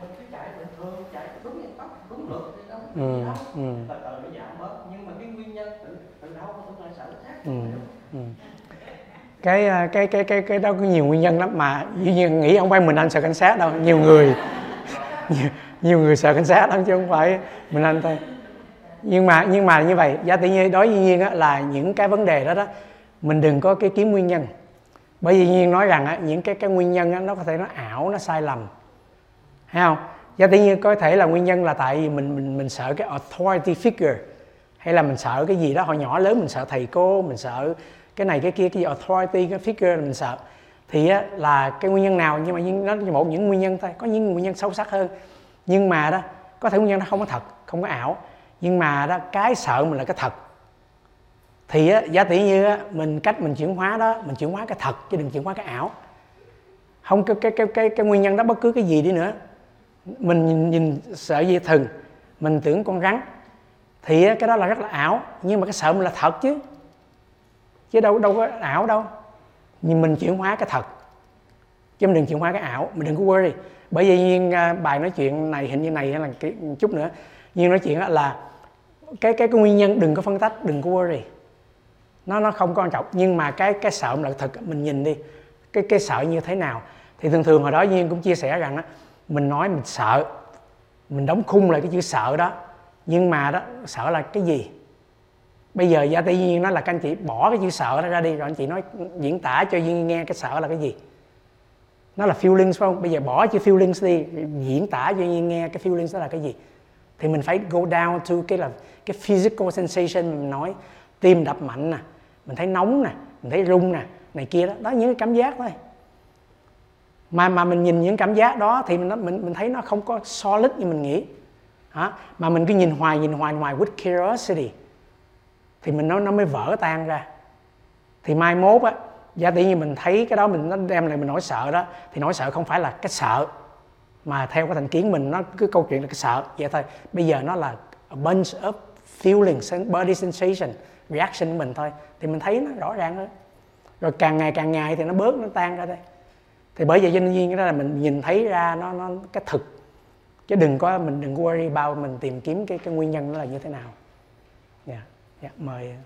Speaker 1: mình cứ chạy bình thường chạy đúng nguyên tắc đúng luật thì đâu ừ. đâu ừ. từ từ nó giảm bớt nhưng mà cái nguyên nhân từ từ đâu mà tôi lại sợ cảnh sát ừ. Ừ cái ờ, cái cái cái cái đó có nhiều nguyên nhân lắm mà. Dĩ nhiên nghĩ không phải mình anh sợ cảnh sát đâu. Nhiều người nhiều, [LAUGHS] nhiều người sợ cảnh sát lắm chứ không phải mình anh thôi. Nhưng mà nhưng mà như vậy giá tự nhiên đối với nhiên á, là những cái vấn đề đó đó mình đừng có cái kiếm nguyên nhân. Bởi vì nhiên nói rằng á, những cái cái nguyên nhân á, nó có thể nó ảo nó sai lầm. Hay không? Và tự nhiên có thể là nguyên nhân là tại vì mình mình mình sợ cái authority figure hay là mình sợ cái gì đó hồi nhỏ lớn mình sợ thầy cô mình sợ cái này cái kia cái gì authority cái figure mình sợ. Thì á, là cái nguyên nhân nào? Nhưng mà nó là một những nguyên nhân thôi. Có những nguyên nhân sâu sắc hơn. Nhưng mà đó có thể nguyên nhân nó không có thật không có ảo. Nhưng mà đó cái sợ mình là cái thật. Thì á, giả tỷ như á, mình cách mình chuyển hóa đó mình chuyển hóa cái thật chứ đừng chuyển hóa cái ảo. Không cái cái cái cái, cái nguyên nhân đó bất cứ cái gì đi nữa. Mình nhìn, nhìn sợ dây thừng. Mình tưởng con rắn. Thì á, cái đó là rất là ảo. Nhưng mà cái sợ mình là thật chứ chứ đâu đâu có ảo đâu. Nhưng mình chuyển hóa cái thật. Chứ mình đừng chuyển hóa cái ảo, mình đừng có worry. Bởi vì nhiên à, bài nói chuyện này hình như này hay là cái chút nữa. Nhưng nói chuyện là cái cái cái nguyên nhân đừng có phân tách, đừng có worry. Nó nó không quan trọng. Nhưng mà cái cái sợ là thật, mình nhìn đi. Cái cái sợ như thế nào? Thì thường thường hồi đó nhiên cũng chia sẻ rằng á, mình nói mình sợ. Mình đóng khung lại cái chữ sợ đó. Nhưng mà đó, sợ là cái gì? Bây giờ gia tây nhiên nó là các anh chị bỏ cái chữ sợ nó ra đi, rồi anh chị nói, diễn tả cho duyên nghe cái sợ là cái gì? Nó là feelings phải không? Bây giờ bỏ chữ feelings đi, diễn tả cho duyên nghe cái feelings đó là cái gì? Thì mình phải go down to cái là cái physical sensation mình nói. Tim đập mạnh nè, mình thấy nóng nè, mình thấy rung nè, này kia đó. Đó những cái cảm giác thôi. Mà mà mình nhìn những cảm giác đó thì mình mình mình thấy nó không có solid như mình nghĩ. Hả? Mà mình cứ nhìn hoài nhìn hoài hoài, with curiosity thì mình nó nó mới vỡ tan ra. Thì mai mốt á, giả tự nhiên mình thấy cái đó, mình nó đem lại mình nỗi sợ đó, thì nỗi sợ không phải là cái sợ, mà theo cái thành kiến mình, nó cứ câu chuyện là cái sợ. Vậy thôi, bây giờ nó là a bunch of feelings body sensation, reaction của mình thôi. Thì mình thấy nó rõ ràng hơn. Rồi càng ngày càng ngày thì nó bớt, nó tan ra đây. Thì bởi vậy cho nên cái đó là mình nhìn thấy ra nó nó cái thực. Chứ đừng có, mình đừng worry bao mình tìm kiếm cái cái nguyên nhân nó là như thế nào dạ mời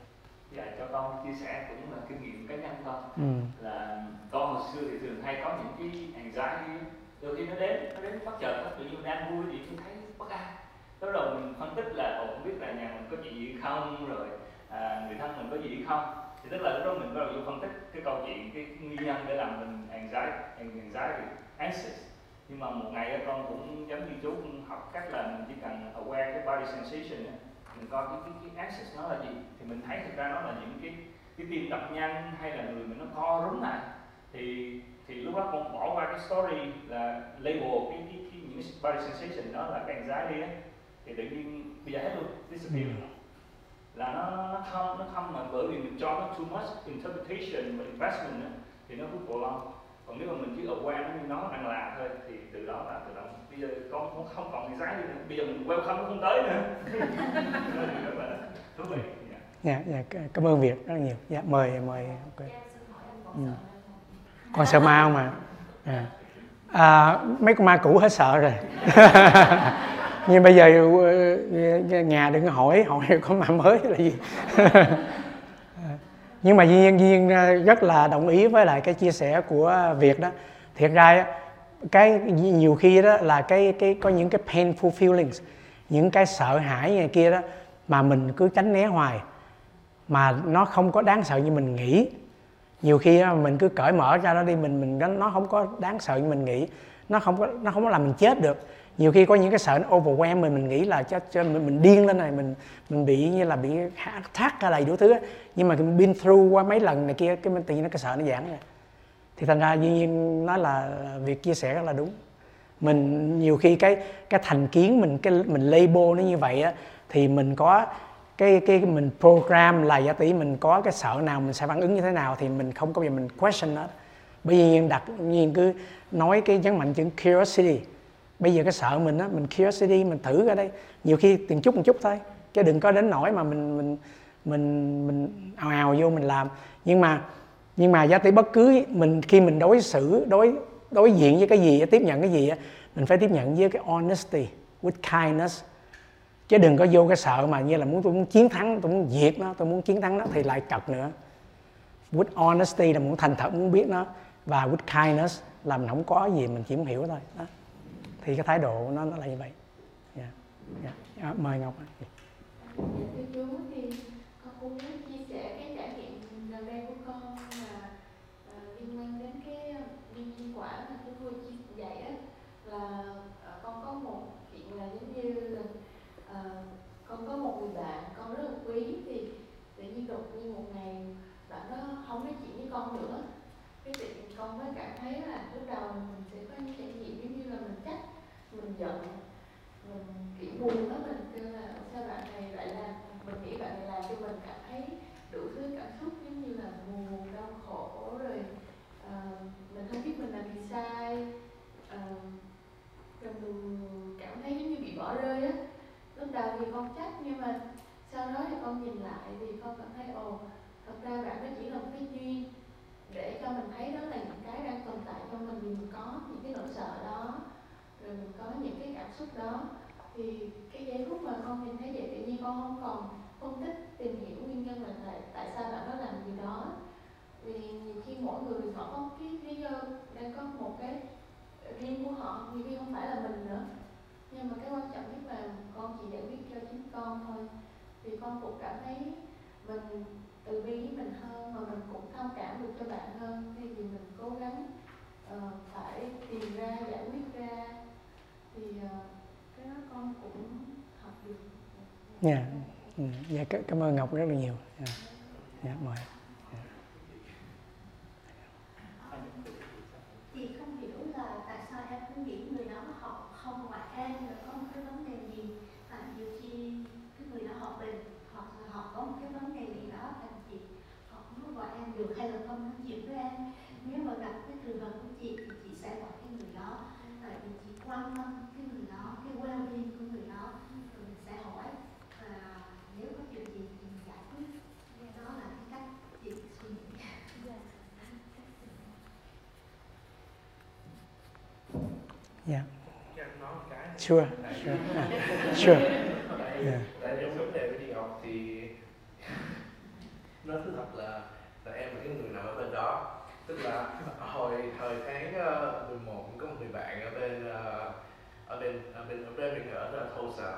Speaker 4: dạ cho con chia sẻ cũng là kinh nghiệm cá nhân thôi.
Speaker 1: Ừ.
Speaker 4: là con hồi xưa thì thường hay có những cái anxiety. Đôi khi nó đến nó đến bất chợt nó tự nhiên đang vui thì tôi thấy bất an. Lúc đầu mình phân tích là ồ không biết là nhà mình có chuyện gì không? Rồi à, người thân mình có gì không? Thì tức là lúc đó mình bắt đầu vô phân tích cái câu chuyện cái nguyên nhân để làm mình anxiety anxiety anxious. Nhưng mà một ngày con cũng giống như chú cũng học cách là mình chỉ cần aware cái body sensation ấy. Mình coi cái cái, cái access nó là gì? Thì mình thấy thực ra nó là những cái cái tim đập nhanh hay là người mình nó co rúm lại. Thì thì lúc đó con bỏ qua cái story là label cái, cái, cái những cái body sensation đó là cái anxiety á. Thì tự nhiên bây giờ hết luôn disappear. Ừ. là nó nó không nó không mà bởi vì mình cho nó too much interpretation và investment á, thì nó cứ prolong còn nếu mà mình chỉ aware nó như nó đang làm thôi thì từ đó là tự động bây giờ con cũng không còn gì giá gì nữa. Bây giờ mình welcome nó không tới nữa. [LAUGHS] Rất là thú vị.
Speaker 1: Dạ dạ cảm ơn việt rất là nhiều. Dạ mời mời okay. ừ. con sợ ma không mà à. à, mấy con ma cũ hết sợ rồi. [LAUGHS] Nhưng bây giờ ờ, nhà đừng hỏi hỏi có ma mới là gì [LAUGHS] nhưng mà duyên duyên à, rất là đồng ý với lại cái chia sẻ của việt đó. Thiệt ra cái nhiều khi đó là cái cái, có những cái painful feelings, những cái sợ hãi này kia đó mà mình cứ tránh né hoài, mà nó không có đáng sợ như mình nghĩ. Nhiều khi mình cứ cởi mở ra đó đi, mình mình nó không có đáng sợ như mình nghĩ, nó không có, nó không có làm mình chết được nhiều khi có những cái sợ nó overwhelm mình mình nghĩ là cho, cho mình, mình điên lên này mình mình bị như là bị thác hay là đủ thứ nhưng mà mình been through qua mấy lần này kia cái mình tự nhiên nó cái sợ nó giảm rồi thì thành ra dĩ nhiên nói là việc chia sẻ rất là đúng. Mình nhiều khi cái cái thành kiến mình cái mình label nó như vậy á thì mình có cái cái mình program là giả tỷ mình có cái sợ nào mình sẽ phản ứng như thế nào thì mình không có gì mình question nó bởi vì đặt nhiên cứ nói cái nhấn mạnh chữ curiosity bây giờ cái sợ mình á, mình curiosity, mình thử ra đây. Nhiều khi từng chút một chút thôi. Chứ đừng có đến nỗi mà mình mình mình mình ào ào vô mình làm. Nhưng mà nhưng mà giá tỷ bất cứ, mình, khi mình đối xử, đối đối diện với cái gì, tiếp nhận cái gì mình phải tiếp nhận với cái honesty, with kindness. Chứ đừng có vô cái sợ mà như là muốn, tôi muốn chiến thắng, tôi muốn diệt nó, tôi muốn chiến thắng nó thì lại cật nữa. With honesty là muốn thành thật, muốn biết nó. Và with kindness là mình không có gì, mình chỉ muốn hiểu thôi. Đó thì cái thái độ nó nó là như vậy yeah. Yeah. À, mời ngọc
Speaker 5: dạ. thưa chú thì con cũng muốn chia sẻ cái trải nghiệm gần đây của con là à, liên quan đến cái à, viên di quả mà cái vua chia dạy á là à, con có một chuyện là giống như là uh, con có một người bạn con rất là quý thì tự nhiên đột nhiên một ngày bạn nó không nói chuyện với con nữa cái chuyện con mới cảm thấy là lúc đầu mình giận mình kiểu buồn đó mình kêu là sao bạn này lại làm? Mình nghĩ bạn này làm cho mình cảm thấy đủ thứ cảm xúc giống như là buồn đau khổ rồi ờ, mình không biết mình làm gì sai. Ờ, rồi mình cảm thấy giống như bị bỏ rơi á. Lúc đầu thì con trách nhưng mà sau đó thì con nhìn lại thì con cảm thấy ồ thật ra bạn đó chỉ là một cái duyên để cho mình thấy đó là những cái đang tồn tại trong mình vì mình có những cái nỗi sợ đó rồi có những cái cảm xúc đó. Thì cái giây phút mà con nhìn thấy vậy tự nhiên con không còn phân tích tìm hiểu nguyên nhân là tại, tại sao bạn đó làm gì đó. Vì nhiều khi mỗi người họ có cái lý do đang có một cái riêng của họ nhiều khi không phải là mình nữa. Nhưng mà cái quan trọng nhất là con chỉ giải quyết cho chính con thôi. Vì con cũng cảm thấy mình từ bi với mình hơn mà mình cũng thông cảm được cho bạn hơn. Thì vì mình cố gắng uh, phải tìm ra giải quyết ra thì ờ, cái đó con cũng học được
Speaker 1: Dạ. dạ yeah. yeah. cảm ơn Ngọc rất là nhiều. Dạ, dạ mời.
Speaker 3: chị không hiểu là tại sao em cứ nghĩ người đó họ không ngoại em là có một cái vấn đề gì và nhiều khi cái người đó họ bệnh hoặc là họ có một cái vấn đề gì đó thành chị họ không có gọi em được hay là không nói chuyện với em nếu mà gặp cái trường hợp của chị thì chị sẽ gọi cái người đó tại vì chị quan tâm cái người đó cái well-being của người đó rồi mình sẽ hỏi và nếu có chuyện gì thì mình giải quyết đó là cái cách chị suy nghĩ
Speaker 6: Yeah.
Speaker 1: Sure. Sure. À, sure. Dạ.
Speaker 6: tại, tại trong vấn đề với chị Ngọc thì nói thứ thật là là em là cái người nằm ở bên đó tức là hồi thời tháng ờ, 11 có một người bạn ở bên ờ, ở bên ở bên ở bên mình ở đó là Tulsa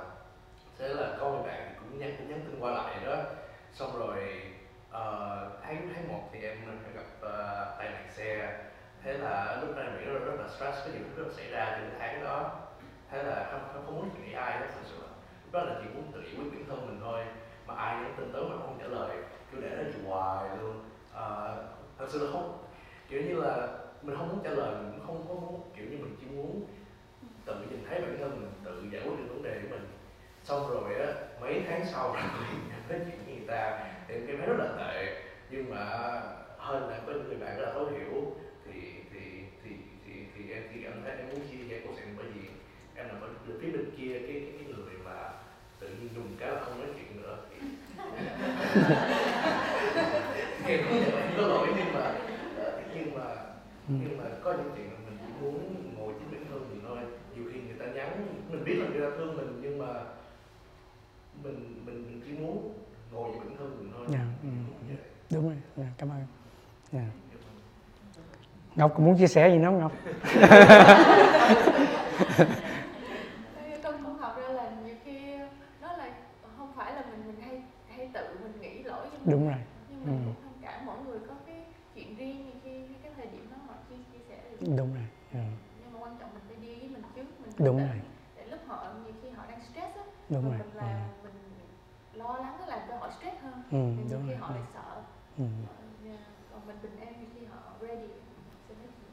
Speaker 6: thế là có người bạn cũng nhắn cũng nhắn tin qua lại đó xong rồi uh, tháng tháng một thì em gặp uh, tai nạn xe thế là lúc này mình rất, là- stress cái điều rất là xảy ra trong tháng đó. Thế là không không, không muốn nghĩ ai hết thật sự đó là chỉ muốn tự giải quyết bản thân mình thôi. Mà ai nhắn tin tới mà không trả lời cứ để nó chịu hoài luôn. À, thật sự là không kiểu như là mình không muốn trả lời mình cũng không có muốn kiểu như mình chỉ muốn tự nhìn thấy bản thân mình tự giải quyết được vấn đề của mình. Xong rồi á mấy tháng sau rồi [LAUGHS] nói chuyện với người ta thì em máy thấy rất là tệ. Nhưng mà hơn là có những người bạn rất là thấu hiểu thì thì thì thì thì em thấy em muốn chia sẻ câu chuyện bởi vì em nằm ở phía bên kia cái cái, cái người mà tự nhiên dùng cái là không nói chuyện nữa thì [LAUGHS] thì em có thể có lỗi nhưng mà ờ, nhưng mà
Speaker 1: Ừ.
Speaker 6: nhưng mà có những chuyện là mình chỉ muốn ngồi chính bản thân mình thôi nhiều khi người ta nhắn mình biết là người ta thương mình nhưng mà mình mình, mình chỉ muốn ngồi với bản thân mình thôi
Speaker 1: Dạ, ừ.
Speaker 6: Vậy.
Speaker 1: Đúng rồi. Dạ, cảm ơn. Dạ. Ngọc cũng muốn chia sẻ gì nữa không Ngọc?
Speaker 5: Cũng học ra là nhiều khi nó là không phải là mình mình hay hay tự mình nghĩ lỗi
Speaker 1: Đúng rồi.
Speaker 5: nhưng mình
Speaker 1: Ừ.
Speaker 5: thông cảm mỗi người có cái chuyện riêng nhiều khi cái thời điểm đó họ chia chia sẻ được
Speaker 1: Đúng rồi. Ừ.
Speaker 5: nhưng mà quan trọng mình phải đi với mình trước mình
Speaker 1: Đúng
Speaker 5: tự-
Speaker 1: rồi.
Speaker 5: để lúc họ nhiều khi họ đang stress á
Speaker 1: Đúng
Speaker 5: mà
Speaker 1: rồi.
Speaker 5: mình là mình lo lắng làm cho họ stress hơn
Speaker 1: Ừ,
Speaker 5: thì nhiều
Speaker 1: đúng
Speaker 5: khi
Speaker 1: rồi.
Speaker 5: họ lại sợ
Speaker 1: Ừ.
Speaker 5: Dạ, còn mình bình an nhiều khi họ ready sẽ nói chuyện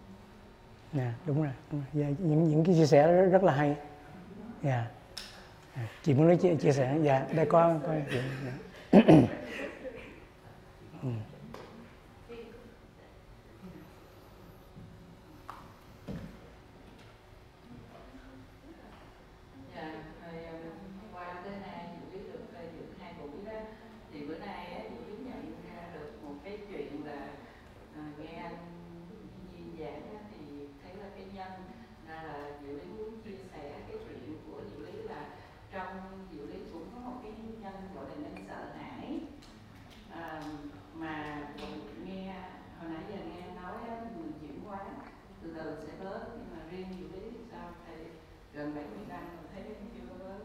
Speaker 1: Dạ, đúng rồi. Đúng rồi. Yeah, những những cái chia sẻ đó rất, rất là hay. Dạ. yeah. chị muốn nói chia, chia sẻ. Dạ, đây có có chuyện. yeah. ừ.
Speaker 7: Dạ, rồi ờ, qua tới nay chị biết được ờ, giữa hai buổi đó thì bữa nay á, chị biết nhận ra được một cái chuyện là ờ, nghe anh Duyên giảng á, thì thấy là cái nhân ra là diệu lý muốn chia sẻ cái chuyện của diệu lý là trong diệu lý cũng có một cái nhân gọi là nhân sợ hãi à, mà nghe hồi nãy giờ nghe nói á, mình chuyển hóa từ từ sẽ bớt nhưng mà riêng diệu lý thì sao thầy gần 70 năm rồi thấy chưa bớt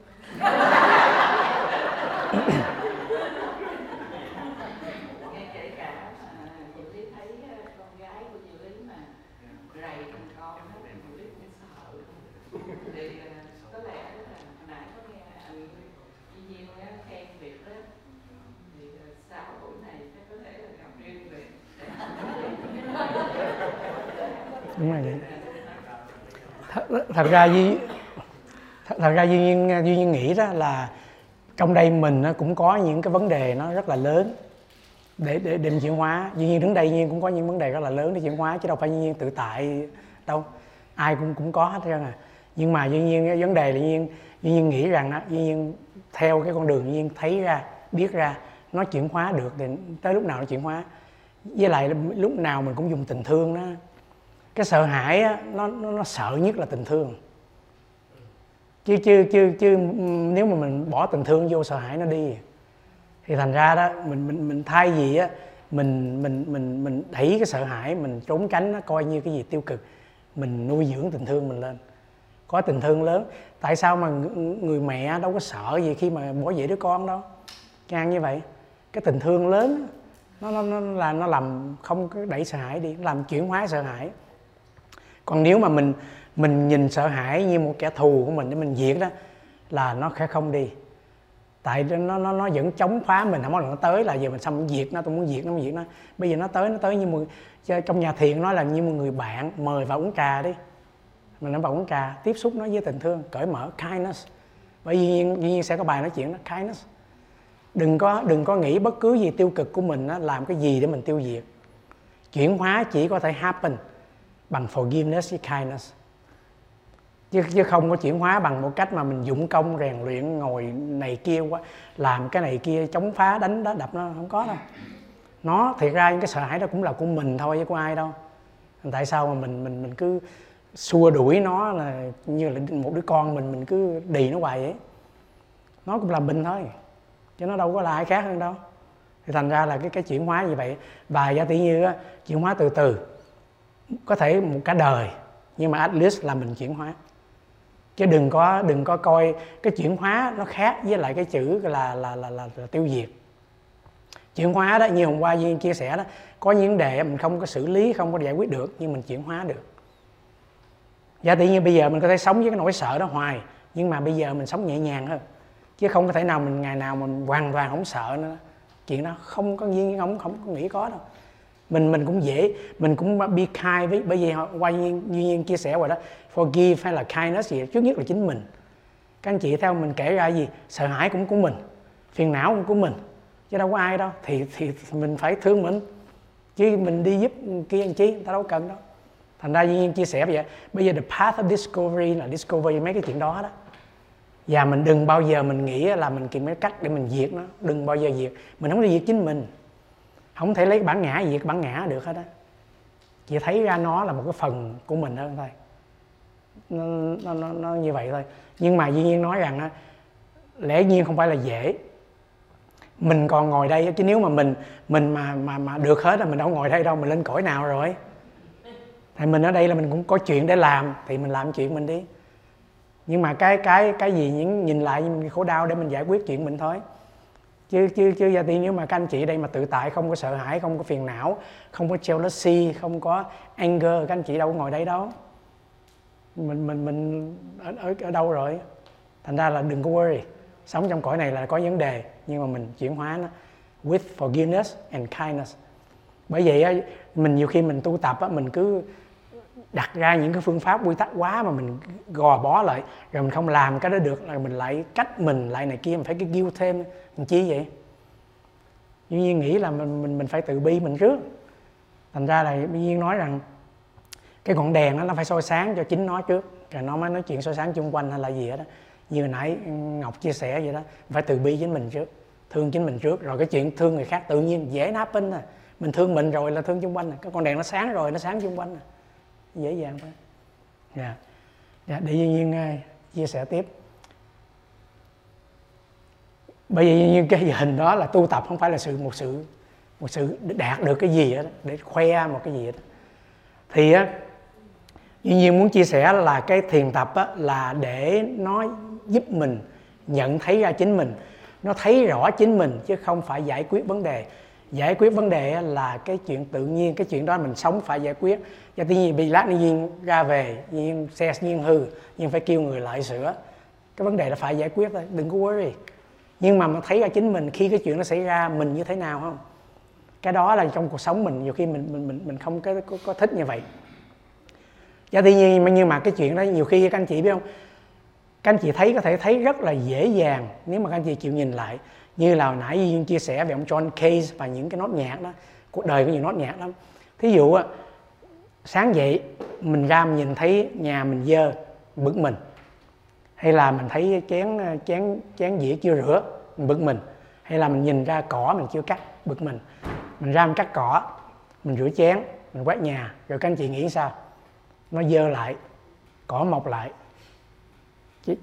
Speaker 7: ngay kể cả à, diệu lý thấy à, con gái của diệu lý mà rầy thằng con á diệu lý cũng sợ thì à, có lẽ là hồi nãy có nghe anh Duy Nhiên á, khen việc đó thì à, sau buổi này chắc có thể là gặp riêng việc
Speaker 1: Đúng rồi vậy. Thật, ra duy thật, thật ra duy nhiên duy nhiên nghĩ đó là trong đây mình nó cũng có những cái vấn đề nó rất là lớn để để để chuyển hóa. Duy nhiên đứng đây duy nhiên cũng có những vấn đề rất là lớn để chuyển hóa chứ đâu phải duy nhiên tự tại đâu. Ai cũng cũng có hết trơn à. Nhưng mà duy nhiên cái vấn đề là duy nhiên duy nhiên nghĩ rằng đó duy nhiên theo cái con đường duy nhiên thấy ra biết ra nó chuyển hóa được thì tới lúc nào nó chuyển hóa. Với lại lúc nào mình cũng dùng tình thương đó cái sợ hãi á, nó, nó nó sợ nhất là tình thương. Chứ chứ chứ chứ nếu mà mình bỏ tình thương vô sợ hãi nó đi. Thì thành ra đó mình mình mình thay gì á mình mình mình mình đẩy cái sợ hãi mình trốn tránh nó coi như cái gì tiêu cực mình nuôi dưỡng tình thương mình lên. Có tình thương lớn. Tại sao mà người mẹ đâu có sợ gì khi mà bỏ dễ đứa con đâu? Ngang như vậy. Cái tình thương lớn nó nó nó là nó làm không có đẩy sợ hãi đi làm chuyển hóa sợ hãi còn nếu mà mình mình nhìn sợ hãi như một kẻ thù của mình để mình diệt đó là nó sẽ không đi. Tại nó nó nó vẫn chống phá mình không có nó tới là giờ mình xong diệt nó tôi muốn diệt nó muốn diệt nó. Bây giờ nó tới nó tới như một trong nhà thiền nói là như một người bạn mời vào uống trà đi. Mình nó vào uống trà tiếp xúc nó với tình thương cởi mở kindness. Bởi vì nhiên, nhiên sẽ có bài nói chuyện đó kindness. Đừng có đừng có nghĩ bất cứ gì tiêu cực của mình đó, làm cái gì để mình tiêu diệt. Chuyển hóa chỉ có thể happen bằng forgiveness với kindness. Chứ chứ không có chuyển hóa bằng một cách mà mình dụng công rèn luyện ngồi này kia quá làm cái này kia chống phá đánh đó đập nó không có đâu. Nó thiệt ra những cái sợ hãi đó cũng là của mình thôi chứ của ai đâu. Tại sao mà mình mình mình cứ xua đuổi nó là như là một đứa con mình mình cứ đì nó hoài vậy? Nó cũng là mình thôi chứ nó đâu có là ai khác hơn đâu. Thì thành ra là cái cái chuyển hóa như vậy. Và giả tỷ như á, chuyển hóa từ từ có thể một cả đời nhưng mà at least là mình chuyển hóa. Chứ đừng có đừng có coi cái chuyển hóa nó khác với lại cái chữ là là là, là, là tiêu diệt. Chuyển hóa đó như hôm qua duyên chia sẻ đó có những đề mình không có xử lý không có giải quyết được nhưng mình chuyển hóa được. Giả tự như bây giờ mình có thể sống với cái nỗi sợ đó hoài nhưng mà bây giờ mình sống nhẹ nhàng hơn. Chứ không có thể nào mình ngày nào mình hoàn toàn không sợ nữa. Chuyện đó không có duyên không không có nghĩ có đâu mình mình cũng dễ. Mình cũng be kind với, bởi vì qua nhiên duy nhiên chia sẻ rồi đó, forgive hay là kindness gì trước nhất là chính mình. Các anh chị theo mình kể ra gì, sợ hãi cũng của mình, phiền não cũng của mình, chứ đâu có ai đâu. Thì thì mình phải thương mình, chứ mình đi giúp kia anh chí người ta đâu cần đâu. Thành ra duy nhiên chia sẻ vậy bây giờ the path of discovery là discovery mấy cái chuyện đó đó. Và mình đừng bao giờ mình nghĩ là mình tìm cái cách để mình diệt nó, đừng bao giờ diệt. Mình không đi diệt chính mình không thể lấy bản ngã diệt bản ngã được hết á. Chỉ thấy ra nó là một cái phần của mình hơn thôi. Nó, nó, nó, nó như vậy thôi. Nhưng mà duy nhiên nói rằng á lẽ nhiên không phải là dễ. Mình còn ngồi đây chứ nếu mà mình mình mà mà mà được hết là mình đâu ngồi đây đâu mình lên cõi nào rồi? Thì mình ở đây là mình cũng có chuyện để làm thì mình làm chuyện mình đi. Nhưng mà cái cái cái gì những nhìn lại những khổ đau để mình giải quyết chuyện mình thôi chứ chứ chứ gia tiên nếu mà các anh chị đây mà tự tại không có sợ hãi không có phiền não không có jealousy không có anger các anh chị đâu có ngồi đây đâu. Mình mình mình ở, ở, ở đâu rồi? Thành ra là đừng có worry. Sống trong cõi này là có vấn đề nhưng mà mình chuyển hóa nó with forgiveness and kindness. Bởi vậy á, mình nhiều khi mình tu tập á, mình cứ đặt ra những cái phương pháp quy tắc quá mà mình gò bó lại rồi mình không làm cái đó được là mình lại cách mình lại này kia mình phải cái guilt thêm mình chi vậy? Duy nhiên nghĩ là mình mình mình phải tự bi mình trước. Thành ra là Duy nhiên nói rằng cái ngọn đèn đó nó phải soi sáng cho chính nó trước. Rồi nó mới nói chuyện soi sáng chung quanh hay là gì đó như hồi nãy Ngọc chia sẻ vậy đó, phải tự bi chính mình trước, thương chính mình trước. Rồi cái chuyện thương người khác tự nhiên dễ happen à. Mình thương mình rồi là thương chung quanh à. cái con đèn nó sáng rồi, nó sáng chung quanh à. dễ dàng thôi dạ. Dạ để Duy nhiên ờ, chia sẻ tiếp bởi vì như cái hình đó là tu tập không phải là sự một sự một sự đạt được cái gì đó để khoe một cái gì đó thì á Duy nhiên muốn chia sẻ là cái thiền tập á, là để nó giúp mình nhận thấy ra chính mình nó thấy rõ chính mình chứ không phải giải quyết vấn đề. Giải quyết vấn đề là cái chuyện tự nhiên cái chuyện đó mình sống phải giải quyết. Và tuy nhiên bị lát nó nhiên ra về nhiên xe nhiên hư nhưng phải kêu người lại sửa. Cái vấn đề là phải giải quyết thôi đừng có worry nhưng mà mình thấy ra chính mình khi cái chuyện nó xảy ra mình như thế nào không? Cái đó là trong cuộc sống mình nhiều khi mình mình mình mình không có có, có thích như vậy. Và tuy nhiên nhưng mà cái chuyện đó nhiều khi các anh chị biết không? Các anh chị thấy có thể thấy rất là dễ dàng nếu mà các anh chị chịu nhìn lại. Như là hồi nãy Duyên chia sẻ về ông John Case và những cái nốt nhạc đó cuộc đời có nhiều nốt nhạc lắm. Thí dụ sáng dậy mình ra mình nhìn thấy nhà mình dơ bực mình hay là mình thấy chén ờ, chén chén dĩa chưa rửa mình bực mình. Hay là mình nhìn ra cỏ mình chưa cắt bực mình. Mình ra mình cắt cỏ mình rửa chén mình quét nhà. Rồi các anh chị nghĩ sao? Nó dơ lại cỏ mọc lại.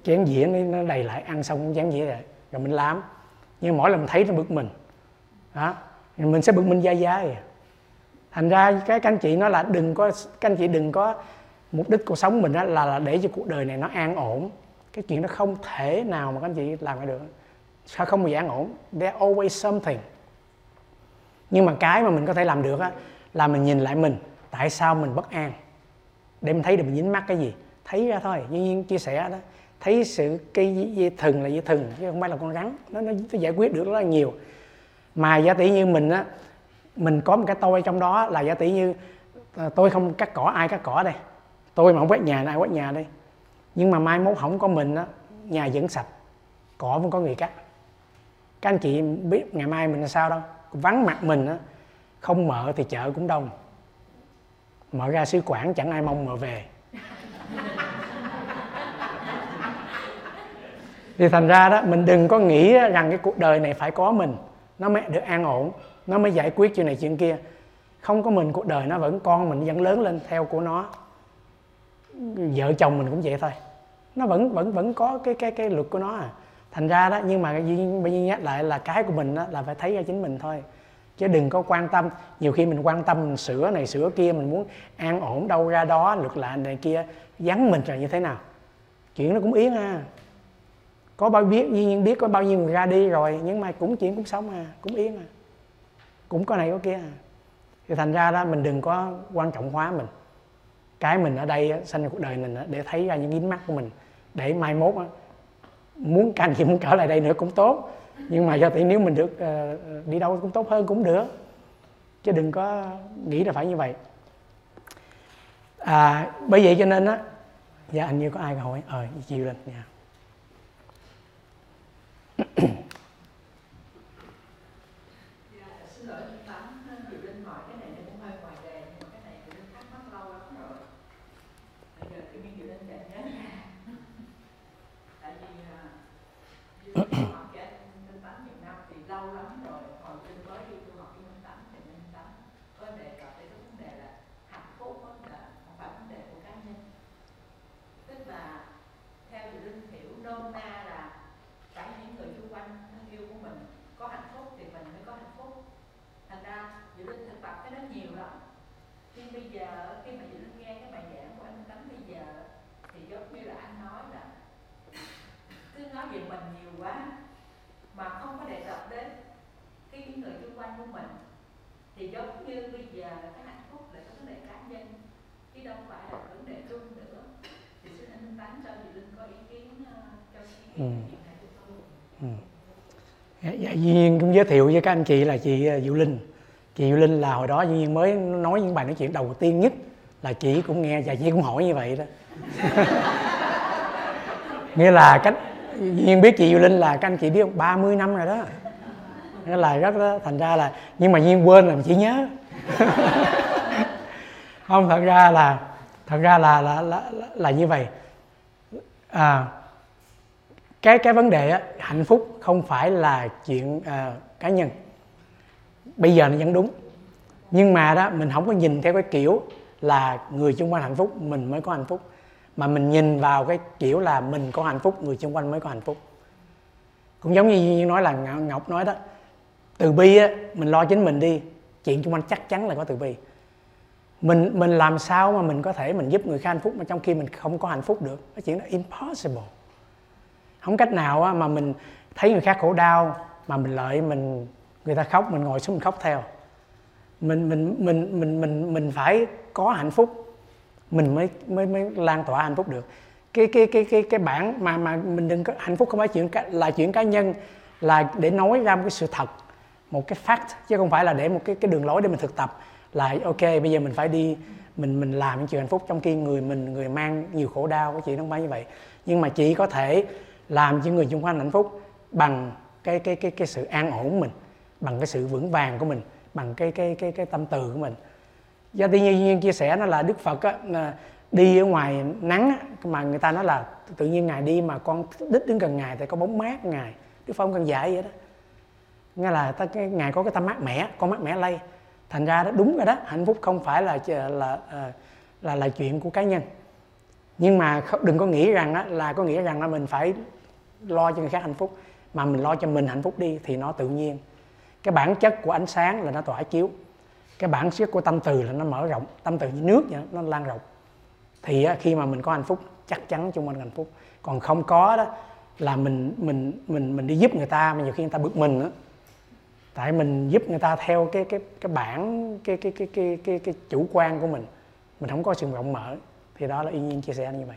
Speaker 1: Chén dĩa nó đầy lại ăn xong chén dĩa lại. Rồi mình làm. Nhưng mỗi lần mình thấy nó bực mình. Đó. Mình sẽ bực mình dai dai à. thành ra cái các anh chị nói là đừng có các anh chị đừng có mục đích cuộc sống mình đó là, là để cho cuộc đời này nó an ổn cái chuyện đó không thể nào mà các anh chị làm lại được. Sao không bao giờ an ổn? There always something. Nhưng mà cái mà mình có thể làm được á là mình nhìn lại mình tại sao mình bất an? Để mình thấy được mình dính mắc cái gì? Thấy ra thôi như nhiên chia sẻ đó thấy sự cái dây thừng là dây thừng chứ không phải là con rắn. Nó nó, nó giải quyết được rất là nhiều. Mà giả tỷ như mình á mình có một cái tôi trong đó là giả tỷ như ờ, tôi không cắt cỏ ai cắt cỏ đây? Tôi mà không quét nhà ai quét nhà đây? Nhưng mà mai mốt không có mình á, nhà vẫn sạch, cỏ vẫn có người cắt. Các anh chị biết ngày mai mình là sao đâu. Vắng mặt mình á, không mở thì chợ cũng đông. Mở ra sứ quản chẳng ai mong mở về. [LAUGHS] Thì thành ra đó, mình đừng có nghĩ rằng cái cuộc đời này phải có mình. Nó mới được an ổn, nó mới giải quyết chuyện này chuyện kia. Không có mình, cuộc đời nó vẫn con mình vẫn lớn lên theo của nó vợ chồng mình cũng vậy thôi. Nó vẫn vẫn vẫn có cái cái cái luật của nó à. Thành ra đó nhưng mà bây giờ nhắc lại là cái của mình đó, là phải thấy ra chính mình thôi. Chứ đừng có quan tâm. Nhiều khi mình quan tâm mình sửa này sửa kia mình muốn an ổn đâu ra đó luật lạ này kia vắng mình rồi như thế nào. Chuyện nó cũng yến ha. Có bao biết nhiên biết có bao nhiêu người ra đi rồi nhưng mà cũng chuyện cũng sống à cũng yến à. Cũng có này có kia à. Thì thành ra đó mình đừng có quan trọng hóa mình cái mình ở đây sanh cuộc đời mình để thấy ra những dính mắt của mình. Để mai mốt muốn canh thì muốn trở lại đây nữa cũng tốt. Nhưng mà do thì nếu mình được ờ, đi đâu cũng tốt hơn cũng được. Chứ đừng có nghĩ là phải như vậy. À, bởi vậy cho nên á dạ anh như có ai hỏi ờ chiều lên nha yeah. Dạ, Nhiên cũng giới thiệu với các anh chị là chị ờ, Diệu Linh. Chị Diệu Linh là hồi đó Duy Nhiên mới nói những bài nói chuyện đầu tiên nhất là chị cũng nghe và chị cũng hỏi như vậy đó. [LAUGHS] Nghĩa là cách Duy Nhiên biết chị Diệu Linh là các anh chị biết không? 30 năm rồi đó. Nghĩa là rất đó, thành ra là nhưng mà Nhiên quên là chị nhớ. [LAUGHS] Không thật ra là thật ra là là là, là, là như vậy. À, cái cái vấn đề á, hạnh phúc không phải là chuyện uh, cá nhân. Bây giờ nó vẫn đúng. Nhưng mà đó mình không có nhìn theo cái kiểu là người xung quanh hạnh phúc mình mới có hạnh phúc. Mà mình nhìn vào cái kiểu là mình có hạnh phúc người xung quanh mới có hạnh phúc. Cũng giống như nói là ngọc nói đó từ bi á mình lo chính mình đi chuyện xung quanh chắc chắn là có từ bi. Mình mình làm sao mà mình có thể mình giúp người khác hạnh phúc mà trong khi mình không có hạnh phúc được? Cái chuyện đó impossible không cách nào mà mình thấy người khác khổ đau mà mình lợi mình, người ta khóc, mình ngồi xuống mình khóc theo. Mình mình mình mình mình mình phải có hạnh phúc. Mình mới mới mới lan tỏa hạnh phúc được. Cái cái cái cái cái bản mà mà mình đừng có, hạnh phúc không phải chuyện là chuyện cá nhân, là để nói ra một cái sự thật, một cái fact, chứ không phải là để một cái cái đường lối để mình thực tập. Là, ok, bây giờ mình phải đi, mình mình làm những chuyện hạnh phúc trong khi người mình, người mang nhiều khổ đau, cái chuyện không phải như vậy. Nhưng mà chỉ có thể làm cho người xung quanh hạnh phúc bằng cái cái cái cái sự an ổn của mình bằng cái sự vững vàng của mình bằng cái cái cái cái tâm từ của mình. Do tự nhiên chia sẻ nó là đức phật á, đi ở ngoài nắng á, mà người ta nói là tự nhiên ngài đi mà con đích đến gần ngài thì có bóng mát ngài. Đức phật không cần giải vậy đó. Nghe là ta cái ngài có cái tâm mát mẻ con mát mẻ lây. Thành ra đó đúng rồi đó hạnh phúc không phải là ờ, là là là, là chuyện của cá nhân. Nhưng mà đừng có nghĩ rằng á, là có nghĩa rằng là mình phải lo cho người khác hạnh phúc mà mình lo cho mình hạnh phúc đi thì nó tự nhiên. Cái bản chất của ánh sáng là nó tỏa chiếu. Cái bản chất của tâm từ là nó mở rộng tâm từ như nước vậy nó lan rộng. Thì khi mà mình có hạnh phúc chắc chắn chung quanh hạnh phúc. Còn không có đó là mình mình mình mình đi giúp người ta mà nhiều khi người ta bực mình đó tại mình giúp người ta theo cái cái cái bản cái cái cái cái cái, cái chủ quan của mình. Mình không có sự rộng mở. Thì đó là y nhiên chia sẻ như vậy.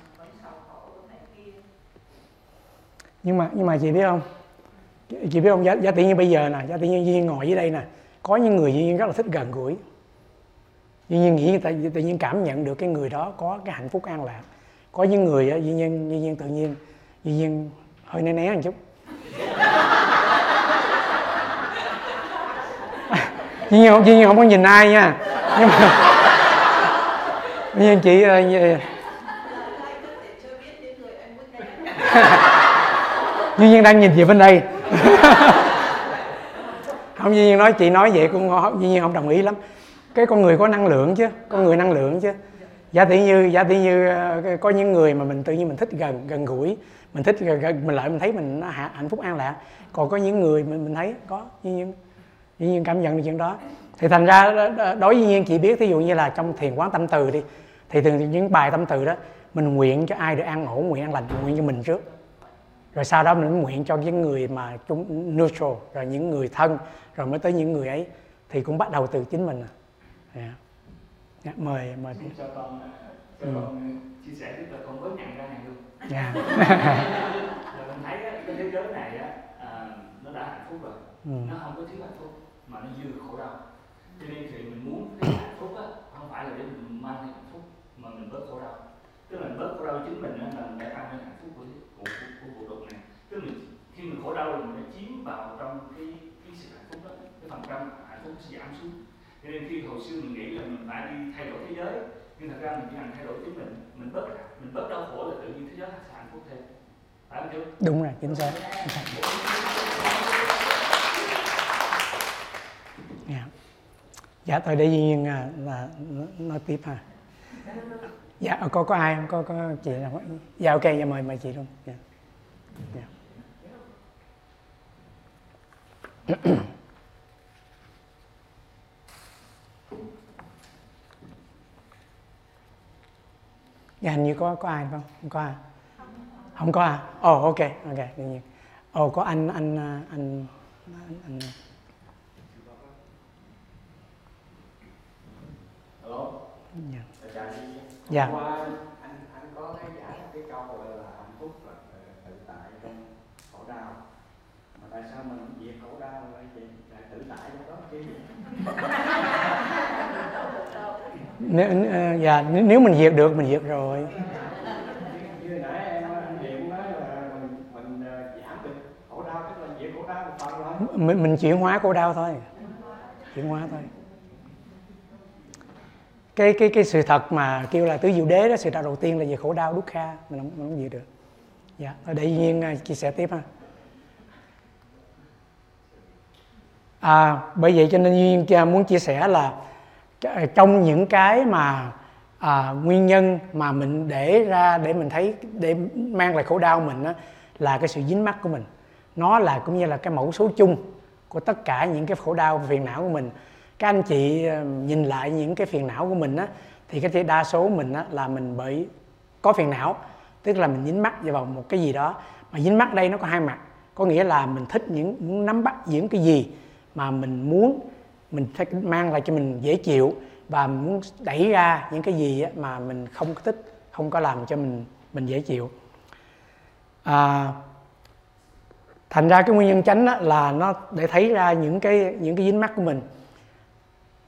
Speaker 1: nhưng mà nhưng mà chị biết không? Chị biết không? Giá, giá tự nhiên bây giờ nè giá tự nhiên nhiên ngồi dưới đây nè có những người nhiên rất là thích gần gũi. Nhiên nghĩ tự, tự nhiên cảm nhận được cái người đó có cái hạnh phúc an lạc. Có những người á duy nhiên duy nhiên tự nhiên duy nhiên hơi né né một chút. [LAUGHS] Duy nhiên không duy nhiên không có nhìn ai nha. Nhưng mà duy nhiên chị uh, [LAUGHS] duy nhiên đang nhìn về bên đây. [LAUGHS] Không duy nhiên nói chị nói vậy cũng duy nhiên không đồng ý lắm. Cái con người có năng lượng chứ con người năng lượng chứ. Giả tỷ như giả tỷ như ờ, có những người mà mình tự nhiên mình thích gần gần gũi mình thích gần, gần mình lại mình thấy mình hạnh phúc an lạc còn có những người mình mình thấy có duy nhiên duy nhiên cảm nhận được chuyện đó. Thì thành ra đối với nhiên chị biết ví dụ như là trong thiền quán tâm từ đi thì thường những bài tâm từ đó mình nguyện cho ai được an ổn nguyện an lành nguyện cho mình trước rồi sau đó mình nguyện cho những người mà chúng neutral rồi những người thân rồi mới tới những người ấy thì cũng bắt đầu từ chính mình à. Yeah. Yeah, dạ, mời mời
Speaker 4: cho con cho ừ. con chia sẻ tiếp là con mới nhận ra này luôn
Speaker 1: yeah.
Speaker 4: rồi mình thấy cái thế giới này á à, nó đã hạnh phúc rồi ừ. nó không có thiếu hạnh phúc mà nó dư khổ đau cho nên thì mình muốn cái hạnh phúc á không phải là để mình mang hạnh phúc mà mình bớt khổ đau tức là mình bớt khổ đau chính mình á là mình để tăng lên hạnh phúc của của, của, vũ trụ này. Tức là khi mình khổ đau thì mình đã chiếm vào trong cái cái sự hạnh phúc đó cái phần trăm hạnh phúc sẽ giảm xuống. Cho nên khi hồi xưa mình nghĩ là mình phải đi thay đổi thế giới nhưng thật ra mình chỉ cần thay đổi chính mình mình bớt mình bớt đau khổ là tự nhiên thế giới sẽ hạnh phúc thêm. Phải không chú?
Speaker 1: Đúng rồi chính xác. Dạ. Dạ tôi để nhiên à, là, là nói tiếp ha dạ có có ai không? Có có chị nào dạ ok dạ mời mời chị luôn. Dạ. dạ. dạ hình như có có ai không? Không có ai. Không có à? Ồ oh, ok ok tự nhiên. Ồ oh, có anh anh anh anh, anh.
Speaker 8: Hello.
Speaker 1: Dạ.
Speaker 8: Dạ. Qua anh anh có cái giải cái câu gọi là hạnh phúc là tự tại trong khổ đau. Mà tại sao mình không diệt khổ đau lại vậy? Lại tự tại trong đó chứ.
Speaker 1: nếu dạ nếu mình diệt được mình diệt rồi
Speaker 8: như nãy em anh Diệm nói là mình mình giảm được khổ đau tức là diệt khổ đau một phần rồi
Speaker 1: mình mình chuyển hóa khổ đau thôi chuyển hóa thôi cái cái cái sự thật mà kêu là tứ diệu đế đó sự thật đầu tiên là về khổ đau đúc kha mình không mình không gì được. Dạ để nhiên à, chia sẻ tiếp ha. À, bởi vậy cho nên duyên à, muốn chia sẻ là à, trong những cái mà à, nguyên nhân mà mình để ra để mình thấy để mang lại khổ đau mình đó, là cái sự dính mắc của mình. Nó là cũng như là cái mẫu số chung của tất cả những cái khổ đau phiền não của mình các anh chị ờ, nhìn lại những cái phiền não của mình á thì cái đa số mình á là mình bởi có phiền não. Tức là mình dính mắc vào một cái gì đó. Mà dính mắc đây nó có hai mặt. Có nghĩa là mình thích những muốn nắm bắt những cái gì mà mình muốn mình phải mang lại cho mình dễ chịu và muốn đẩy ra những cái gì mà mình không có thích không có làm cho mình mình dễ chịu. À, thành ra cái nguyên nhân chánh là nó để thấy ra những cái những cái dính mắc của mình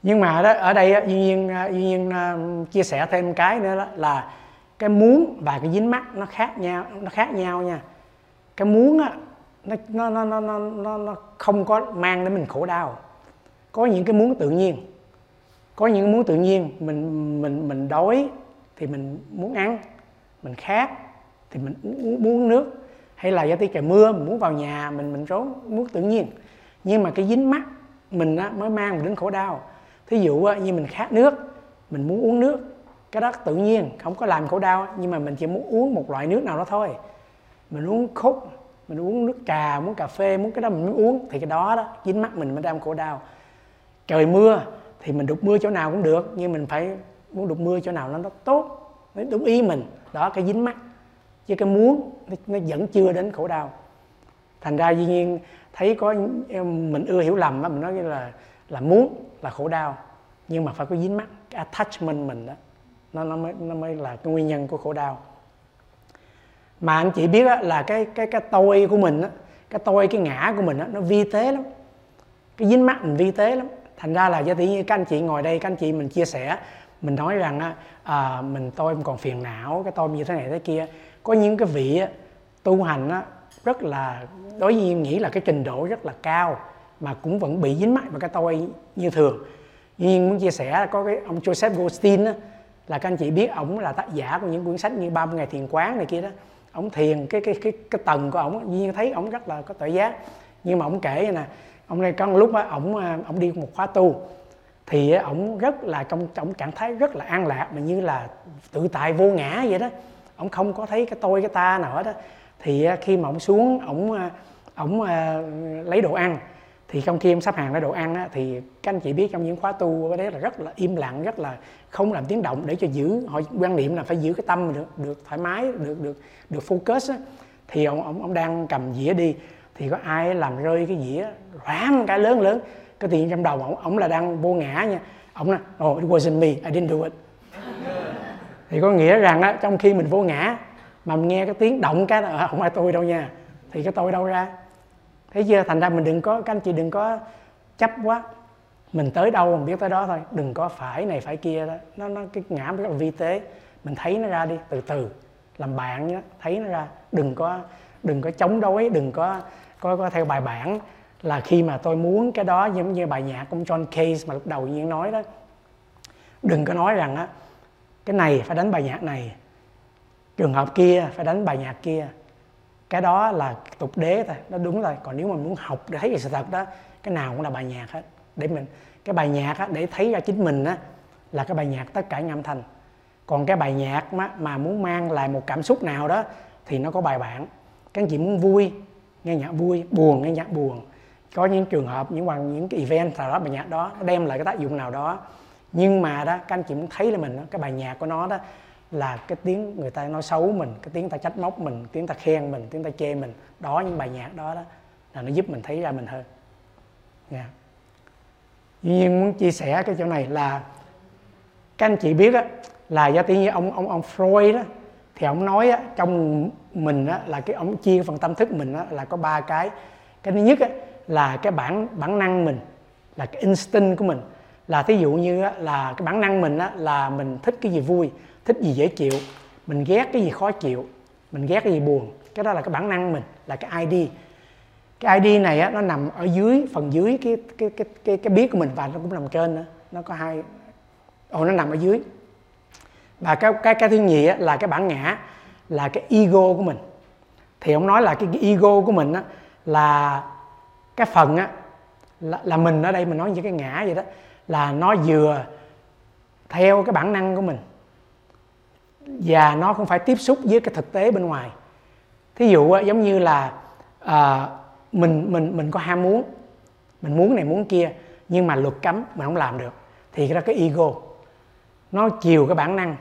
Speaker 1: nhưng mà đó ở đây duy nhiên à, duy nhiên à, chia sẻ thêm cái nữa đó là cái muốn và cái dính mắt nó khác nhau nó khác nhau nha. Cái muốn á nó nó nó nó nó nó không có mang đến mình khổ đau. Có những cái muốn tự nhiên. Có những muốn tự nhiên mình mình mình đói thì mình muốn ăn mình khát thì mình muốn, muốn nước. Hay là do tí trời mưa mình muốn vào nhà mình mình trốn muốn tự nhiên. Nhưng mà cái dính mắt mình á, mới mang mình đến khổ đau thí dụ như mình khát nước mình muốn uống nước cái đó tự nhiên không có làm khổ đau nhưng mà mình chỉ muốn uống một loại nước nào đó thôi. Mình uống khúc mình uống nước trà muốn cà phê muốn cái đó mình muốn uống thì cái đó đó dính mắt mình mới đang khổ đau. Trời mưa thì mình đục mưa chỗ nào cũng được nhưng mình phải muốn đục mưa chỗ nào nó tốt nó đúng ý mình đó cái dính mắt. Chứ cái muốn nó, nó vẫn chưa đến khổ đau. Thành ra dĩ nhiên thấy có mình ưa hiểu lầm á mình nói như là là muốn là khổ đau nhưng mà phải có dính mắt cái attachment mình đó nó nó mới nó mới là cái nguyên nhân của khổ đau. Mà anh chị biết đó, là cái cái cái tôi của mình á, cái tôi cái ngã của mình á, nó vi tế lắm cái dính mắt mình vi tế lắm. Thành ra là do tự như các anh chị ngồi đây các anh chị mình chia sẻ mình nói rằng á, à, mình tôi còn phiền não cái tôi như thế này thế kia. Có những cái vị tu hành á, rất là đối với em nghĩ là cái trình độ rất là cao mà cũng vẫn bị dính mắc vào cái tôi như thường. Nhưng muốn chia sẻ có cái ông Joseph Goldstein đó, là các anh chị biết ông là tác giả của những cuốn sách như 30 ngày thiền quán này kia đó. Ông thiền cái cái cái cái tầng của ông nhiên thấy ông rất là có tự giác. Nhưng mà ông kể nè ông này có một lúc á ông ông à, đi một khóa tu thì ông rất là trong trong trạng thái rất là an lạc mà như là tự tại vô ngã vậy đó. Ông không có thấy cái tôi cái ta nào hết đó thì à, khi mà ông xuống ông ông à, lấy đồ ăn thì trong khi em sắp hàng ra đồ ăn á, thì các anh chị biết trong những khóa tu cái đấy là rất là im lặng rất là không làm tiếng động để cho giữ. Họ quan niệm là phải giữ cái tâm được được thoải mái được được được focus á. thì ông ông ông đang cầm dĩa đi thì có ai làm rơi cái dĩa rám cái lớn lớn cái tiền trong đầu ông ông là đang vô ngã nha. Ông nói oh it wasn't me I didn't do it. Thì có nghĩa rằng á trong khi mình vô ngã mà mình nghe cái tiếng động cái là ờ, không phải tôi đâu nha. Thì cái tôi đâu ra? Thấy chưa thành ra mình đừng có các anh chị đừng có chấp quá. Mình tới đâu mình biết tới đó thôi đừng có phải này phải kia đó. Nó nó cái ngã rất là vi tế. Mình thấy nó ra đi từ từ làm bạn nhé. Thấy nó ra đừng có đừng có chống đối đừng có có, có theo bài bản. Là khi mà tôi muốn cái đó giống như bài nhạc của John Case mà lúc đầu nhiên nói đó. Đừng có nói rằng á cái này phải đánh bài nhạc này trường hợp kia phải đánh bài nhạc kia cái đó là tục đế thôi. Nó đúng rồi. Còn nếu mà muốn học để thấy về sự thật đó cái nào cũng là bài nhạc hết. Để mình cái bài nhạc á, để thấy ra chính mình á, là cái bài nhạc tất cả những âm thanh. Còn cái bài nhạc mà, mà muốn mang lại một cảm xúc nào đó thì nó có bài bản. Các anh chị muốn vui nghe nhạc vui buồn nghe nhạc buồn. Có những trường hợp những bằng những cái event nào đó bài nhạc đó nó đem lại cái tác dụng nào đó. Nhưng mà đó các anh chị muốn thấy là mình cái bài nhạc của nó đó là cái tiếng người ta nói xấu mình cái tiếng ta trách móc mình tiếng ta khen mình tiếng ta chê mình đó những bài nhạc đó đó là nó giúp mình thấy ra mình hơn. Dạ. Yeah. Tuy nhiên muốn chia sẻ cái chỗ này là các anh chị biết đó, là do tiếng như ông ông ông Freud đó thì ông nói á, trong mình á, là cái ông chia phần tâm thức mình á, là có ba cái. Cái thứ nhất á, là cái bản bản năng mình là cái instinct của mình. Là thí dụ như á, là cái bản năng mình á, là mình thích cái gì vui thích gì dễ chịu mình ghét cái gì khó chịu mình ghét cái gì buồn. Cái đó là cái bản năng mình là cái ID cái ID này á, nó nằm ở dưới phần dưới cái cái cái cái cái biết của mình và nó cũng nằm trên nữa. Nó có hai ồ nó nằm ở dưới. Và cái cái cái thứ nhì á, là cái bản ngã là cái ego của mình. Thì ông nói là cái, cái ego của mình á, là cái phần á là, là mình ở đây mình nói như cái ngã vậy đó là nó vừa theo cái bản năng của mình và nó không phải tiếp xúc với cái thực tế bên ngoài. Thí dụ giống như là à, mình mình mình có ham muốn mình muốn này muốn kia nhưng mà luật cấm mình không làm được thì cái đó cái ego. Nó chiều cái bản năng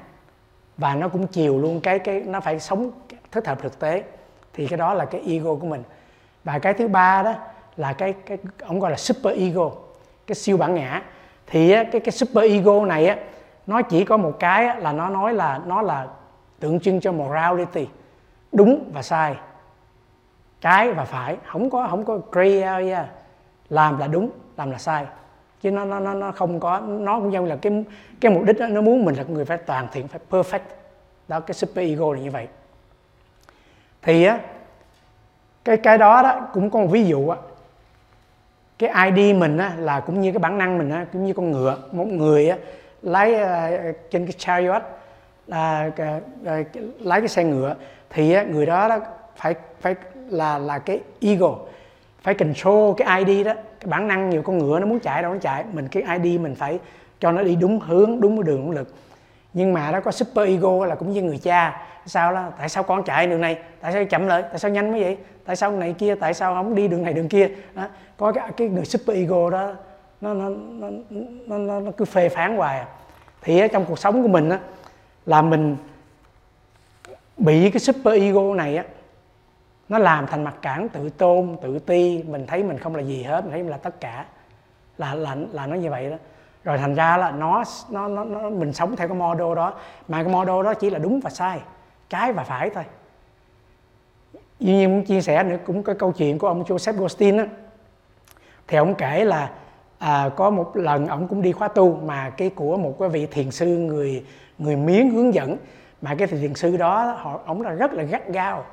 Speaker 1: và nó cũng chiều luôn cái cái nó phải sống thích hợp thực tế. Thì cái đó là cái ego của mình. Và cái thứ ba đó là cái cái ông gọi là super ego cái siêu bản ngã. Thì cái cái super ego này á nó chỉ có một cái là nó nói là nó là tượng trưng cho morality đúng và sai. Trái và phải không có không có gray area làm là đúng làm là sai. Chứ nó nó nó nó không có nó cũng giống là cái cái mục đích đó, nó muốn mình là người phải toàn thiện phải perfect. Đó cái super ego là như vậy. Thì á cái cái đó đó cũng có một ví dụ á. Cái ID mình á là cũng như cái bản năng mình á cũng như con ngựa một người á lái uh, trên cái chariot là uh, uh, lái cái xe ngựa thì uh, người đó đó phải phải là là cái ego phải control cái ID đó. Cái bản năng nhiều con ngựa nó muốn chạy đâu nó chạy mình cái ID mình phải cho nó đi đúng hướng đúng cái đường đúng lực. Nhưng mà nó có super ego là cũng như người cha sao là tại sao con chạy đường này? Tại sao chậm lại? Tại sao nhanh mới vậy? Tại sao này kia? Tại sao không đi đường này đường kia? Đó. có cái, cái người super ego đó nó nó nó nó, nó, nó cứ phê phán hoài à. thì ở trong cuộc sống của mình á là mình bị cái super ego này á nó làm thành mặt cản tự tôn tự ti. Mình thấy mình không là gì hết mình thấy mình là tất cả. Là là là nó như vậy đó. Rồi thành ra là nó nó nó, nó mình sống theo cái model đó. Mà cái model đó chỉ là đúng và sai trái và phải thôi. Như nhiên muốn chia sẻ nữa cũng có câu chuyện của ông Joseph Goldstein á. Thì ông kể là à, có một lần ông cũng đi khóa tu mà cái của một cái vị thiền sư người người miến hướng dẫn. Mà cái thiền sư đó họ ông là rất là gắt gao.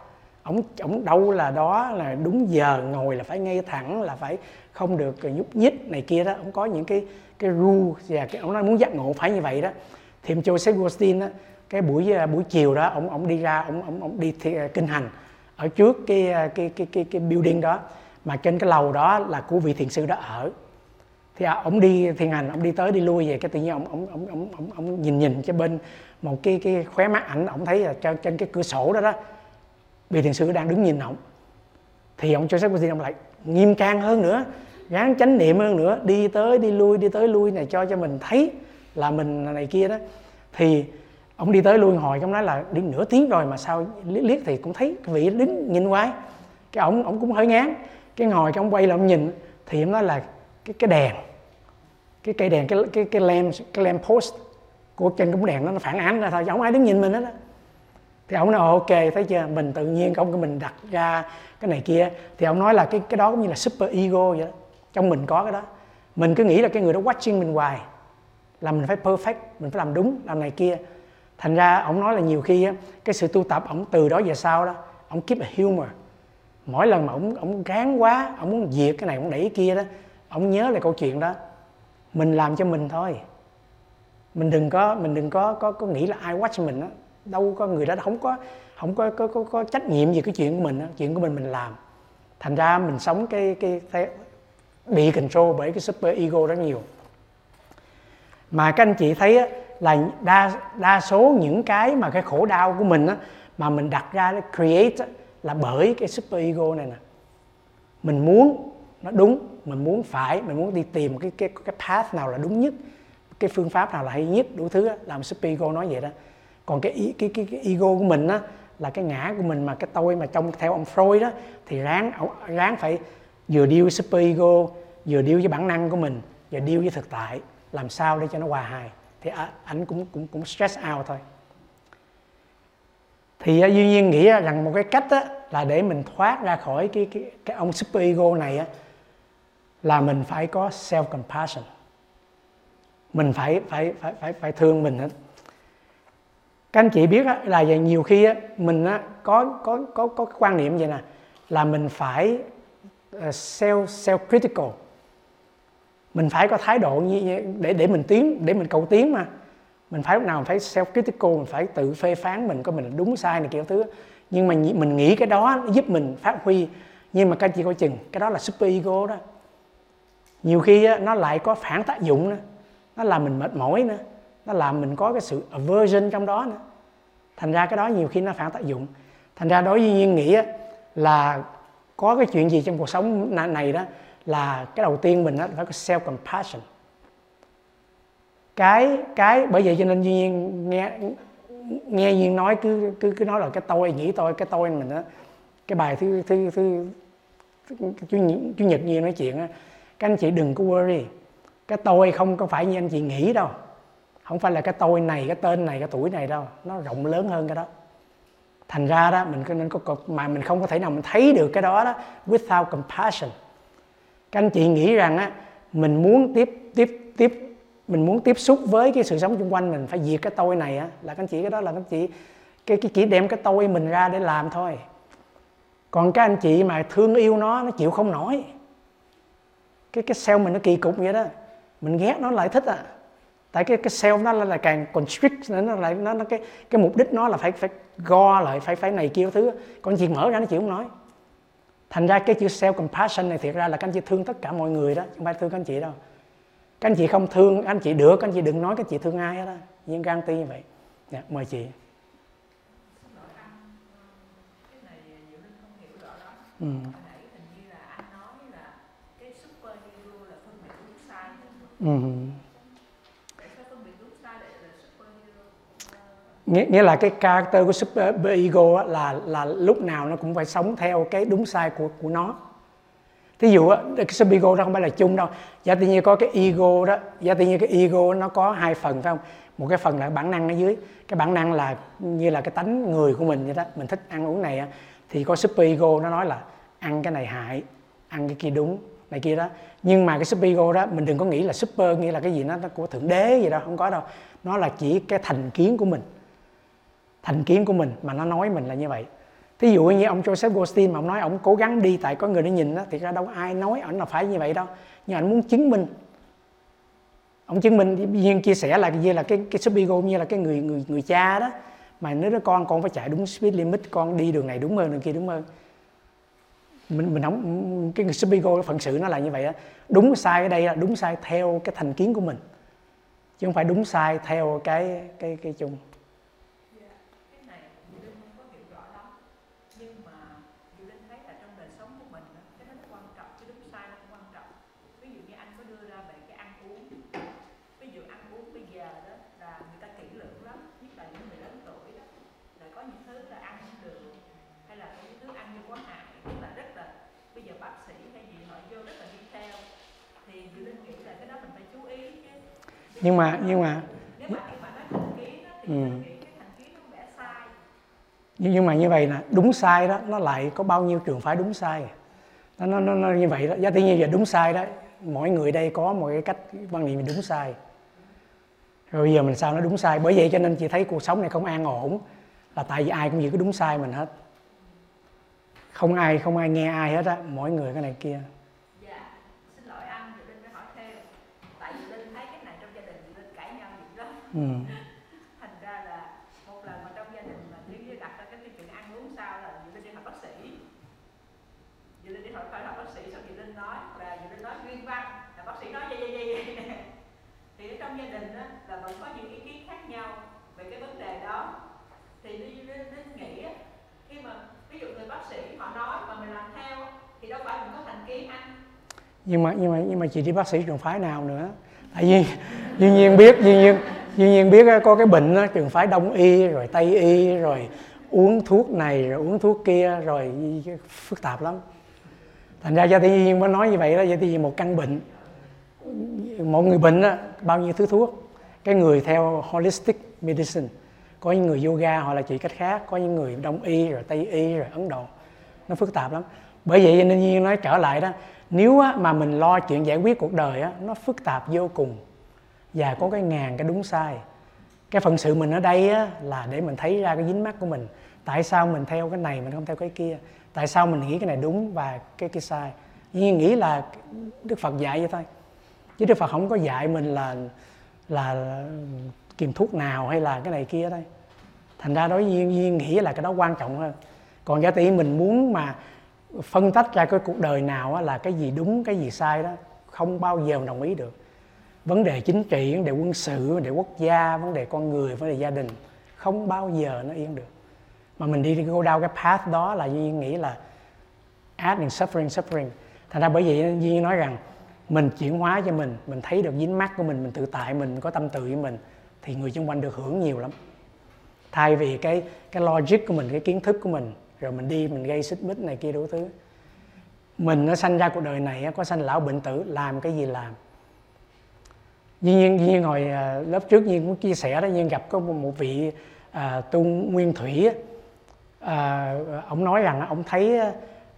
Speaker 1: Ông ông đâu là đó là đúng giờ ngồi là phải ngay thẳng là phải không được nhúc nhích này kia đó. Ông có những cái cái rule và cái ông nói muốn giác ngộ phải như vậy đó. Thì ông Joseph Goldstein á cái buổi à, buổi chiều đó ông ông đi ra ông ông ông đi thi, à, kinh hành ở trước cái à, cái cái cái cái building đó. Mà trên cái lầu đó là của vị thiền sư đó ở thì à, ông đi thiền hành ông đi tới đi lui về cái tự nhiên ông ông ông ông ông, ông nhìn nhìn cho bên một cái cái khóe mắt ảnh ông thấy là trên, trên cái cửa sổ đó đó vị thiền sư đang đứng nhìn ông. Thì ông Joseph Goldstein ông lại nghiêm trang hơn nữa gán chánh niệm hơn nữa đi tới đi lui đi tới lui này cho cho mình thấy là mình này kia đó. Thì ông đi tới lui hồi ông nói là đi nửa tiếng rồi mà sao liếc, liếc thì cũng thấy cái vị đứng nhìn quái cái ông ông cũng hơi ngán. Cái ngồi cái ông quay lại ông nhìn thì ông nói là cái cái đèn cái cây đèn cái cái cái lamp cái lamp post của trên cái bóng đèn nó phản ánh ra thôi chứ không ai đứng nhìn mình hết đó thì ông nói ok thấy chưa? Mình tự nhiên không cái mình đặt ra cái này kia. Thì ông nói là cái cái đó cũng như là super ego vậy đó. Trong mình có cái đó. Mình cứ nghĩ là cái người đó watching mình hoài. Là mình phải perfect mình phải làm đúng làm này kia. Thành ra ông nói là nhiều khi á, cái sự tu tập ông từ đó về sau đó ông keep a humor. Mỗi lần mà ông ông ráng quá ông muốn diệt cái này ông đẩy cái kia đó ông nhớ lại câu chuyện đó mình làm cho mình thôi. Mình đừng có mình đừng có có có nghĩ là ai watch mình đó đâu có người đó không có không có có có, có trách nhiệm gì cái chuyện của mình đó. chuyện của mình mình làm. Thành ra mình sống cái cái, cái bị control bởi cái super ego rất nhiều. Mà các anh chị thấy á, là đa đa số những cái mà cái khổ đau của mình á, mà mình đặt ra để create á, là bởi cái super ego này nè. Mình muốn nó đúng mình muốn phải mình muốn đi tìm cái cái cái path nào là đúng nhất cái phương pháp nào là hay nhất đủ thứ đó. làm super ego nói vậy đó còn cái cái cái, cái ego của mình á là cái ngã của mình mà cái tôi mà trong theo ông Freud đó thì ráng ráng phải vừa điêu với super ego vừa điêu với bản năng của mình và điêu với thực tại làm sao để cho nó hòa hài thì anh cũng cũng cũng stress out thôi thì à, duy nhiên nghĩ rằng một cái cách đó là để mình thoát ra khỏi cái cái cái ông super ego này á, là mình phải có self compassion mình phải phải phải phải phải thương mình hết các anh chị biết á, là nhiều khi á, mình á, có có có có cái quan niệm vậy nè là mình phải ờ, self self critical mình phải có thái độ như để để mình tiến để mình cầu tiến mà. Mình phải lúc nào mình phải self critical mình phải tự phê phán mình có mình đúng sai này kiểu thứ nhưng mà mình nghĩ cái đó giúp mình phát huy. Nhưng mà các anh chị coi chừng cái đó là super ego đó nhiều khi á, nó lại có phản tác dụng nữa. Nó làm mình mệt mỏi nữa. Nó làm mình có cái sự aversion trong đó nữa. Thành ra cái đó nhiều khi nó phản tác dụng. Thành ra đối với nhiên nghĩ á, là có cái chuyện gì trong cuộc sống này đó là cái đầu tiên mình đó phải có self compassion cái cái bởi vậy cho nên duy nhiên nghe nghe duyên nói cứ cứ cứ nói là cái tôi nghĩ tôi cái tôi mình đó cái bài thứ thứ thứ chủ, chủ nhật duyên nói chuyện á các anh chị đừng có worry. Cái tôi không có phải như anh chị nghĩ đâu. Không phải là cái tôi này, cái tên này, cái tuổi này đâu. Nó rộng lớn hơn cái đó. Thành ra đó, mình nên có mà mình không có thể nào mình thấy được cái đó đó without compassion. Các anh chị nghĩ rằng á, mình muốn tiếp tiếp tiếp, mình muốn tiếp xúc với cái sự sống xung quanh mình, phải diệt cái tôi này á. Là các anh chị, cái đó là các anh chị, cái cái chỉ đem cái tôi mình ra để làm thôi. Còn các anh chị mà thương yêu nó nó chịu không nổi cái cái self mình nó kỳ cục vậy đó. Mình ghét nó lại thích à. Tại cái cái self nó là, là càng constrict nữa nó lại nó, nó cái cái mục đích nó là phải phải go lại phải phải này kia thứ. Còn chị mở ra nó chịu không nói. Thành ra cái chữ self compassion này thiệt ra là các anh chị thương tất cả mọi người đó không phải thương các anh chị đâu. Các anh chị không thương anh chị được các anh chị đừng nói các anh chị thương ai hết đó nhưng gan ti như vậy. Dạ, mời chị.
Speaker 3: Ừ. nãy hình như là anh nói là cái superhero là phân biệt đúng sai ừ.
Speaker 1: nghĩa, nghĩa là cái character của super ego là là lúc nào nó cũng phải sống theo cái đúng sai của của nó. Thí dụ á cái super ego đó không phải là chung đâu. Giả tự nhiên có cái ego đó giả tự nhiên cái ego nó có hai phần phải không? Một cái phần là bản năng ở dưới. Cái bản năng là như là cái tánh người của mình vậy đó mình thích ăn uống này thì có super ego nó nói là ăn cái này hại ăn cái kia đúng này kia đó. Nhưng mà cái super ego đó mình đừng có nghĩ là super nghĩa là cái gì nó, nó của thượng đế gì đâu không có đâu. Nó là chỉ cái thành kiến của mình. Thành kiến của mình mà nó nói mình là như vậy. Thí dụ như ông Joseph Goldstein mà ông nói ông cố gắng đi tại có người để nhìn đó thì ra đâu ai nói ông là phải như vậy đâu. Nhưng anh muốn chứng minh. Ông chứng minh nhiên chia sẻ là như là cái cái super ego như là cái người người người cha đó. Mà nếu đứa con con phải chạy đúng speed limit con đi đường này đúng hơn đường kia đúng hơn mình mình không, cái người phận sự nó là như vậy á. Đúng sai ở đây là đúng sai theo cái thành kiến của mình, chứ không phải đúng sai theo cái cái cái chung. Nhưng mà nhưng mà ừ. nhưng mà như vậy là đúng sai đó nó lại có bao nhiêu trường phái đúng sai. Nó nó, nó, nó như vậy đó. Giá tự nhiên giờ đúng sai đó. Mỗi người đây có một cái cách quan niệm đúng sai. Rồi bây giờ mình sao nó đúng sai? Bởi vậy cho nên chị thấy cuộc sống này không an ổn. Là tại vì ai cũng chỉ có đúng sai mình hết. Không ai không ai nghe ai hết á. Mỗi người cái này kia
Speaker 3: ừ. thành ra là một lần mà trong gia đình mà nếu như đặt ra cái chuyện ăn uống sao là chị linh đi học bác sĩ. Chị linh đi hỏi phải học bác sĩ xong chị linh nói là chị linh nói nguyên văn. Là bác sĩ nói vậy vậy vậy thì ở trong gia đình á, là vẫn có những ý kiến khác nhau về cái vấn đề đó. Thì linh, linh, linh nghĩ khi mà ví dụ người bác sĩ họ nói mà mình làm theo thì đâu phải mình có thành kiến anh
Speaker 1: nhưng mà nhưng mà nhưng mà chị đi bác sĩ trường phái nào nữa? Tại vì [LAUGHS] dĩ nhiên biết dĩ nhiên dĩ nhiên biết à, có cái bệnh đó, trường phái đông y rồi tây y rồi uống thuốc này rồi uống thuốc kia rồi phức tạp lắm. Thành ra gia tự nhiên mới nói như vậy đó gia tự nhiên một căn bệnh. Một người bệnh đó, bao nhiêu thứ thuốc. Cái người theo holistic medicine. Có những người yoga hoặc là trị cách khác có những người đông y rồi tây y rồi ấn độ. Nó phức tạp lắm. Bởi vậy nên nhiên nói trở lại đó nếu mà mình lo chuyện giải quyết cuộc đời á, nó phức tạp vô cùng và có cái ngàn cái đúng sai. Cái phận sự mình ở đây á, là để mình thấy ra cái dính mắt của mình. Tại sao mình theo cái này mình không theo cái kia? Tại sao mình nghĩ cái này đúng và cái kia sai? Nhưng nghĩ là đức phật dạy vậy thôi. Chứ đức phật không có dạy mình là là kiềm thuốc nào hay là cái này kia đây thành ra đối với duyên nghĩ là cái đó quan trọng hơn. Còn giả tỷ mình muốn mà phân tách ra cái cuộc đời nào là cái gì đúng cái gì sai đó không bao giờ đồng ý được vấn đề chính trị, vấn đề quân sự, vấn đề quốc gia, vấn đề con người, vấn đề gia đình không bao giờ nó yên được. Mà mình đi go down cái path đó là Duy nghĩ là adding suffering suffering. Thành ra bởi vậy Duy nói rằng mình chuyển hóa cho mình mình thấy được dính mắt của mình mình tự tại mình có tâm tự với mình, thì người xung quanh được hưởng nhiều lắm. Thay vì cái cái logic của mình, cái kiến thức của mình, rồi mình đi, mình gây xích mích này kia đủ thứ. Mình nó sanh ra cuộc đời này có sanh lão bệnh tử, làm cái gì làm? Như nhiên, như nhiên hồi à, lớp trước nhiên cũng chia sẻ đó nhiên gặp có một, một vị à, tu nguyên thủy à, ông nói rằng ông thấy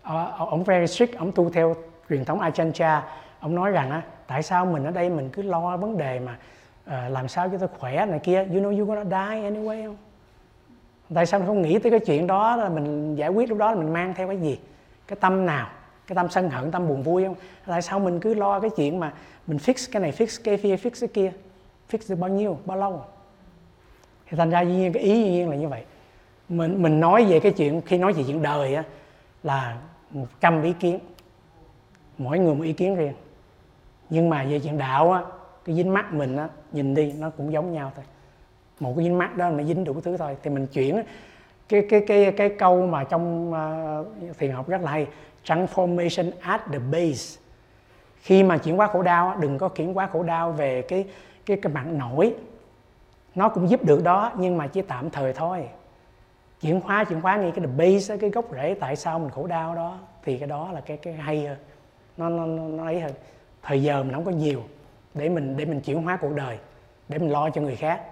Speaker 1: à, ông very strict ông tu theo truyền thống Ajahn Chah. Ông nói rằng á, tại sao mình ở đây mình cứ lo vấn đề mà à, làm sao cho tôi khỏe này kia? You know you gonna die anyway không? Tại sao mình không nghĩ tới cái chuyện đó là mình giải quyết lúc đó là mình mang theo cái gì? Cái tâm nào? Cái tâm sân hận tâm buồn vui không? Tại sao mình cứ lo cái chuyện mà mình fix cái này fix cái kia fix cái kia. Fix được bao nhiêu bao lâu? Thì thành ra dĩ nhiên cái ý dĩ nhiên là như vậy. Mình mình nói về cái chuyện khi nói về chuyện đời á là một trăm ý kiến. Mỗi người một ý kiến riêng. Nhưng mà về chuyện đạo á cái dính mắt mình á nhìn đi nó cũng giống nhau thôi. Một cái dính mắt đó nó dính đủ thứ thôi. Thì mình chuyển cái cái cái cái câu mà trong uh, thiền học rất là hay transformation at the base khi mà chuyển hóa khổ đau đừng có chuyển hóa khổ đau về cái cái cái mặt nổi. Nó cũng giúp được đó, nhưng mà chỉ tạm thời thôi. Chuyển hóa chuyển hóa ngay cái the base cái gốc rễ tại sao mình khổ đau đó, thì cái đó là cái cái hay hơn. Nó nó nó ấy hơn. Thời giờ mình không có nhiều để mình để mình chuyển hóa cuộc đời, để mình lo cho người khác.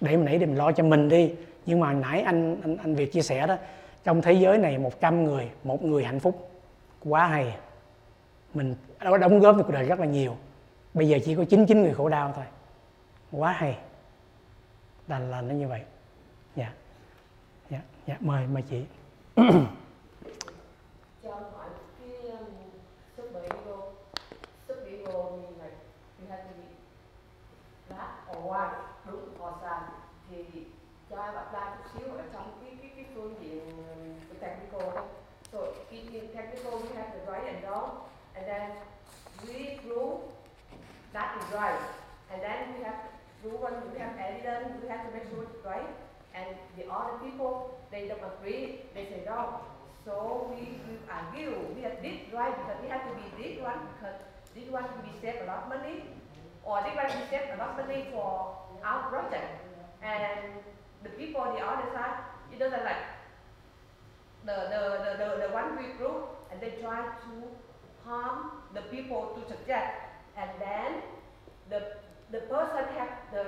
Speaker 1: Để mình nãy để mình lo cho mình đi. Nhưng mà nãy anh anh anh Việt chia sẻ đó, trong thế giới này 100 người, một người hạnh phúc. Quá hay mình đã đóng góp cho cuộc đời rất là nhiều. Bây giờ chỉ có 99 người khổ đau thôi. Quá hay. Là là nó như vậy. Dạ. Dạ dạ mời mời chị. [CLEARS THROAT]
Speaker 2: that is right and then we have prove when we have evidence we have to make sure it's right and the other people they don't agree they say no. So we, we argue, we have this right because we have to be this one because this one we save a lot of money or this one we save a lot of money for our project. And the people on the other side, it doesn't like the, the, the, the, the one we group and they try to harm the people to suggest and then the, the person have the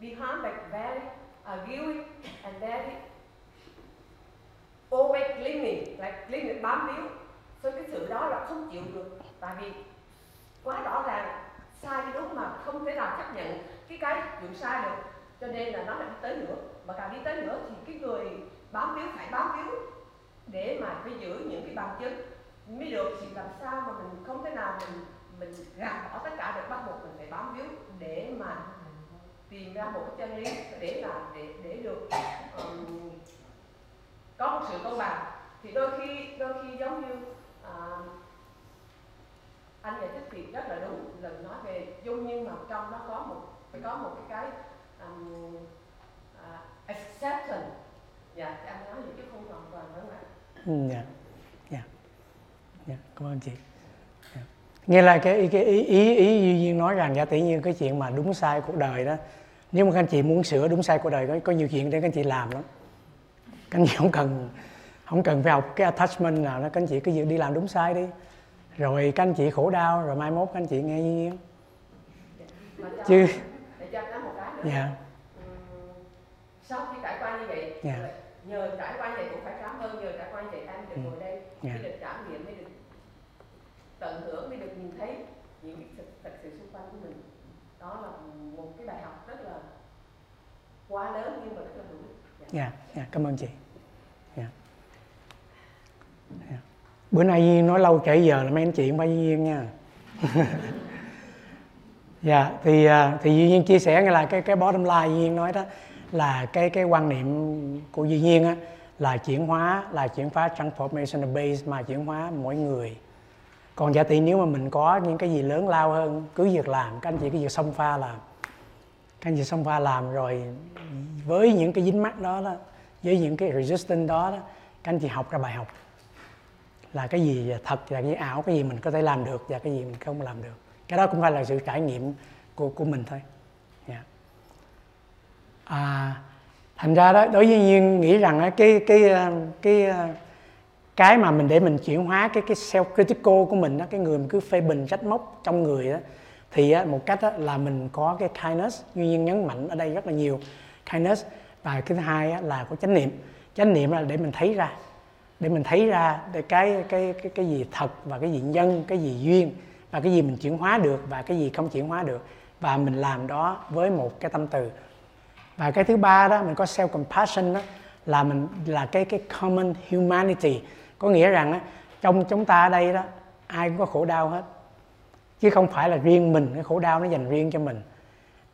Speaker 2: behind back very arguing and very always clinging like clinging bám víu. So cái sự đó là không chịu được tại vì quá rõ ràng sai cái đúng mà không thể nào chấp nhận cái cái chuyện sai được. Cho nên là nó lại đi tới nữa. Mà càng đi tới nữa thì cái người bám víu phải bám víu để mà phải giữ những cái bằng chứng mới được. Thì làm sao mà mình không thể nào mình mình gạt bỏ tất cả được bắt buộc mình phải bám víu để mà tìm ra một chân lý để là để để được um, có một sự công bằng. Thì đôi khi đôi khi giống như uh, anh giải thích thì rất là đúng lần nói về dung nhưng mà trong đó có một phải có một cái cái um, uh, acceptance. Dạ anh nói vậy chứ không hoàn toàn đúng không ạ ừ,
Speaker 1: dạ dạ dạ cảm ơn chị dạ. nghe là cái cái ý ý ý duy nhiên nói rằng giả tỷ như cái chuyện mà đúng sai cuộc đời đó nếu mà các anh chị muốn sửa đúng sai cuộc đời có, có nhiều chuyện để các anh chị làm lắm các anh chị không cần không cần phải học cái attachment nào đó các anh chị cứ đi làm đúng sai đi rồi các anh chị khổ đau rồi mai mốt các anh chị nghe nhiên
Speaker 2: Mà cho-
Speaker 1: chứ dạ
Speaker 2: Ừm, sau khi trải qua như vậy
Speaker 1: Dạ.
Speaker 2: nhờ trải qua như vậy cũng phải cảm ơn nhờ trải qua như vậy em được
Speaker 1: Ừ.
Speaker 2: ngồi đây
Speaker 1: Dạ.
Speaker 2: mới được trải nghiệm mới được tận hưởng khi được nhìn thấy những cái thực, thật sự xung quanh của mình. Đó là một cái bài học rất là quá lớn nhưng mà rất là hữu ích. Dạ.
Speaker 1: dạ, dạ cảm ơn chị. Dạ. dạ. Bữa nay nói lâu trễ giờ là mấy anh chị không phải Duyên nha. [LAUGHS] Dạ thì à, thì Duy Nhiên chia sẻ nghe là cái cái bottom line Duy Nhiên nói đó là cái cái quan niệm của Duy Nhiên á là chuyển hóa là chuyển hóa transformation base mà chuyển hóa mỗi người còn giả tỷ nếu mà mình có những cái gì lớn lao hơn cứ việc làm các anh chị cứ việc xông pha làm. Các anh chị xông pha làm rồi với những cái dính mắt đó, đó với những cái resistance đó, đó các anh chị học ra bài học. Là cái gì thật và cái gì ảo cái gì mình có thể làm được và cái gì mình không làm được. Cái đó cũng phải là sự trải nghiệm của của mình thôi. Yeah. à, thành ra đó đối với nhiên nghĩ rằng cái cái ờ, cái cái cái mà mình để mình chuyển hóa cái cái self critical của mình đó cái người mình cứ phê bình trách móc trong người đó thì á, một cách á, là mình có cái kindness duy nhiên nhấn mạnh ở đây rất là nhiều. Kindness. Và cái thứ hai á, là có chánh niệm. Chánh niệm là để mình thấy ra. Để mình thấy ra để cái cái cái cái gì thật và cái gì nhân cái gì duyên và cái gì mình chuyển hóa được và cái gì không chuyển hóa được. Và mình làm đó với một cái tâm từ. Và cái thứ ba đó mình có self compassion đó là mình là cái cái common humanity có nghĩa rằng á, trong chúng ta ở đây đó ai cũng có khổ đau hết. Chứ không phải là riêng mình cái khổ đau nó dành riêng cho mình.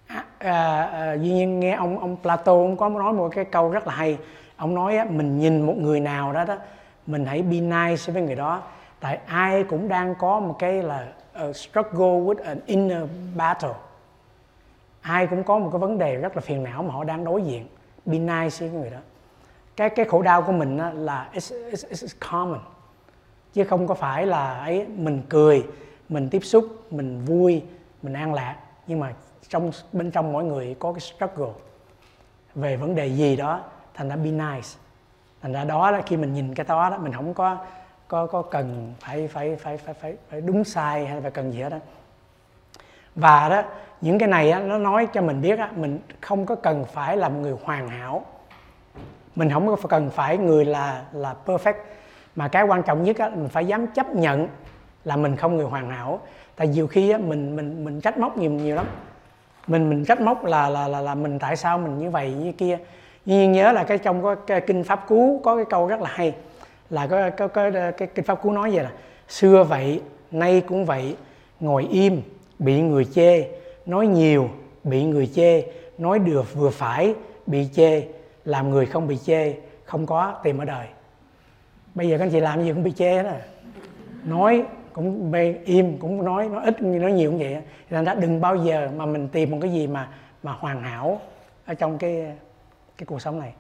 Speaker 1: À, à, à, duy nhiên nghe ông ông Plato ông có nói một cái câu rất là hay. Ông nói á, mình nhìn một người nào đó đó mình hãy be nice với người đó. Tại ai cũng đang có một cái là uh, struggle with an inner battle. Ai cũng có một cái vấn đề rất là phiền não mà họ đang đối diện. Be nice với người đó cái cái khổ đau của mình á, là it's, it's, it's common. Chứ không có phải là ấy mình cười mình tiếp xúc mình vui mình an lạc. Nhưng mà trong bên trong mỗi người có cái struggle về vấn đề gì đó thành ra be nice. Thành ra đó là khi mình nhìn cái đó đó mình không có có có cần phải phải phải phải phải, phải đúng sai hay phải cần gì hết đó và đó những cái này á, nó nói cho mình biết á, mình không có cần phải là một người hoàn hảo mình không có cần phải người là là perfect mà cái quan trọng nhất á, mình phải dám chấp nhận là mình không người hoàn hảo. Tại nhiều khi á, mình mình mình trách móc nhiều nhiều lắm. Mình mình trách móc là là là là mình tại sao mình như vậy như kia. Nhưng nhớ là cái trong có cái kinh pháp cú có cái câu rất là hay là có có, có cái, cái kinh pháp cú nói vậy là xưa vậy nay cũng vậy ngồi im bị người chê nói nhiều bị người chê nói được vừa phải bị chê làm người không bị chê không có tìm ở đời. Bây giờ các anh chị làm gì cũng bị chê hết à. Nói cũng bê, im cũng nói nói ít nói nhiều cũng vậy thành ra đừng bao giờ mà mình tìm một cái gì mà mà hoàn hảo ở trong cái cái cuộc sống này.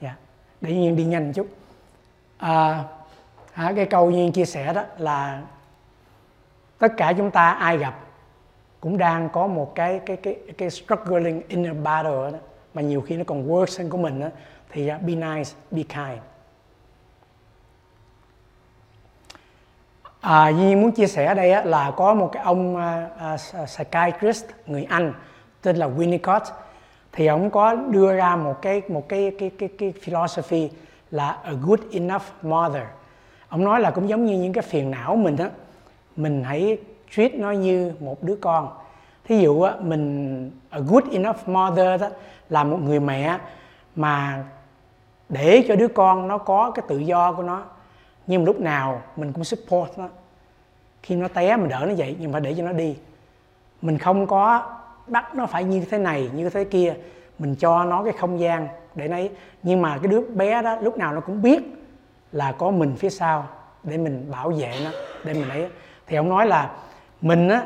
Speaker 1: Dạ. Để nhiên đi nhanh một chút. À, à, cái câu nhiên chia sẻ đó là tất cả chúng ta ai gặp cũng đang có một cái cái cái cái struggling inner battle đó mà nhiều khi nó còn worse hơn của mình đó, thì uh, be nice be kind. À, Duy muốn chia sẻ ở đây á, là có một cái ông uh, uh, psychiatrist người Anh tên là Winnicott. Thì ông có đưa ra một cái một cái cái cái cái philosophy là a good enough mother. Ông nói là cũng giống như những cái phiền não mình á, mình hãy treat nó như một đứa con. Thí dụ á mình a good enough mother đó là một người mẹ mà để cho đứa con nó có cái tự do của nó. Nhưng lúc nào mình cũng support nó. Khi nó té mình đỡ nó dậy, nhưng mà để cho nó đi. Mình không có bắt nó phải như thế này, như thế kia. Mình cho nó cái không gian để nó nhưng mà cái đứa bé đó, lúc nào nó cũng biết là có mình phía sau để mình bảo vệ nó, để mình ấy. Thì ông nói là mình á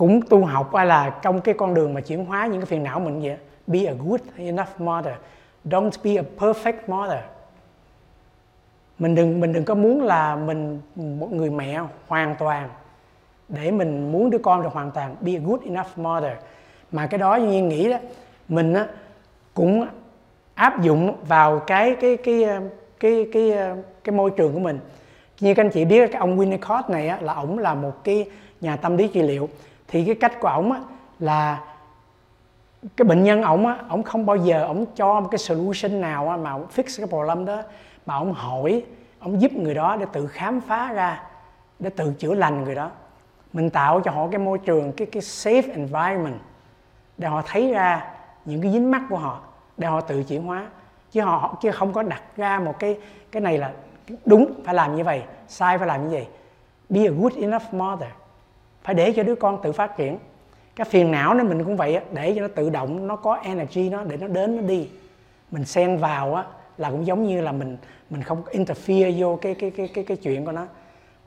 Speaker 1: cũng tu học hay là trong cái con đường mà chuyển hóa những cái phiền não mình vậy? Be a good enough mother. Don't be a perfect mother. Mình đừng mình đừng có muốn là mình một người mẹ hoàn toàn. Để mình muốn đứa con được hoàn toàn. Be a good enough mother. Mà cái đó như nghĩ đó mình á cũng áp dụng vào cái cái cái ờ, cái cái cái, cái môi trường của mình. Như các anh chị biết cái ông Winnicott này á, là ổng là một cái nhà tâm lý trị liệu thì cái cách của ổng á, là cái bệnh nhân ổng á ổng không bao giờ ổng cho một cái solution nào á, mà ổng fix cái problem đó mà ổng hỏi ổng giúp người đó để tự khám phá ra để tự chữa lành người đó. Mình tạo cho họ cái môi trường cái cái safe environment để họ thấy ra những cái dính mắc của họ để họ tự chuyển hóa. Chứ họ chứ không có đặt ra một cái cái này là đúng phải làm như vậy sai phải làm như vậy. Be a good enough mother phải để cho đứa con tự phát triển. Cái phiền não nó mình cũng vậy để cho nó tự động nó có energy nó để nó đến nó đi. Mình xen vào á là cũng giống như là mình mình không interfere vô cái cái cái cái cái chuyện của nó.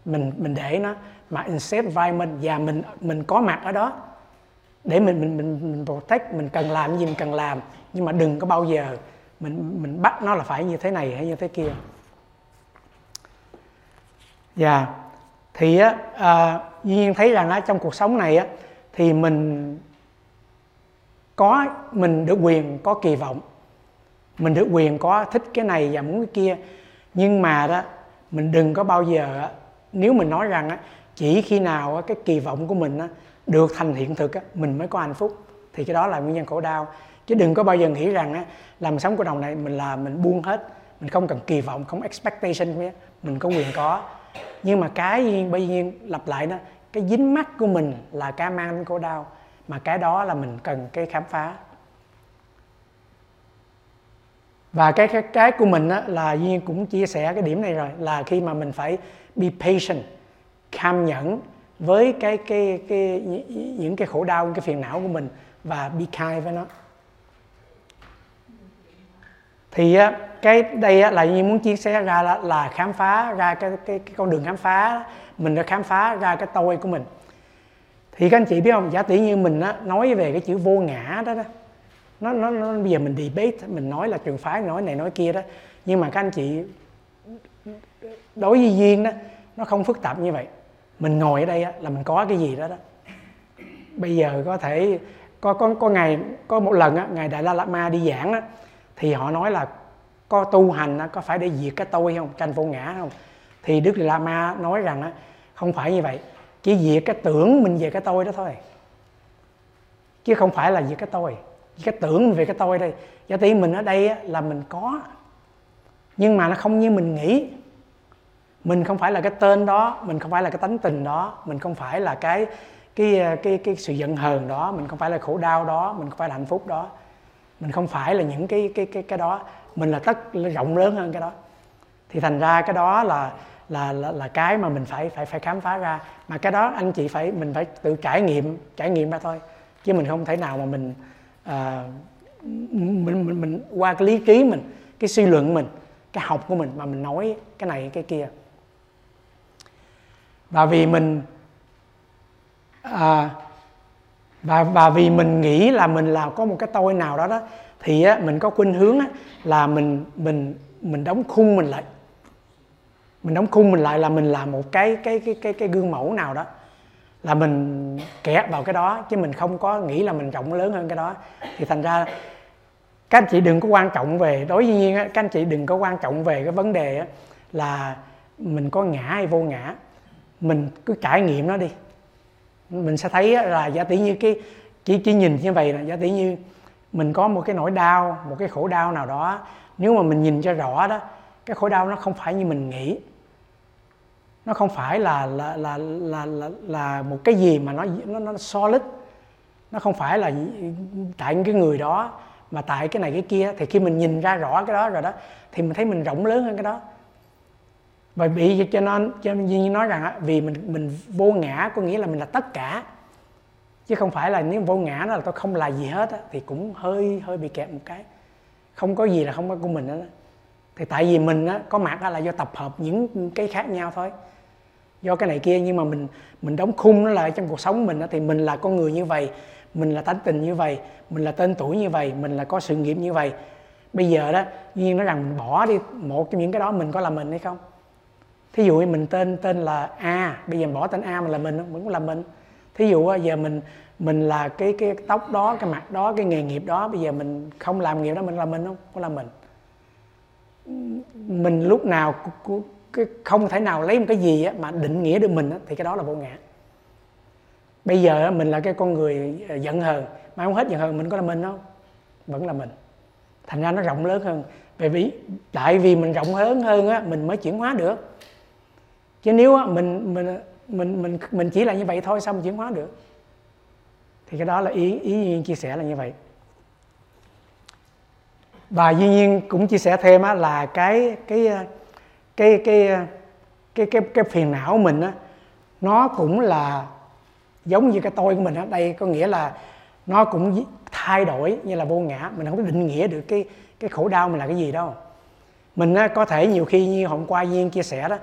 Speaker 1: Mình mình để nó mà instead environment và mình mình có mặt ở đó. Để mình mình mình, mình protect mình cần làm gì mình cần làm. Nhưng mà đừng có bao giờ mình mình bắt nó là phải như thế này hay như thế kia. Dạ. Yeah. thì á uh, duy nhiên thấy rằng á trong cuộc sống này á thì mình có mình được quyền có kỳ vọng. Mình được quyền có thích cái này và muốn cái kia. Nhưng mà đó mình đừng có bao giờ á, nếu mình nói rằng á, chỉ khi nào á, cái kỳ vọng của mình á, được thành hiện thực á, mình mới có hạnh phúc thì cái đó là nguyên nhân khổ đau. Chứ đừng có bao giờ nghĩ rằng á, làm sống của đồng này mình là mình buông hết mình không cần kỳ vọng không expectation mình có quyền có. Nhưng mà cái nhiên bây nhiên lặp lại đó cái dính mắt của mình là cái mang đến khổ đau mà cái đó là mình cần cái khám phá. Và cái cái, cái của mình á, là Duyên cũng chia sẻ cái điểm này rồi là khi mà mình phải be patient cam nhẫn với cái cái cái những cái khổ đau cái phiền não của mình và be kind với nó. Thì á, cái đây á, là Duyên muốn chia sẻ ra là, là khám phá ra cái, cái cái con đường khám phá mình đã khám phá ra cái tôi của mình. Thì các anh chị biết không? Giả tỷ như mình á, nói về cái chữ vô ngã đó đó nó, nó, nó bây giờ mình debate mình nói là trường phái nói này nói kia đó. Nhưng mà các anh chị đối với duyên đó nó không phức tạp như vậy. Mình ngồi ở đây á, là mình có cái gì đó đó. Bây giờ có thể có có có ngày có một lần á, ngày đại la lạt ma đi giảng á, thì họ nói là có tu hành á, có phải để diệt cái tôi không? Tranh vô ngã không? Thì đức la ma nói rằng á, không phải như vậy. Chỉ diệt cái tưởng mình về cái tôi đó thôi. Chứ không phải là diệt cái tôi. Cái tưởng về cái tôi đây. Giả tỷ mình ở đây á, là mình có. Nhưng mà nó không như mình nghĩ. Mình không phải là cái tên đó. Mình không phải là cái tánh tình đó. Mình không phải là cái cái cái cái sự giận hờn đó. Mình không phải là khổ đau đó. Mình không phải là hạnh phúc đó. Mình không phải là những cái cái cái cái đó. Mình là tất rộng lớn hơn cái đó. Thì thành ra cái đó là là là, là cái mà mình phải phải phải khám phá ra. Mà cái đó anh chị phải mình phải tự trải nghiệm trải nghiệm ra thôi. Chứ mình không thể nào mà mình à, mình, mình mình qua cái lý trí mình cái suy luận mình cái học của mình mà mình nói cái này cái kia. Và vì mình à, và và vì mình nghĩ là mình là có một cái tôi nào đó đó thì á, mình có khuynh hướng á, là mình mình mình đóng khung mình lại mình đóng khung mình lại là mình làm một cái cái cái cái cái gương mẫu nào đó. Là mình kẹt vào cái đó, chứ mình không có nghĩ là mình rộng lớn hơn cái đó. Thì thành ra, các anh chị đừng có quan trọng về, đối với nhiên các anh chị đừng có quan trọng về cái vấn đề là mình có ngã hay vô ngã. Mình cứ trải nghiệm nó đi. Mình sẽ thấy là giả tỷ như cái, chỉ chỉ nhìn như vậy là giả tỷ như mình có một cái nỗi đau, một cái khổ đau nào đó. Nếu mà mình nhìn cho rõ đó, cái khổ đau nó không phải như mình nghĩ nó không phải là là là là là, là một cái gì mà nó nó nó solid. Nó không phải là tại những cái người đó mà tại cái này cái kia. Thì khi mình nhìn ra rõ cái đó rồi đó thì mình thấy mình rộng lớn hơn cái đó. Và bị cho nên cho nên nói rằng vì mình mình vô ngã có nghĩa là mình là tất cả. Chứ không phải là nếu vô ngã nó là tôi không là gì hết á, thì cũng hơi hơi bị kẹt một cái. Không có gì là không có của mình đó, đó. thì tại vì mình á, có mặt là do tập hợp những cái khác nhau thôi do cái này kia nhưng mà mình mình đóng khung nó lại trong cuộc sống mình đó, thì mình là con người như vậy mình là tánh tình như vậy mình là tên tuổi như vậy mình là có sự nghiệp như vậy. Bây giờ đó nhiên nói rằng mình bỏ đi một trong những cái đó mình có là mình hay không? Thí dụ như mình tên tên là a bây giờ mình bỏ tên a mình là mình mình cũng là mình. Thí dụ giờ mình mình là cái cái tóc đó cái mặt đó cái nghề nghiệp đó bây giờ mình không làm nghiệp đó mình là mình không? Có là mình. Mình lúc nào không thể nào lấy một cái gì mà định nghĩa được mình thì cái đó là vô ngã. Bây giờ mình là cái con người ờ, giận hờn mà không hết giận hờn mình có là mình không vẫn là mình. Thành ra nó rộng lớn hơn. Bởi vì tại vì mình rộng lớn hơn á mình mới chuyển hóa được. Chứ nếu á, mình mình mình mình mình chỉ là như vậy thôi sao mình chuyển hóa được? Thì cái đó là ý ý duyên chia sẻ là như vậy. Và duy nhiên cũng chia sẻ thêm á, là cái cái cái cái cái cái cái phiền não mình á nó cũng là giống như cái tôi của mình ở đây có nghĩa là nó cũng thay đổi như là vô ngã. Mình không có định nghĩa được cái cái khổ đau mình là cái gì đâu. Mình á, có thể nhiều khi như hôm qua Duyên chia sẻ đó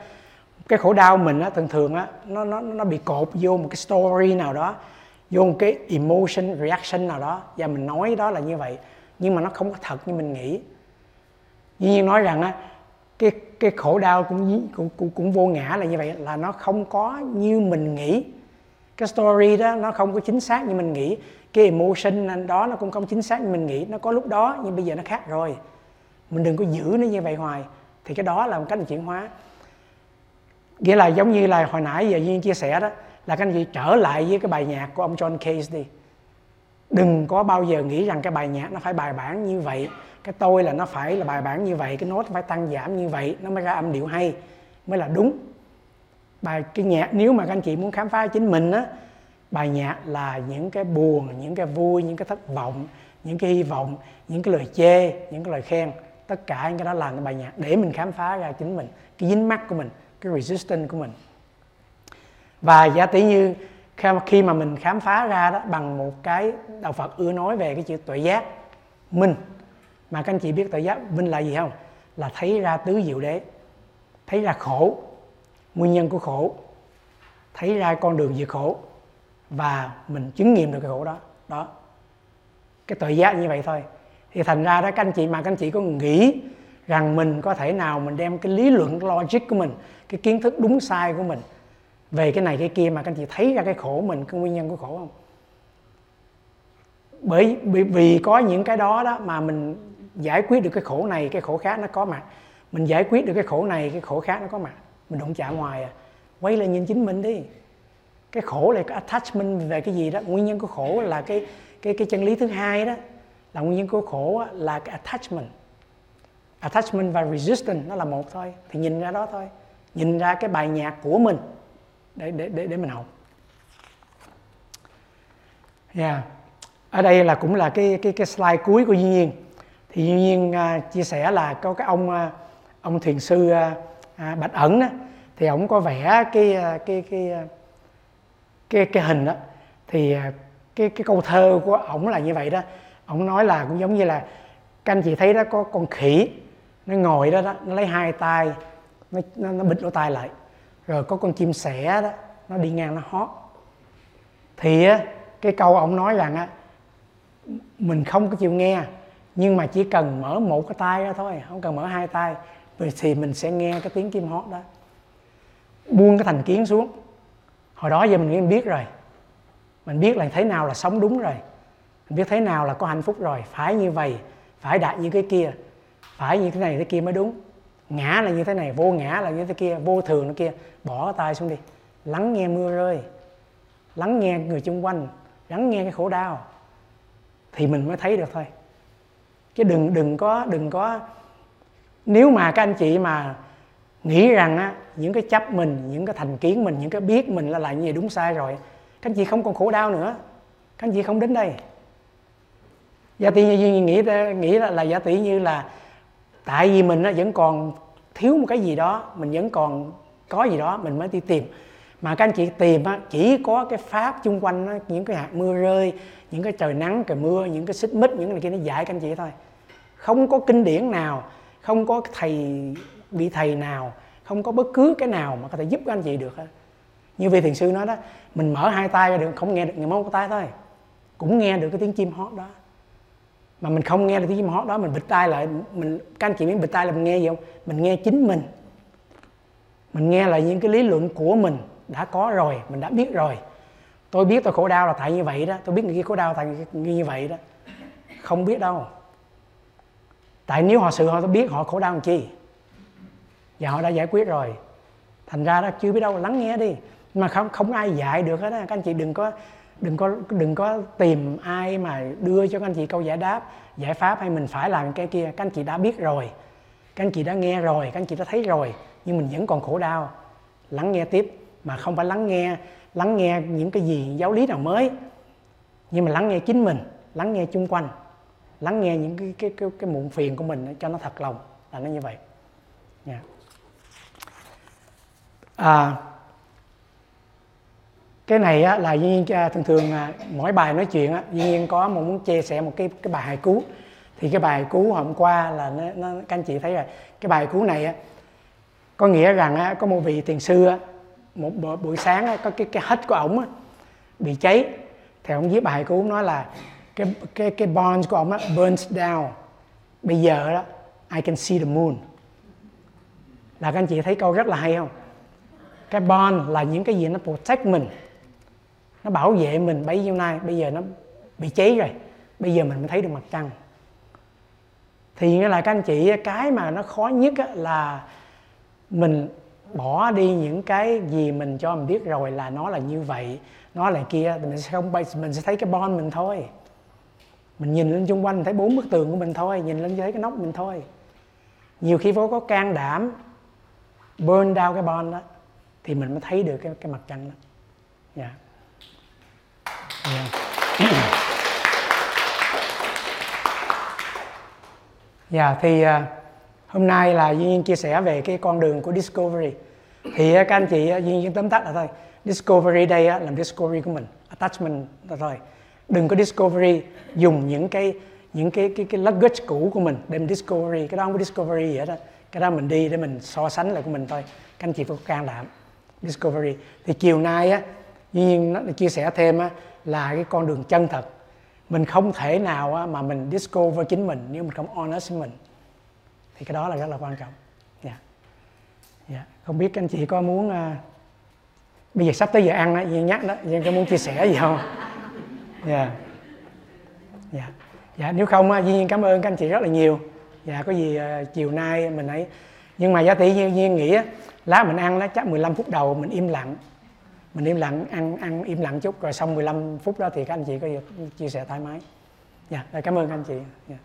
Speaker 1: cái khổ đau mình á, thường thường á, nó nó nó bị cột vô một cái story nào đó vô một cái emotion reaction nào đó. Và mình nói đó là như vậy nhưng mà nó không có thật như mình nghĩ. Dĩ nhiên nói rằng á, cái cái khổ đau cũng cũng cũng, cũng vô ngã là như vậy là nó không có như mình nghĩ. Cái story đó nó không có chính xác như mình nghĩ. Cái emotion đó nó cũng không chính xác như mình nghĩ. Nó có lúc đó nhưng bây giờ nó khác rồi. Mình đừng có giữ nó như vậy hoài. Thì cái đó là một cách chuyển hóa. Nghĩa là giống như là hồi nãy giờ duyên chia sẻ đó là các anh chị trở lại với cái bài nhạc của ông John Case đi. Đừng có bao giờ nghĩ rằng cái bài nhạc nó phải bài bản như vậy cái tôi là nó phải là bài bản như vậy, cái nốt phải tăng giảm như vậy, nó mới ra âm điệu hay, mới là đúng. Bài, cái nhạc, nếu mà các anh chị muốn khám phá chính mình á, bài nhạc là những cái buồn, những cái vui, những cái thất vọng, những cái hy vọng, những cái lời chê, những cái lời khen. Tất cả những cái đó làm cái bài nhạc để mình khám phá ra chính mình, cái dính mắt của mình, cái resistance của mình. Và giả tỷ như khi mà mình khám phá ra đó bằng một cái đạo Phật ưa nói về cái chữ tuệ giác, minh mà các anh chị biết tội giác minh là gì không? Là thấy ra tứ diệu đế thấy ra khổ nguyên nhân của khổ thấy ra con đường diệt khổ và mình chứng nghiệm được cái khổ đó. Đó. Cái tội giác như vậy thôi. Thì thành ra đó các anh chị mà các anh chị có nghĩ rằng mình có thể nào mình đem cái lý luận logic của mình cái kiến thức đúng sai của mình về cái này cái kia mà các anh chị thấy ra cái khổ mình cái nguyên nhân của khổ không? Bởi vì, vì có những cái đó đó mà mình giải quyết được cái khổ này, cái khổ khác nó có mặt. Mình giải quyết được cái khổ này, cái khổ khác nó có mặt. Mình đụng chạm ngoài à. Quay lại nhìn chính mình đi. Cái khổ là cái attachment về cái gì đó. Nguyên nhân của khổ là cái cái cái chân lý thứ hai đó. Là nguyên nhân của khổ là cái attachment. Attachment và resistance nó là một thôi. Thì nhìn ra đó thôi. Nhìn ra cái bài nhạc của mình để để để để mình học. Yeah. ở đây là cũng là cái cái cái slide cuối của Duy Nhiên thì Duy Nhiên à, chia sẻ là có cái ông à, ông thiền sư à, Bạch Ẩn đó, thì ông có vẽ cái cái cái cái cái hình đó thì cái cái câu thơ của ổng là như vậy đó. Ổng nói là cũng giống như là các anh chị thấy đó có con khỉ nó ngồi đó đó nó lấy hai tay nó nó, nó bịt lỗ tai lại. Rồi có con chim sẻ đó nó đi ngang nó hót. Thì cái câu ông nói rằng á mình không có chịu nghe nhưng mà chỉ cần mở một cái tay ra thôi, không cần mở hai tay thì mình sẽ nghe cái tiếng kim hót đó. Buông cái thành kiến xuống. Hồi đó giờ mình biết rồi. Mình biết là thế nào là sống đúng rồi. Mình biết thế nào là có hạnh phúc rồi. Phải như vậy, phải đạt như cái kia. Phải như thế này thế kia mới đúng. Ngã là như thế này, vô ngã là như thế kia, vô thường nó kia. Bỏ cái tay xuống đi. Lắng nghe mưa rơi. Lắng nghe người xung quanh. Lắng nghe cái khổ đau. Thì mình mới thấy được thôi chứ đừng đừng có đừng có nếu mà các anh chị mà nghĩ rằng á những cái chấp mình những cái thành kiến mình những cái biết mình là lại như vậy đúng sai rồi các anh chị không còn khổ đau nữa. Các anh chị không đến đây. Giả tỷ như nghĩ nghĩ là, là giả tỷ như là tại vì mình nó vẫn còn thiếu một cái gì đó mình vẫn còn có gì đó mình mới đi tìm mà các anh chị tìm á, chỉ có cái pháp chung quanh á, những cái hạt mưa rơi những cái trời nắng trời mưa những cái xích mít những cái này kia nó dạy các anh chị thôi. Không có kinh điển nào không có thầy bị thầy nào không có bất cứ cái nào mà có thể giúp các anh chị được hết. Như vị thiền sư nói đó mình mở hai tay ra được không nghe được người một tay thôi. Cũng nghe được cái tiếng chim hót đó. Mà mình không nghe được tiếng chim hót đó mình bịt tai lại mình các anh chị biết bịt tai là mình nghe gì không? Mình nghe chính mình. Mình nghe là những cái lý luận của mình đã có rồi mình đã biết rồi. Tôi biết tôi khổ đau là tại như vậy đó. Tôi biết người kia khổ đau tại như, như vậy đó. Không biết đâu. Tại nếu họ sự họ biết họ khổ đau làm chi? Và họ đã giải quyết rồi. Thành ra đó chưa biết đâu lắng nghe đi. Mà không không ai dạy được hết á. Các anh chị đừng có đừng có đừng có tìm ai mà đưa cho các anh chị câu giải đáp giải pháp hay mình phải làm cái kia. Các anh chị đã biết rồi. Các anh chị đã nghe rồi. Các anh chị đã thấy rồi. Nhưng mình vẫn còn khổ đau. Lắng nghe tiếp mà không phải lắng nghe lắng nghe những cái gì giáo lý nào mới nhưng mà lắng nghe chính mình lắng nghe chung quanh lắng nghe những cái cái cái, cái muộn phiền của mình cho nó thật lòng là nó như vậy. Yeah. à, cái này á, là duyên à, thường thường à, mỗi bài nói chuyện á, duyên có một muốn chia sẻ một cái cái bài hài cú. Thì cái bài cú hôm qua là nó, nó các anh chị thấy rồi. Cái bài cú này á, có nghĩa rằng á, có một vị tiền sư á, một buổi sáng có cái cái hết của ổng bị cháy. Thì ông viết bài của ông nói là cái cái cái bonds của ông á, burns down. Bây giờ đó I can see the moon. Là các anh chị thấy câu rất là hay không? Cái bond là những cái gì nó protect mình. Nó bảo vệ mình bấy nhiêu nay bây giờ nó bị cháy rồi. Bây giờ mình mới thấy được mặt trăng. Thì nghĩa là các anh chị cái mà nó khó nhất là mình bỏ đi những cái gì mình cho mình biết rồi là nó là như vậy nó là kia thì mình sẽ không mình sẽ thấy cái bon mình thôi. Mình nhìn lên xung quanh mình thấy bốn bức tường của mình thôi nhìn lên thấy cái nóc mình thôi. Nhiều khi vô có can đảm burn down cái bon đó thì mình mới thấy được cái, cái mặt trăng đó. Dạ. Dạ. Dạ thì uh, hôm nay là Duy Nhiên chia sẻ về cái con đường của Discovery. Thì à, các anh chị à, Duy Nhiên tóm tắt là thôi Discovery đây à, là làm Discovery của mình attachment là thôi. Đừng có Discovery dùng những cái những cái cái cái luggage cũ của mình để mình Discovery cái đó không có Discovery gì hết đó cái đó mình đi để mình so sánh lại của mình thôi. Các anh chị phải có can đảm. Discovery. Thì chiều nay á Duy Nhiên nó chia sẻ thêm á là cái con đường chân thật. Mình không thể nào á, mà mình discover chính mình nếu mình không honest với mình thì cái đó là rất là quan trọng. Dạ. Dạ. Không biết các anh chị có muốn uh, bây giờ sắp tới giờ ăn đó Duyên nhắc đó Duyên có muốn chia sẻ gì không? Dạ. Dạ. Dạ nếu không á Duyên cảm ơn các anh chị rất là nhiều. Dạ có gì uh, chiều nay mình ấy nhưng mà giá tỷ Duyên, Duyên nghĩ á, mình ăn nó chắc 15 phút đầu mình im lặng. Mình im lặng ăn ăn im lặng chút rồi xong 15 phút đó thì các anh chị có gì chia sẻ thoải mái. Dạ cảm ơn các anh chị. Yeah.